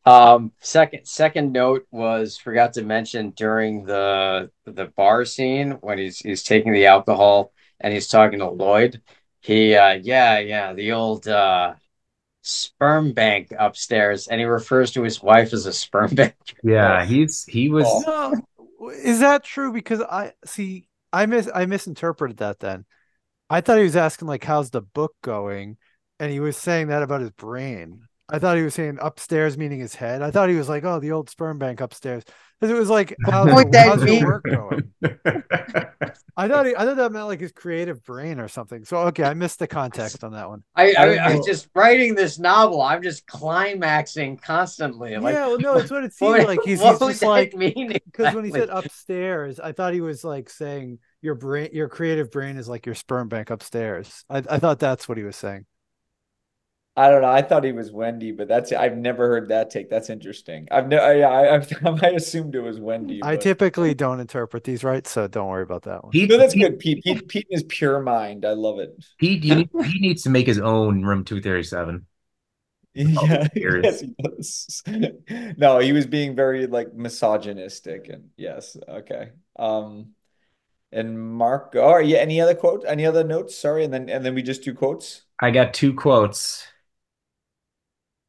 Um, second second note was forgot to mention during the the bar scene when he's he's taking the alcohol and he's talking to Lloyd. He uh yeah, yeah, the old uh sperm bank upstairs and he refers to his wife as a sperm bank. Yeah, he's he was. Oh. No, is that true? Because I see, I mis I misinterpreted that. Then I thought he was asking like, "How's the book going?" And he was saying that about his brain. I thought he was saying upstairs, meaning his head. I thought he was like, "Oh, the old sperm bank upstairs," because it was like, "How's, What your, how's your work going?" I thought he, I thought that meant like his creative brain or something. So okay, I missed the context on that one. I, I I, don't I know. just writing this novel. I'm just climaxing constantly. Like, yeah, well, no, it's what it seemed what, like. He's, he's just like mean? because when he said upstairs, I thought he was like saying your brain, your creative brain is like your sperm bank upstairs. I, I thought that's what he was saying. I don't know. I thought he was Wendy, but that's I've never heard that take. That's interesting. I've never. Yeah, I, I've, I assumed it was Wendy. I but- typically don't interpret these right, so don't worry about that one. Pete, No, that's Pete, good. Pete, Pete, Pete is pure mind. I love it. Pete, you need, he needs to make his own room 237. Yeah, yes, he does. No, he was being very like misogynistic, and yes, okay. Um, and Mark, oh, yeah. Any other quote? Any other notes? Sorry, and then and then we just do quotes. I got two quotes.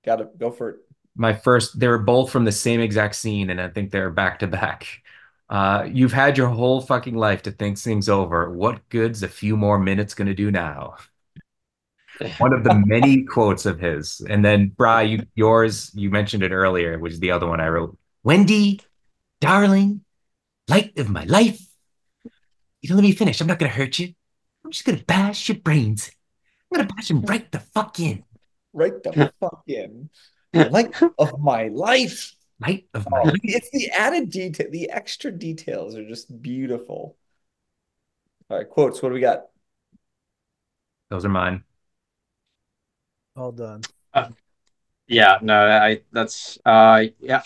Got to go for it. My first, they were both from the same exact scene, and I think they're back to back. Uh, you've had your whole fucking life to think things over. What good's a few more minutes gonna do now? One of the many quotes of his. And then, Bri, you, yours, you mentioned it earlier, which is the other one I wrote. Wendy, darling, light of my life. You don't let me finish. I'm not gonna hurt you. I'm just gonna bash your brains. I'm gonna bash them right the fuck in. Right the fuck in. Light of my life. Light of my Oh, life. it's the added detail. The extra details are just beautiful. All right, quotes. What do we got? Those are mine. All done. Yeah, no, I that's uh yeah.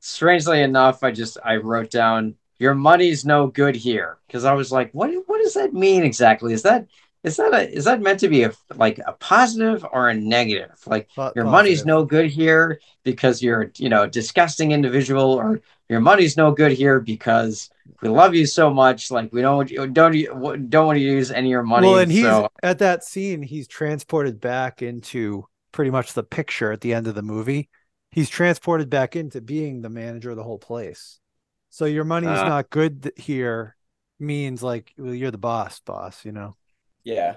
Strangely enough, I just I wrote down your money's no good here because I was like, what what does that mean exactly? Is that is that a is that meant to be a like a positive or a negative? Like your money's no good here because you're you know a disgusting individual, or your money's no good here because we love you so much, like we don't don't don't want to use any of your money. Well, and he's so at that scene, he's transported back into pretty much the picture at the end of the movie. He's transported back into being the manager of the whole place. So your money's Ah. not good here means like well, you're the boss, boss, you know. Yeah.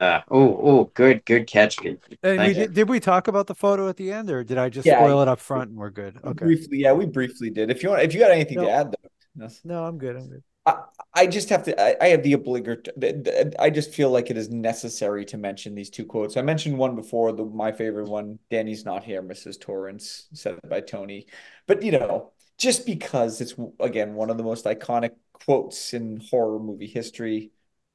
uh, oh oh good good catch. And we did, did we talk about the photo at the end, or did I just Yeah, spoil it up front and we're good? Okay. Briefly, yeah, we briefly did. If you want, if you got anything No. to add, though. Yes. No, I'm good. I'm good. I just have to. I, I have the obligatory. I just feel like it is necessary to mention these two quotes. I mentioned one before. The my favorite one. Danny's not here, Mrs. Torrance, said by Tony. But you know, just because it's again one of the most iconic quotes in horror movie history.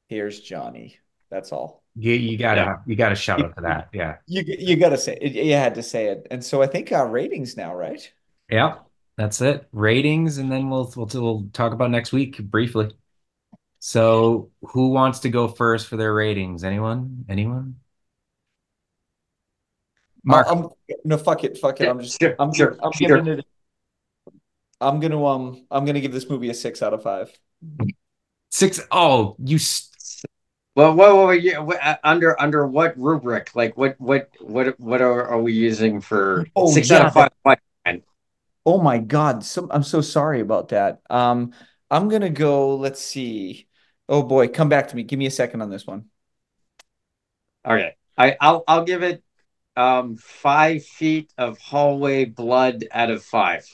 Here's Johnny. That's all. You, you gotta Yeah. you gotta shout out to that. Yeah. You you gotta say it. You had to say it. And so I think our ratings now, right? Yeah, That's it. Ratings, and then we'll we'll we'll talk about next week briefly. So, who wants to go first for their ratings? Anyone? Anyone? Mark. I'm, no, fuck it, fuck it. I'm just. Sure, I'm. sure. I'm Peter. giving it. I'm gonna um. I'm gonna give this movie a six out of five. Six. Oh, you. s- Well, what, what, yeah, what, uh, under under what rubric? Like what what what what are, are we using for Oh, six yeah, out of five? Why- Oh my God. So I'm so sorry about that. Um, I'm gonna go. Let's see. Oh boy, come back to me. Give me a second on this one. Okay, I I'll I'll give it um five feet of hallway blood out of five.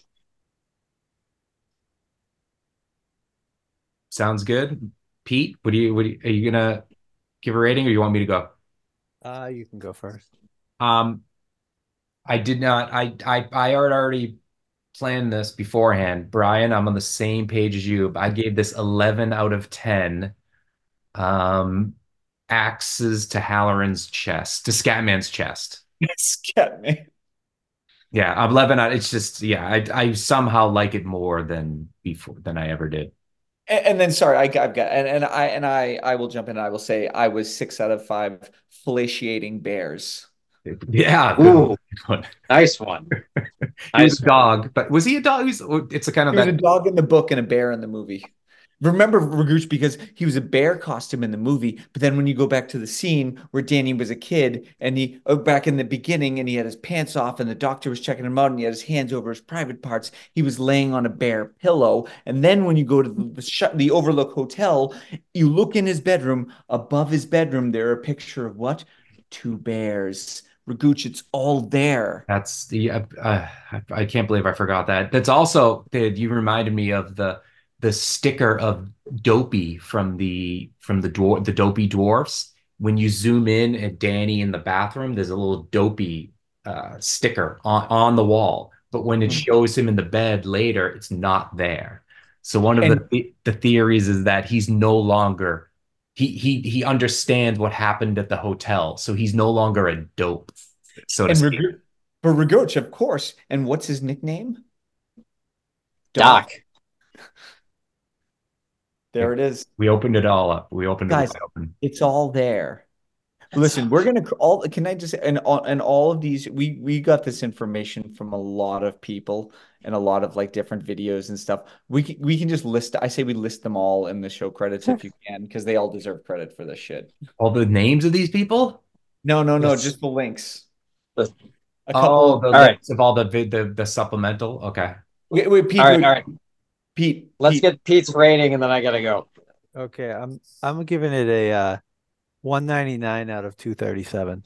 Sounds good. Pete, what do you? What do you, are you gonna give a rating, or you want me to go? Uh, you can go first. Um, I did not. I I I had already planned this beforehand. Brian, I'm on the same page as you. I gave this 11 out of 10. Um, axes to Hallorann's chest, to Scatman's chest. Scat me. Yeah, I'm 11 out. It's just yeah, I I somehow like it more than before than I ever did. And, and then sorry, I, I've got and, and I and I I will jump in and I will say I was six out of five fellatiating bears. Yeah, Ooh, one, nice one. Nice dog, but was he a dog? He was- it's a kind of He was a dog in the book and a bear in the movie. Remember Ragooch because he was a bear costume in the movie, but then when you go back to the scene where Danny was a kid and he oh, back in the beginning and he had his pants off and the doctor was checking him out and he had his hands over his private parts, he was laying on a bear pillow. And then when you go to the the, the Overlook Hotel, you look in his bedroom. Above his bedroom, there are a picture of what? Two bears Ragooch, it's all there. That's the uh, uh, I can't believe I forgot that. That's also did you reminded me of the the sticker of Dopey from the from the dwar- the Dopey dwarfs. When you zoom in at Danny in the bathroom, there's a little Dopey uh, sticker on on the wall. But when it Mhm. shows him in the bed later, it's not there. So one of And- the the theories is that he's no longer he he he understands what happened at the hotel, so he's no longer a dope. So to And speak. Ragooch, but Ragooch, of course. And what's his nickname? Doc. There it is. We opened it all up. We opened Guys, it wide open. It's all there. Listen, we're gonna all. Can I just and all and all of these? We we got this information from a lot of people and a lot of like different videos and stuff. We can we can just list. I say we list them all in the show credits if you can, because they all deserve credit for this shit. All the names of these people? No, no, no, Yes. just the links. The- A Oh, couple. the All right. links of all the the the supplemental. Okay. wait, wait, Pete. All right, wait, all right. Pete. Let's Pete, get Pete's rating and then I gotta go. Okay, I'm I'm giving it a uh 199 out of 237.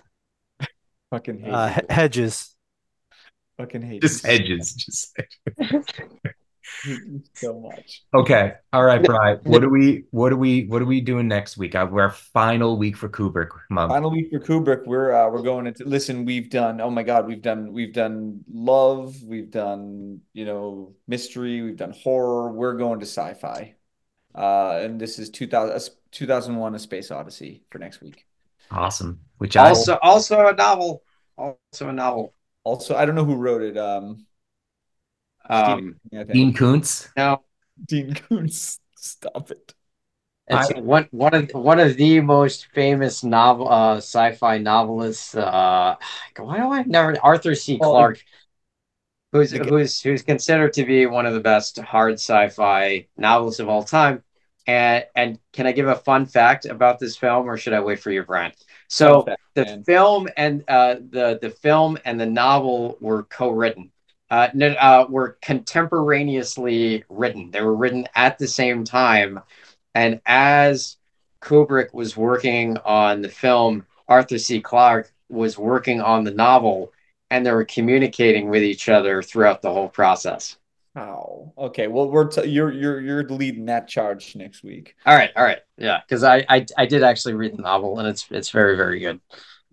fucking hate Uh, Hedges. fucking hate Just hedges. edges. Just so much. okay. All right, Brian. What do we what do we what are we doing next week? Uh, we're final week for Kubrick month. Final week for Kubrick. We're uh, we're going into listen. We've done. Oh my God, we've done we've done love. We've done you know mystery. We've done horror. We're going to sci-fi. Uh, and this is 2000, 2001: A Space Odyssey for next week. Awesome. Which I Also, also a novel. Also a novel. Also, I don't know who wrote it. Um, Um, Stephen King, I think. Dean Koontz. now Dean Koontz. Stop it. it's I- one one of one of the most famous novel uh sci-fi novelists. Uh, why do I never Arthur C. Clarke, who's the- who's who's considered to be one of the best hard sci-fi novelists of all time. And and can I give a fun fact about this film, or should I wait for your brand? So fact, the man. film and uh, the the film and the novel were co-written. Uh, uh, were contemporaneously written. They were written at the same time, and as Kubrick was working on the film, Arthur C. Clarke was working on the novel, and they were communicating with each other throughout the whole process. How? Okay. Well, we're t you're you're you're leading that charge next week. All right, all right, yeah, because I, I I did actually read the novel, and it's it's very very good.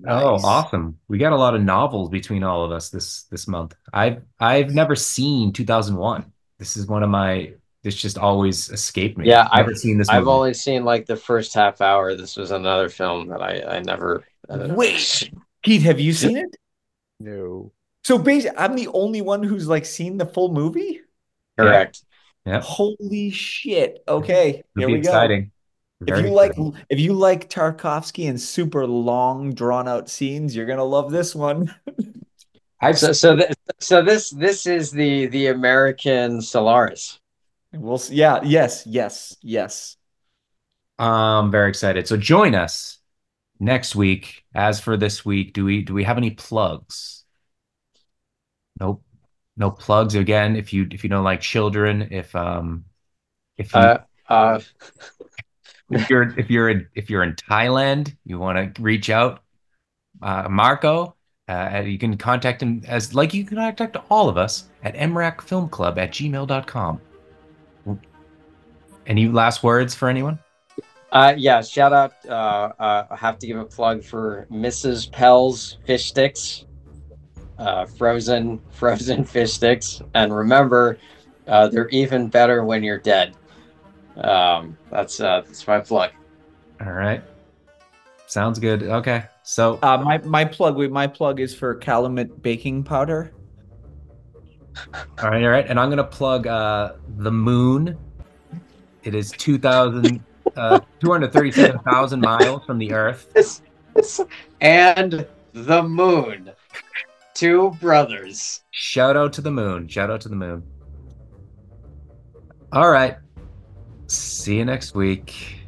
Oh, Nice. awesome. We got a lot of novels between all of us this this month. I've I've never seen 2001. This is one of my this just always escaped me. Yeah, I've never seen this I've only seen like the first half hour. This was another film that I I never. uh, Wait. Pete, have you seen it? No. So basically, I'm the only one who's like seen the full movie. correct. Yep. Holy shit. Okay, It'll here be we go. Exciting. If you like exciting. if you like Tarkovsky and super long drawn out scenes, you're gonna love this one. I've So so th- so this this is the the American Solaris. We'll see. Yeah, yes, yes, yes. I'm very excited. So join us next week. As for this week, do we do we have any plugs? Nope. No plugs again. If you if you don't like children, if um if you Uh, uh, if you're if you're in if you're in Thailand, you want to reach out, uh, Marco. Uh, you can contact him as like you can contact all of us at mracfilmclub at gmail.com. Any last words for anyone? uh, yeah. Shout out. Uh, uh, I have to give a plug for Mrs. Paul's fish sticks, uh, frozen frozen fish sticks, and remember, uh, they're even better when you're dead. Um, that's uh, that's my plug. All right. Sounds good. Okay. So Uh, my my plug my plug is for Calumet baking powder. All right, all right. And I'm going to plug uh, the moon. It is 2,000, uh, 237,000 miles from the Earth. and the moon, two brothers. Shout out to the moon. Shout out to the moon. All right. See you next week.